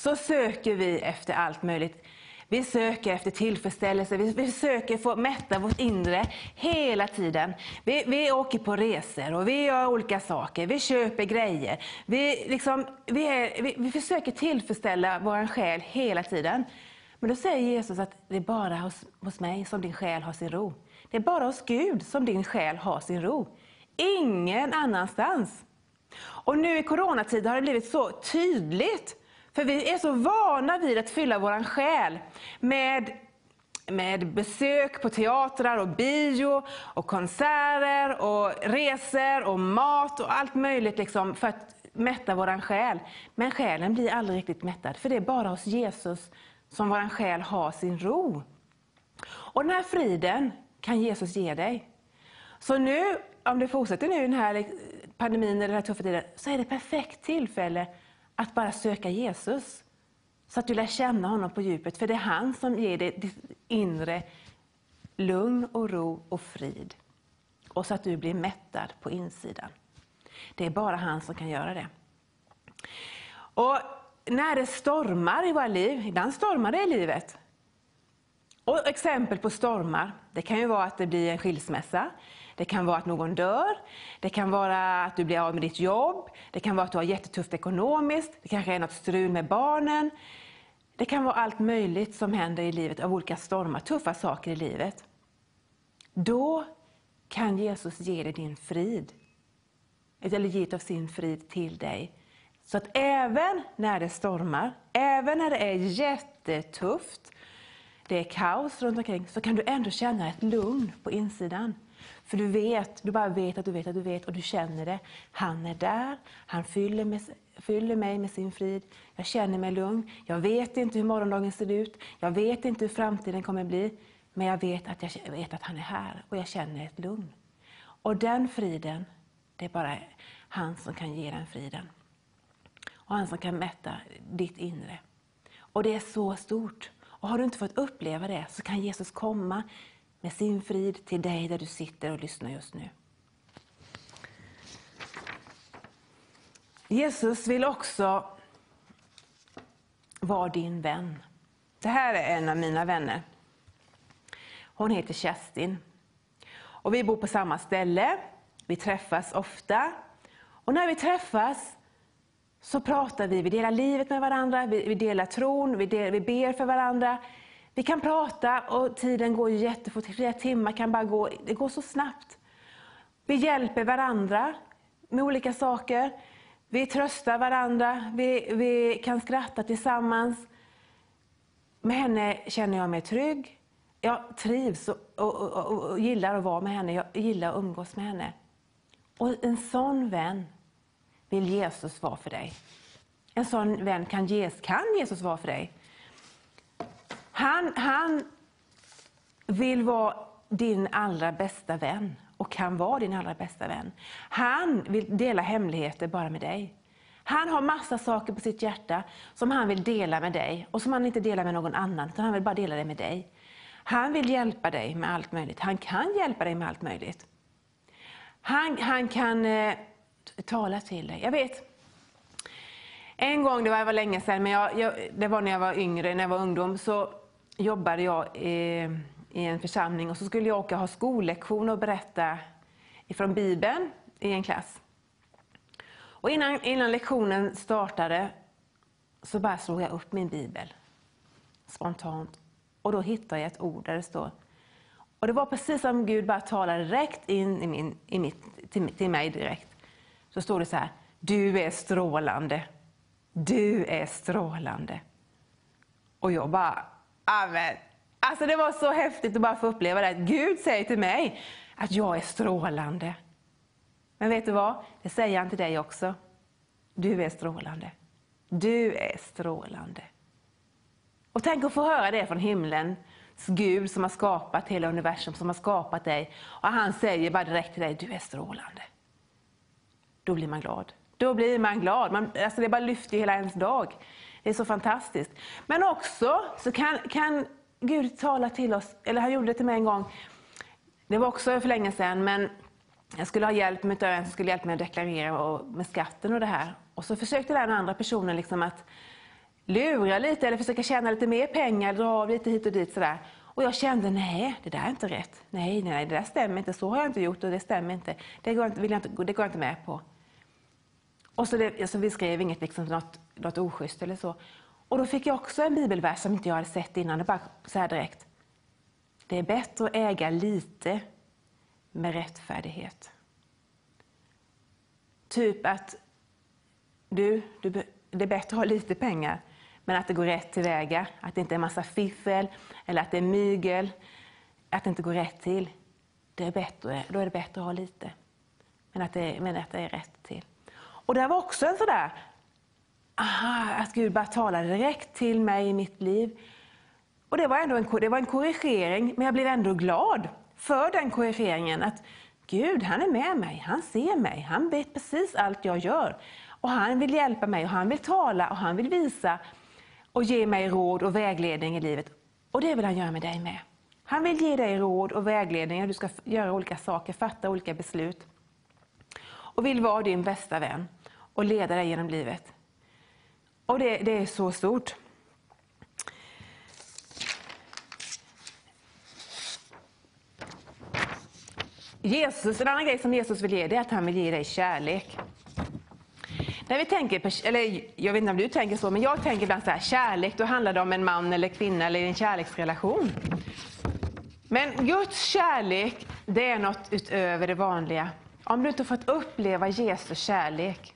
så söker vi efter allt möjligt. Vi söker efter tillfredsställelse, vi, vi söker få mätta vårt inre hela tiden. Vi, vi åker på resor och vi gör olika saker, vi köper grejer. Vi, liksom, vi, är, vi, vi försöker tillfredsställa vår själ hela tiden. Men då säger Jesus att det är bara hos, hos mig som din själ har sin ro. Det är bara hos Gud som din själ har sin ro. Ingen annanstans. Och nu i coronatid har det blivit så tydligt för vi är så vana vid att fylla vår själ med, med besök på teatrar och bio och konserter och resor och mat och allt möjligt liksom för att mätta vår själ. Men själen blir aldrig riktigt mättad, för det är bara hos Jesus som vår själ har sin ro. Och den här friden kan Jesus ge dig. Så nu, om det fortsätter nu den här pandemin, den här tuffa tiden, så är det ett perfekt tillfälle att bara söka Jesus. Så att du lär känna honom på djupet, för det är han som ger dig ditt inre lugn och ro och frid. Och så att du blir mättad på insidan. Det är bara han som kan göra det. Och när det stormar i våra liv, ibland stormar det i livet. Och exempel på stormar, det kan ju vara att det blir en skilsmässa, det kan vara att någon dör, det kan vara att du blir av med ditt jobb, det kan vara att du har jättetufft ekonomiskt, det kanske är något strul med barnen. Det kan vara allt möjligt som händer i livet av olika stormar, tuffa saker i livet. Då kan Jesus ge dig din frid, eller ge av sin frid till dig, Så att även när det stormar, även när det är jättetufft, det är kaos runt omkring, så kan du ändå känna ett lugn på insidan. För du vet, du bara vet att du vet att du vet och du känner det. Han är där, han fyller, med, fyller mig med sin frid. Jag känner mig lugn. Jag vet inte hur morgondagen ser ut. Jag vet inte hur framtiden kommer bli. Men jag vet att, jag vet att han är här och jag känner ett lugn. Och den friden, det är bara han som kan ge den friden. Och han som kan mätta ditt inre. Och det är så stort. Och har du inte fått uppleva det så kan Jesus komma med sin frid till dig där du sitter och lyssnar just nu. Jesus vill också vara din vän. Det här är en av mina vänner. Hon heter Kerstin. Och vi bor på samma ställe, vi träffas ofta. Och när vi träffas så pratar vi, vi delar livet med varandra, vi, delar tron, vi, del, vi ber för varandra. Vi kan prata och tiden går jättefort, flera timmar kan bara gå, det går så snabbt. Vi hjälper varandra med olika saker. Vi tröstar varandra, vi, vi kan skratta tillsammans. Med henne känner jag mig trygg. Jag trivs och, och, och, och, gillar att vara med henne, jag gillar att umgås med henne. Och en sån vän vill Jesus vara för dig. En sån vän kan, ges, kan Jesus vara för dig. Han, han vill vara din allra bästa vän och kan vara din allra bästa vän. Han vill dela hemligheter bara med dig. Han har massa saker på sitt hjärta som han vill dela med dig och som han inte delar med någon annan, utan han vill bara dela det med dig. Han vill hjälpa dig med allt möjligt. Han kan hjälpa dig med allt möjligt. Han, han kan eh, tala till dig. Jag vet, en gång, det var, det var länge sedan, men jag, jag, det var när jag var yngre, när jag var ungdom, så jobbade jag i, i en församling och så skulle jag åka och ha skollektion och berätta från Bibeln i en klass. Och innan, innan lektionen startade så bara slog jag upp min bibel spontant och då hittade jag ett ord där det står och det var precis som Gud bara talade direkt in i, min, i mitt, till, till mig direkt. Så stod det så här, du är strålande. Du är strålande. Och jag bara, amen. Alltså det var så häftigt att bara få uppleva det. Gud säger till mig att jag är strålande. Men vet du vad? Det säger han till dig också. Du är strålande. Du är strålande. Och tänk att få höra det från himlen. Gud som har skapat hela universum, som har skapat dig. Och han säger bara direkt till dig, du är strålande. Då blir man glad. Då blir man glad. Man, alltså det bara lyfter hela ens dag. Det är så fantastiskt. Men också så kan, kan Gud tala till oss, eller han gjorde det till mig en gång. Det var också för länge sedan, men jag skulle ha hjälp med en som skulle hjälpa mig att deklarera och, med skatten och det här. Och så försökte den andra personen liksom att lura lite eller försöka tjäna lite mer pengar, dra av lite hit och dit sådär. Och jag kände, nej, det där är inte rätt. Nej, nej, det där stämmer inte. Så har jag inte gjort och det stämmer inte. Det går, inte, vill jag inte, det går jag inte med på. Och så, det, alltså vi skrev inget liksom, något, något oschysst eller så. Och då fick jag också en bibelvers som inte jag hade sett innan. Det bara så här direkt. Det är bättre att äga lite med rättfärdighet. Typ att du, du, det är bättre att ha lite pengar, men att det går rätt tillväga. Att det inte är massa fiffel eller att det är mygel. Att det inte går rätt till. Det är bättre, då är det bättre att ha lite. Men att det, men att det är rätt till. Och det var också en sådär, aha, att Gud bara talade direkt till mig i mitt liv. Och det var ändå en, det var en korrigering, men jag blev ändå glad för den korrigeringen. Att Gud, han är med mig, han ser mig, han vet precis allt jag gör. Och han vill hjälpa mig, och han vill tala och han vill visa och ge mig råd och vägledning i livet. Och det vill han göra med dig med. Han vill ge dig råd och vägledning hur du ska göra olika saker, fatta olika beslut. Och vill vara din bästa vän och leda dig genom livet. Och det, det är så stort. Jesus, en annan grej som Jesus vill ge dig är att han vill ge dig kärlek. När vi tänker, eller jag vet inte om du tänker så, men jag tänker ibland så här, kärlek, då handlar det om en man eller kvinna eller en kärleksrelation. Men Guds kärlek, det är något utöver det vanliga. Om du inte fått uppleva Jesus kärlek,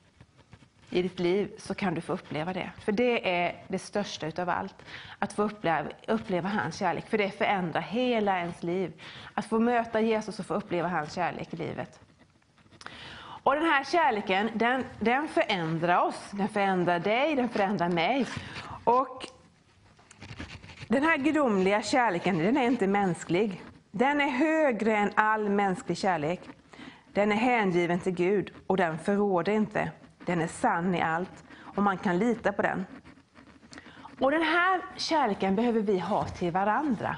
i ditt liv så kan du få uppleva det. För det är det största utav allt. Att få uppleva, uppleva hans kärlek. För det förändrar hela ens liv. Att få möta Jesus och få uppleva hans kärlek i livet. Och den här kärleken, den, den förändrar oss. Den förändrar dig, den förändrar mig. Och den här gudomliga kärleken, den är inte mänsklig. Den är högre än all mänsklig kärlek. Den är hängiven till Gud och den förråder inte. Den är sann i allt och man kan lita på den. Och den här kärleken behöver vi ha till varandra.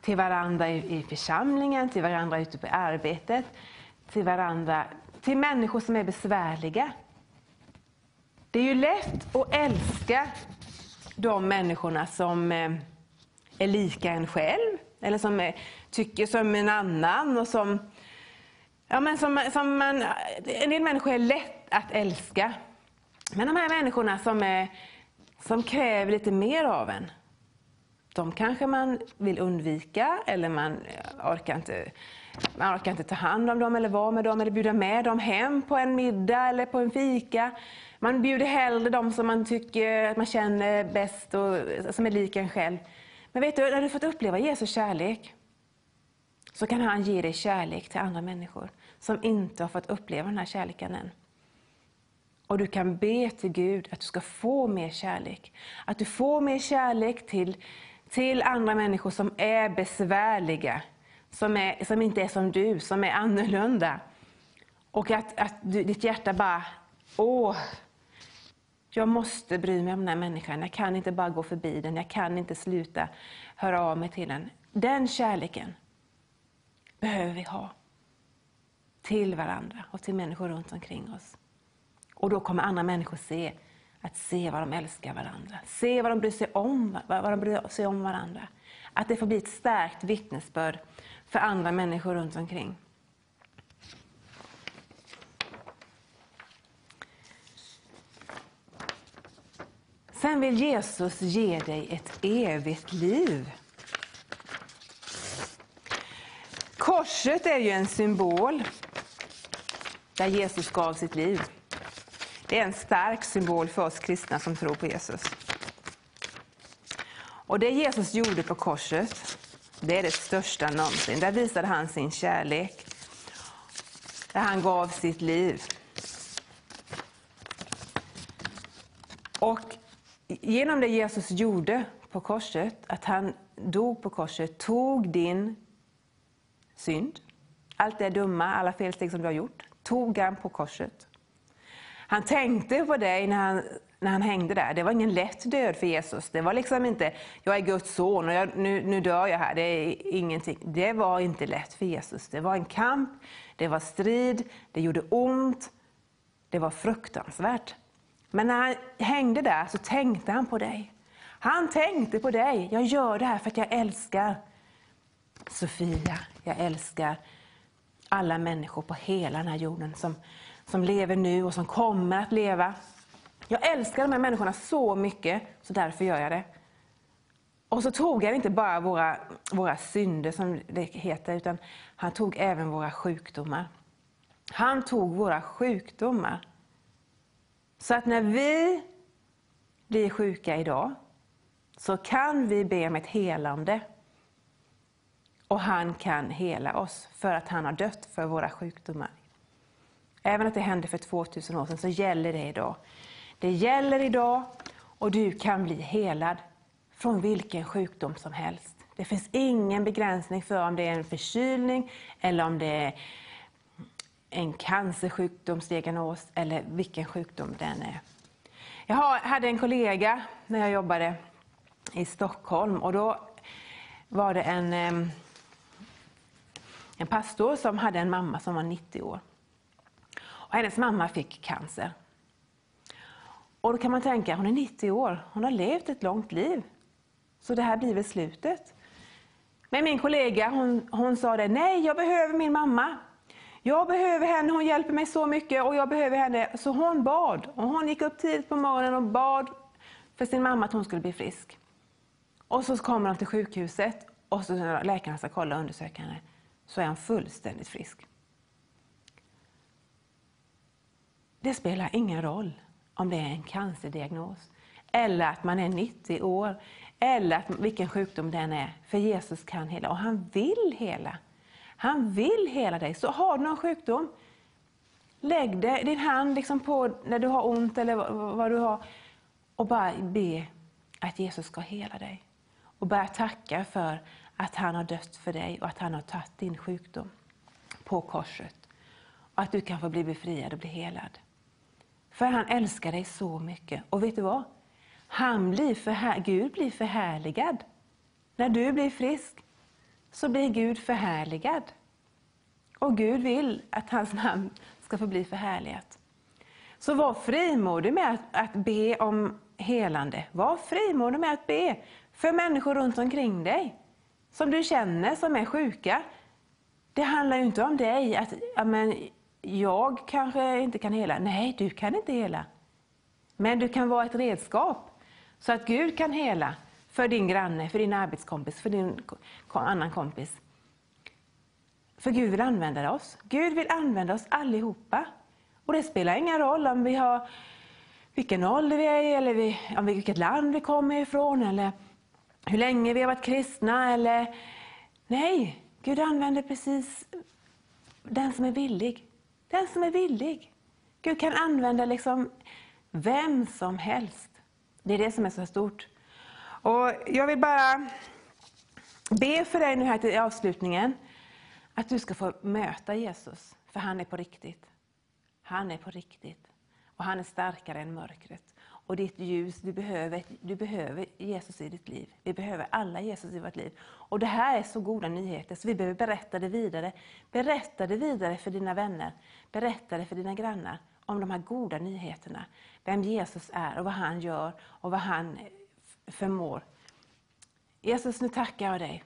Till varandra i församlingen, till varandra ute på arbetet, till varandra, till människor som är besvärliga. Det är ju lätt att älska de människorna som eh, är lika en själv, eller som är, tycker som en annan och som Ja, men som, som man, en del människor är lätt att älska. Men de här människorna som, är, som kräver lite mer av en, de kanske man vill undvika eller man orkar inte, man orkar inte ta hand om dem eller vara med dem eller bjuda med dem hem på en middag eller på en fika. Man bjuder hellre dem som man tycker att man känner bäst och som är lika en själv. Men vet du, när du fått uppleva Jesu kärlek så kan han ge dig kärlek till andra människor som inte har fått uppleva den här kärleken än. Och du kan be till Gud att du ska få mer kärlek. Att du får mer kärlek till, till andra människor som är besvärliga, som, är, som inte är som du, som är annorlunda. Och att, att du, ditt hjärta bara, åh, jag måste bry mig om den här människan. Jag kan inte bara gå förbi den, jag kan inte sluta höra av mig till den. Den kärleken behöver vi ha till varandra och till människor runt omkring oss. Och då kommer andra människor se att se vad de älskar varandra, se vad de bryr sig om, vad de bryr sig om varandra. Att det får bli ett starkt vittnesbörd för andra människor runt omkring. Sen vill Jesus ge dig ett evigt liv. Korset är ju en symbol där Jesus gav sitt liv. Det är en stark symbol för oss kristna som tror på Jesus. Och det Jesus gjorde på korset, det är det största någonsin. Där visade han sin kärlek. Där han gav sitt liv. Och genom det Jesus gjorde på korset, att han dog på korset, tog din synd, allt det dumma, alla felsteg som du har gjort, tog han på korset. Han tänkte på dig när han, när han hängde där. Det var ingen lätt död för Jesus. Det var liksom inte, jag är Guds son och jag, nu, nu dör jag här. Det är ingenting. Det var inte lätt för Jesus. Det var en kamp, det var strid, det gjorde ont, det var fruktansvärt. Men när han hängde där så tänkte han på dig. Han tänkte på dig. Jag gör det här för att jag älskar Sofia. Jag älskar alla människor på hela den här jorden som, som lever nu och som kommer att leva. Jag älskar de här människorna så mycket, så därför gör jag det. Och så tog han inte bara våra, våra synder, som det heter, utan han tog även våra sjukdomar. Han tog våra sjukdomar. Så att när vi blir sjuka idag, så kan vi be om ett helande. Och han kan hela oss för att han har dött för våra sjukdomar. Även att det hände för 2000 år sedan så gäller det idag. Det gäller idag och du kan bli helad från vilken sjukdom som helst. Det finns ingen begränsning för om det är en förkylning eller om det är en cancersjukdomsdiagnos eller vilken sjukdom den är. Jag hade en kollega när jag jobbade i Stockholm och då var det en ehm, en pastor som hade en mamma som var 90 år. Och hennes mamma fick cancer. Och då kan man tänka, hon är 90 år, hon har levt ett långt liv. Så det här blir väl slutet. Men min kollega hon, hon sa det, nej jag behöver min mamma. Jag behöver henne, hon hjälper mig så mycket och jag behöver henne. Så hon bad. Och hon gick upp tidigt på morgonen och bad för sin mamma att hon skulle bli frisk. Och så kommer hon till sjukhuset och så läkarna ska kolla och undersöka henne så är han fullständigt frisk. Det spelar ingen roll om det är en cancerdiagnos, eller att man är 90 år, eller att, vilken sjukdom den är. För Jesus kan hela, och han vill hela. Han vill hela dig. Så har du någon sjukdom, lägg det, din hand liksom på när du har ont eller vad du har och bara be att Jesus ska hela dig. Och börja tacka för att han har dött för dig och att han har tagit din sjukdom på korset. Och att du kan få bli befriad och bli helad. För han älskar dig så mycket. Och vet du vad? Han blir förhär, Gud blir förhärligad. När du blir frisk så blir Gud förhärligad. Och Gud vill att hans namn ska få bli förhärligat. Så var frimodig med att, att be om helande. Var frimodig med att be för människor runt omkring dig som du känner som är sjuka. Det handlar ju inte om dig, att ja, men jag kanske inte kan hela. Nej, du kan inte hela. Men du kan vara ett redskap så att Gud kan hela för din granne, för din arbetskompis, för din annan kompis. För Gud vill använda oss. Gud vill använda oss allihopa. Och det spelar ingen roll om vi har vilken ålder vi är i, eller vi, om vilket land vi kommer ifrån, eller hur länge vi har varit kristna. Eller... Nej, Gud använder precis den som är villig. Den som är villig. Gud kan använda liksom vem som helst. Det är det som är så stort. Och Jag vill bara be för dig nu här till avslutningen, att du ska få möta Jesus, för han är på riktigt. Han är på riktigt. Och han är starkare än mörkret. Och ditt ljus, du behöver, du behöver Jesus i ditt liv. Vi behöver alla Jesus i vårt liv. Och det här är så goda nyheter, så vi behöver berätta det vidare. Berätta det vidare för dina vänner, berätta det för dina grannar om de här goda nyheterna. Vem Jesus är och vad han gör och vad han förmår. Jesus, nu tackar jag dig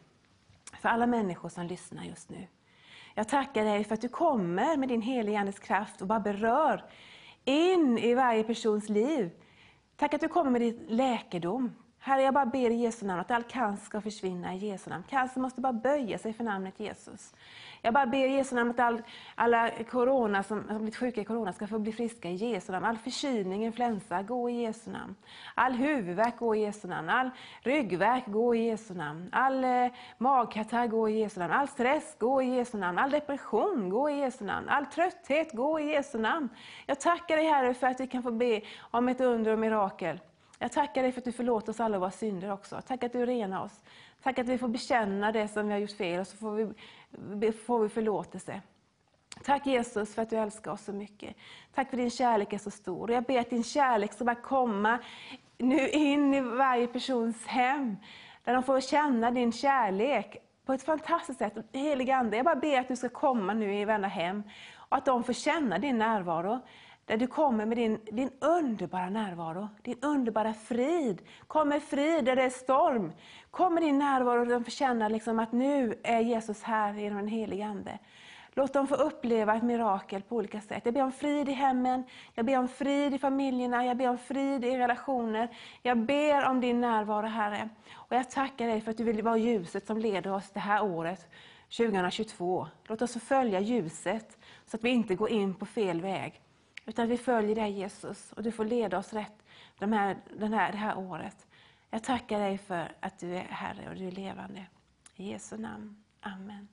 för alla människor som lyssnar just nu. Jag tackar dig för att du kommer med din heliga Andes kraft och bara berör in i varje persons liv. Tack att du kommer med din läkedom. Herre, jag bara ber i Jesu namn att all cancer ska försvinna i Jesu namn. Cancer måste bara böja sig för namnet Jesus. Jag bara ber i Jesu namn att all, alla corona som har blivit sjuka i corona ska få bli friska i Jesu namn. All förkylning, influensa, gå i Jesu namn. All huvudvärk, gå i Jesu namn. All ryggvärk, gå i Jesu namn. All eh, magkatarr, gå i Jesu namn. All stress, gå i Jesu namn. All depression, gå i Jesu namn. All trötthet, gå i Jesu namn. Jag tackar dig Herre för att vi kan få be om ett under och mirakel. Jag tackar dig för att du förlåter oss alla våra synder också. Tack att du renar oss. Tack att vi får bekänna det som vi har gjort fel och så får vi, får vi förlåtelse. Tack Jesus för att du älskar oss så mycket. Tack för din kärlek är så stor. Jag ber att din kärlek ska bara komma nu in i varje persons hem. Där de får känna din kärlek på ett fantastiskt sätt. Helige Ande, jag bara ber att du ska komma nu i varenda hem. Och att de får känna din närvaro. Där du kommer med din, din underbara närvaro, din underbara frid. Kom med frid där det är storm. Kom med din närvaro och de får känna liksom att nu är Jesus här genom den helige Ande. Låt dem få uppleva ett mirakel på olika sätt. Jag ber om frid i hemmen, jag ber om frid i familjerna, jag ber om frid i relationer. Jag ber om din närvaro Herre. Och jag tackar dig för att du vill vara ljuset som leder oss det här året, 2022. Låt oss följa ljuset så att vi inte går in på fel väg. Utan vi följer dig Jesus och du får leda oss rätt de här, den här, det här året. Jag tackar dig för att du är Herre och du är levande. I Jesu namn. Amen.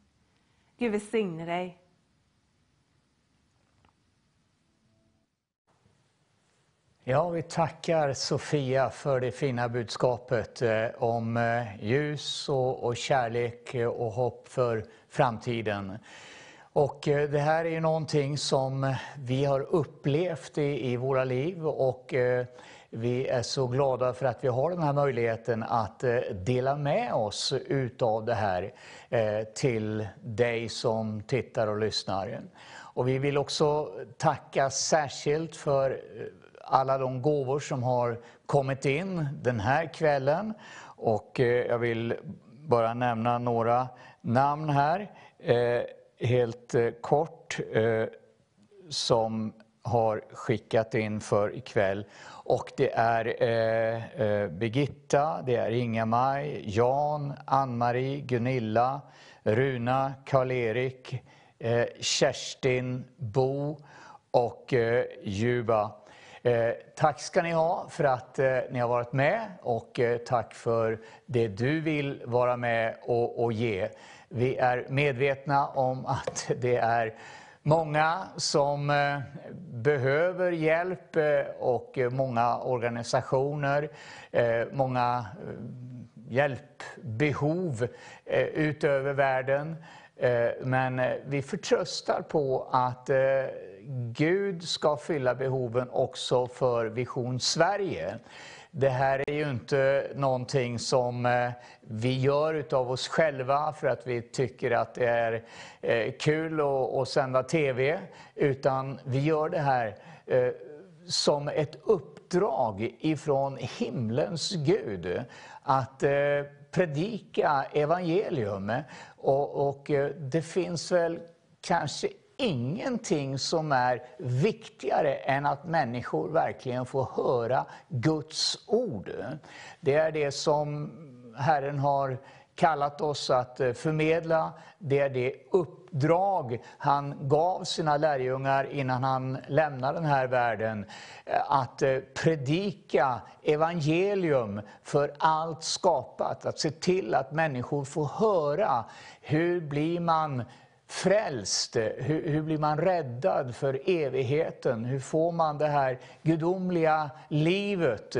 Gud välsigne dig. Ja, vi tackar Sofia för det fina budskapet eh, om eh, ljus och, och kärlek och hopp för framtiden. Och eh, det här är någonting som vi har upplevt i, i våra liv och eh, vi är så glada för att vi har den här möjligheten att eh, dela med oss utav det här eh, till dig som tittar och lyssnar. Och vi vill också tacka särskilt för eh, alla de gåvor som har kommit in den här kvällen. Och jag vill bara nämna några namn här helt eh, kort eh, som har skickat in för ikväll. Och det är eh, Birgitta, det är Inga-Maj, Jan, Ann-Marie, Gunilla, Runa, Karl-Erik, Kerstin, Bo och Juba. Tack ska ni ha för att ni har varit med och tack för det du vill vara med och, och ge. Vi är medvetna om att det är många som eh, behöver hjälp eh, och många organisationer, eh, många hjälpbehov utöver världen. Men vi förtröstar på att Gud ska fylla behoven också för Vision Sverige. Det här är ju inte någonting som eh, vi gör utav oss själva för att vi tycker att det är eh, kul att sända TV, utan vi gör det här eh, som ett uppdrag ifrån himlens Gud att predika evangelium. Och, och det finns väl kanske ingenting som är viktigare än att människor verkligen får höra Guds ord. Det är det som Herren har kallat oss att eh, förmedla. Det är det uppdrag han gav sina lärjungar innan han lämnade den här världen. Eh, att eh, predika evangelium för allt skapat. Att se till att människor får höra hur blir man frälst? Hur, hur blir man räddad för evigheten? Hur får man det här gudomliga livet?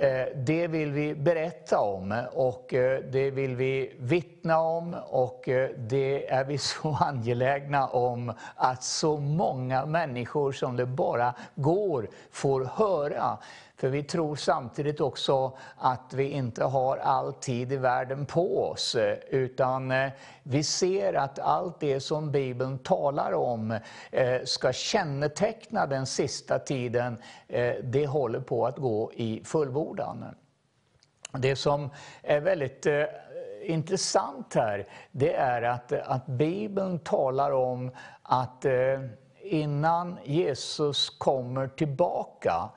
Eh, det vill vi berätta om och eh, det vill vi vittna om och eh, det är vi så angelägna om att så många människor som det bara går får höra. För vi tror samtidigt också att vi inte har all tid i världen på oss, utan eh, vi ser att allt det som Bibeln talar om eh, ska känneteckna den sista tiden, eh, det håller på att gå i fullbordan. Det som är väldigt intressant här, det är att, att Bibeln talar om att innan Jesus kommer tillbaka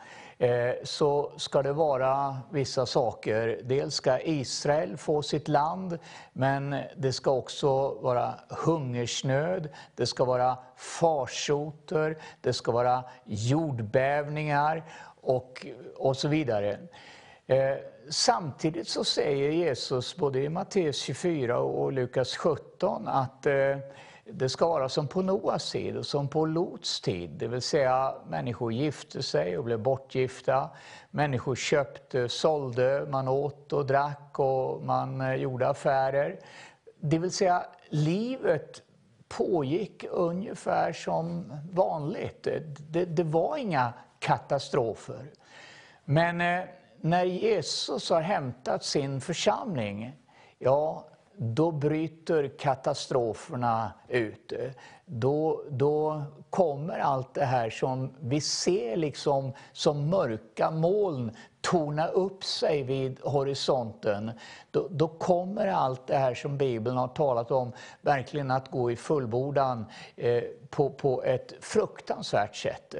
Eh, så ska det vara vissa saker. Dels ska Israel få sitt land, men det ska också vara hungersnöd, det ska vara farsoter, det ska vara jordbävningar och, och så vidare. Eh, samtidigt så säger Jesus både i Matteus 24 och Lukas 17 att eh, det ska vara som på Noas tid och som på Lots tid. Det vill säga människor gifte sig och blev bortgifta. Människor köpte, sålde, man åt och drack och man eh, gjorde affärer. Det vill säga livet pågick ungefär som vanligt. Eh, det, det var inga katastrofer. Men eh, när Jesus har hämtat sin församling, ja, då bryter katastroferna ut. Då, då kommer allt det här som vi ser liksom som mörka moln torna upp sig vid horisonten. Då, då kommer allt det här som Bibeln har talat om verkligen att gå i fullbordan eh, på, på ett fruktansvärt sätt.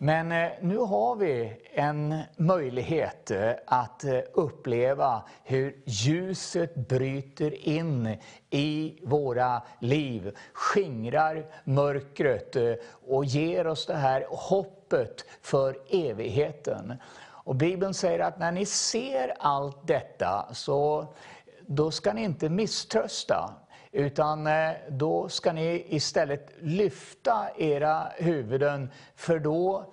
Men eh, nu har vi en möjlighet eh, att eh, uppleva hur ljuset bryter in i våra liv, skingrar mörkret och ger oss det här hoppet för evigheten. Och Bibeln säger att när ni ser allt detta så då ska ni inte misströsta. Utan eh, då ska ni istället lyfta era huvuden för då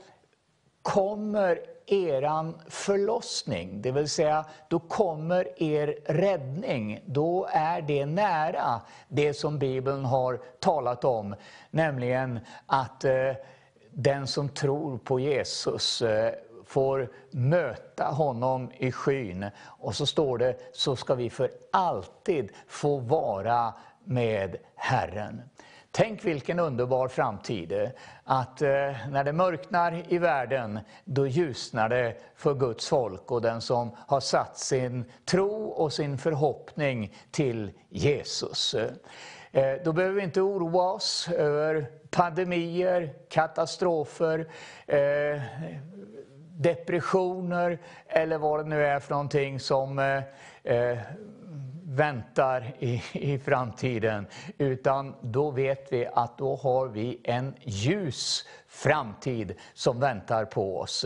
kommer eran förlossning, det vill säga då kommer er räddning. Då är det nära det som Bibeln har talat om, nämligen att eh, den som tror på Jesus eh, får möta honom i skyn. Och så står det, så ska vi för alltid få vara med Herren. Tänk vilken underbar framtid. Eh, att eh, när det mörknar i världen, då ljusnar det för Guds folk och den som har satt sin tro och sin förhoppning till Jesus. Eh, då behöver vi inte oroa oss över pandemier, katastrofer, depressioner eller vad det nu är för någonting som väntar i, i framtiden, utan då vet vi att då har vi en ljus framtid som väntar på oss.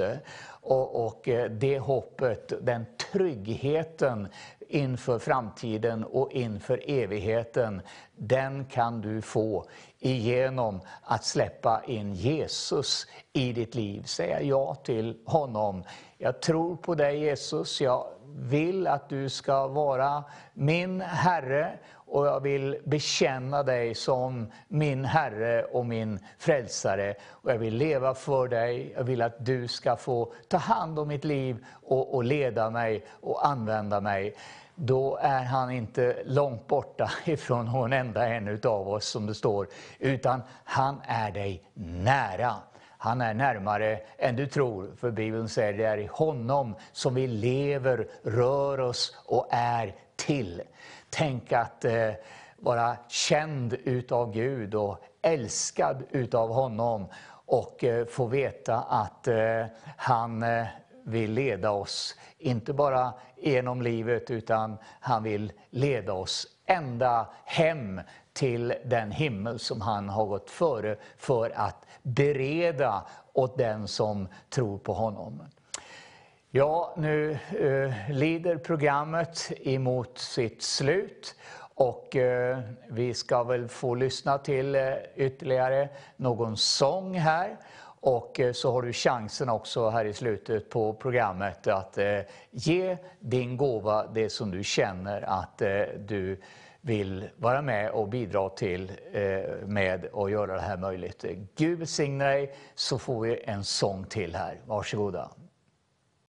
Och, och eh, det hoppet, den tryggheten inför framtiden och inför evigheten, den kan du få genom att släppa in Jesus i ditt liv. Säga ja till honom. Jag tror på dig Jesus, jag vill att du ska vara min Herre och jag vill bekänna dig som min Herre och min Frälsare. Och jag vill leva för dig, jag vill att du ska få ta hand om mitt liv och, och leda mig och använda mig då är han inte långt borta ifrån någon enda en av oss som det står, utan han är dig nära. Han är närmare än du tror, för Bibeln säger det är i honom som vi lever, rör oss och är till. Tänk att eh, vara känd utav Gud och älskad utav honom och eh, få veta att eh, han eh, vill leda oss, inte bara genom livet, utan han vill leda oss ända hem till den himmel som han har gått före för att bereda åt den som tror på honom. Ja, nu eh, lider programmet emot sitt slut och eh, vi ska väl få lyssna till eh, ytterligare någon sång här. Och eh, så har du chansen också här i slutet på programmet att eh, ge din gåva, det som du känner att eh, du vill vara med och bidra till eh, med att göra det här möjligt. Gud välsigne dig, så får vi en sång till här. Varsågoda.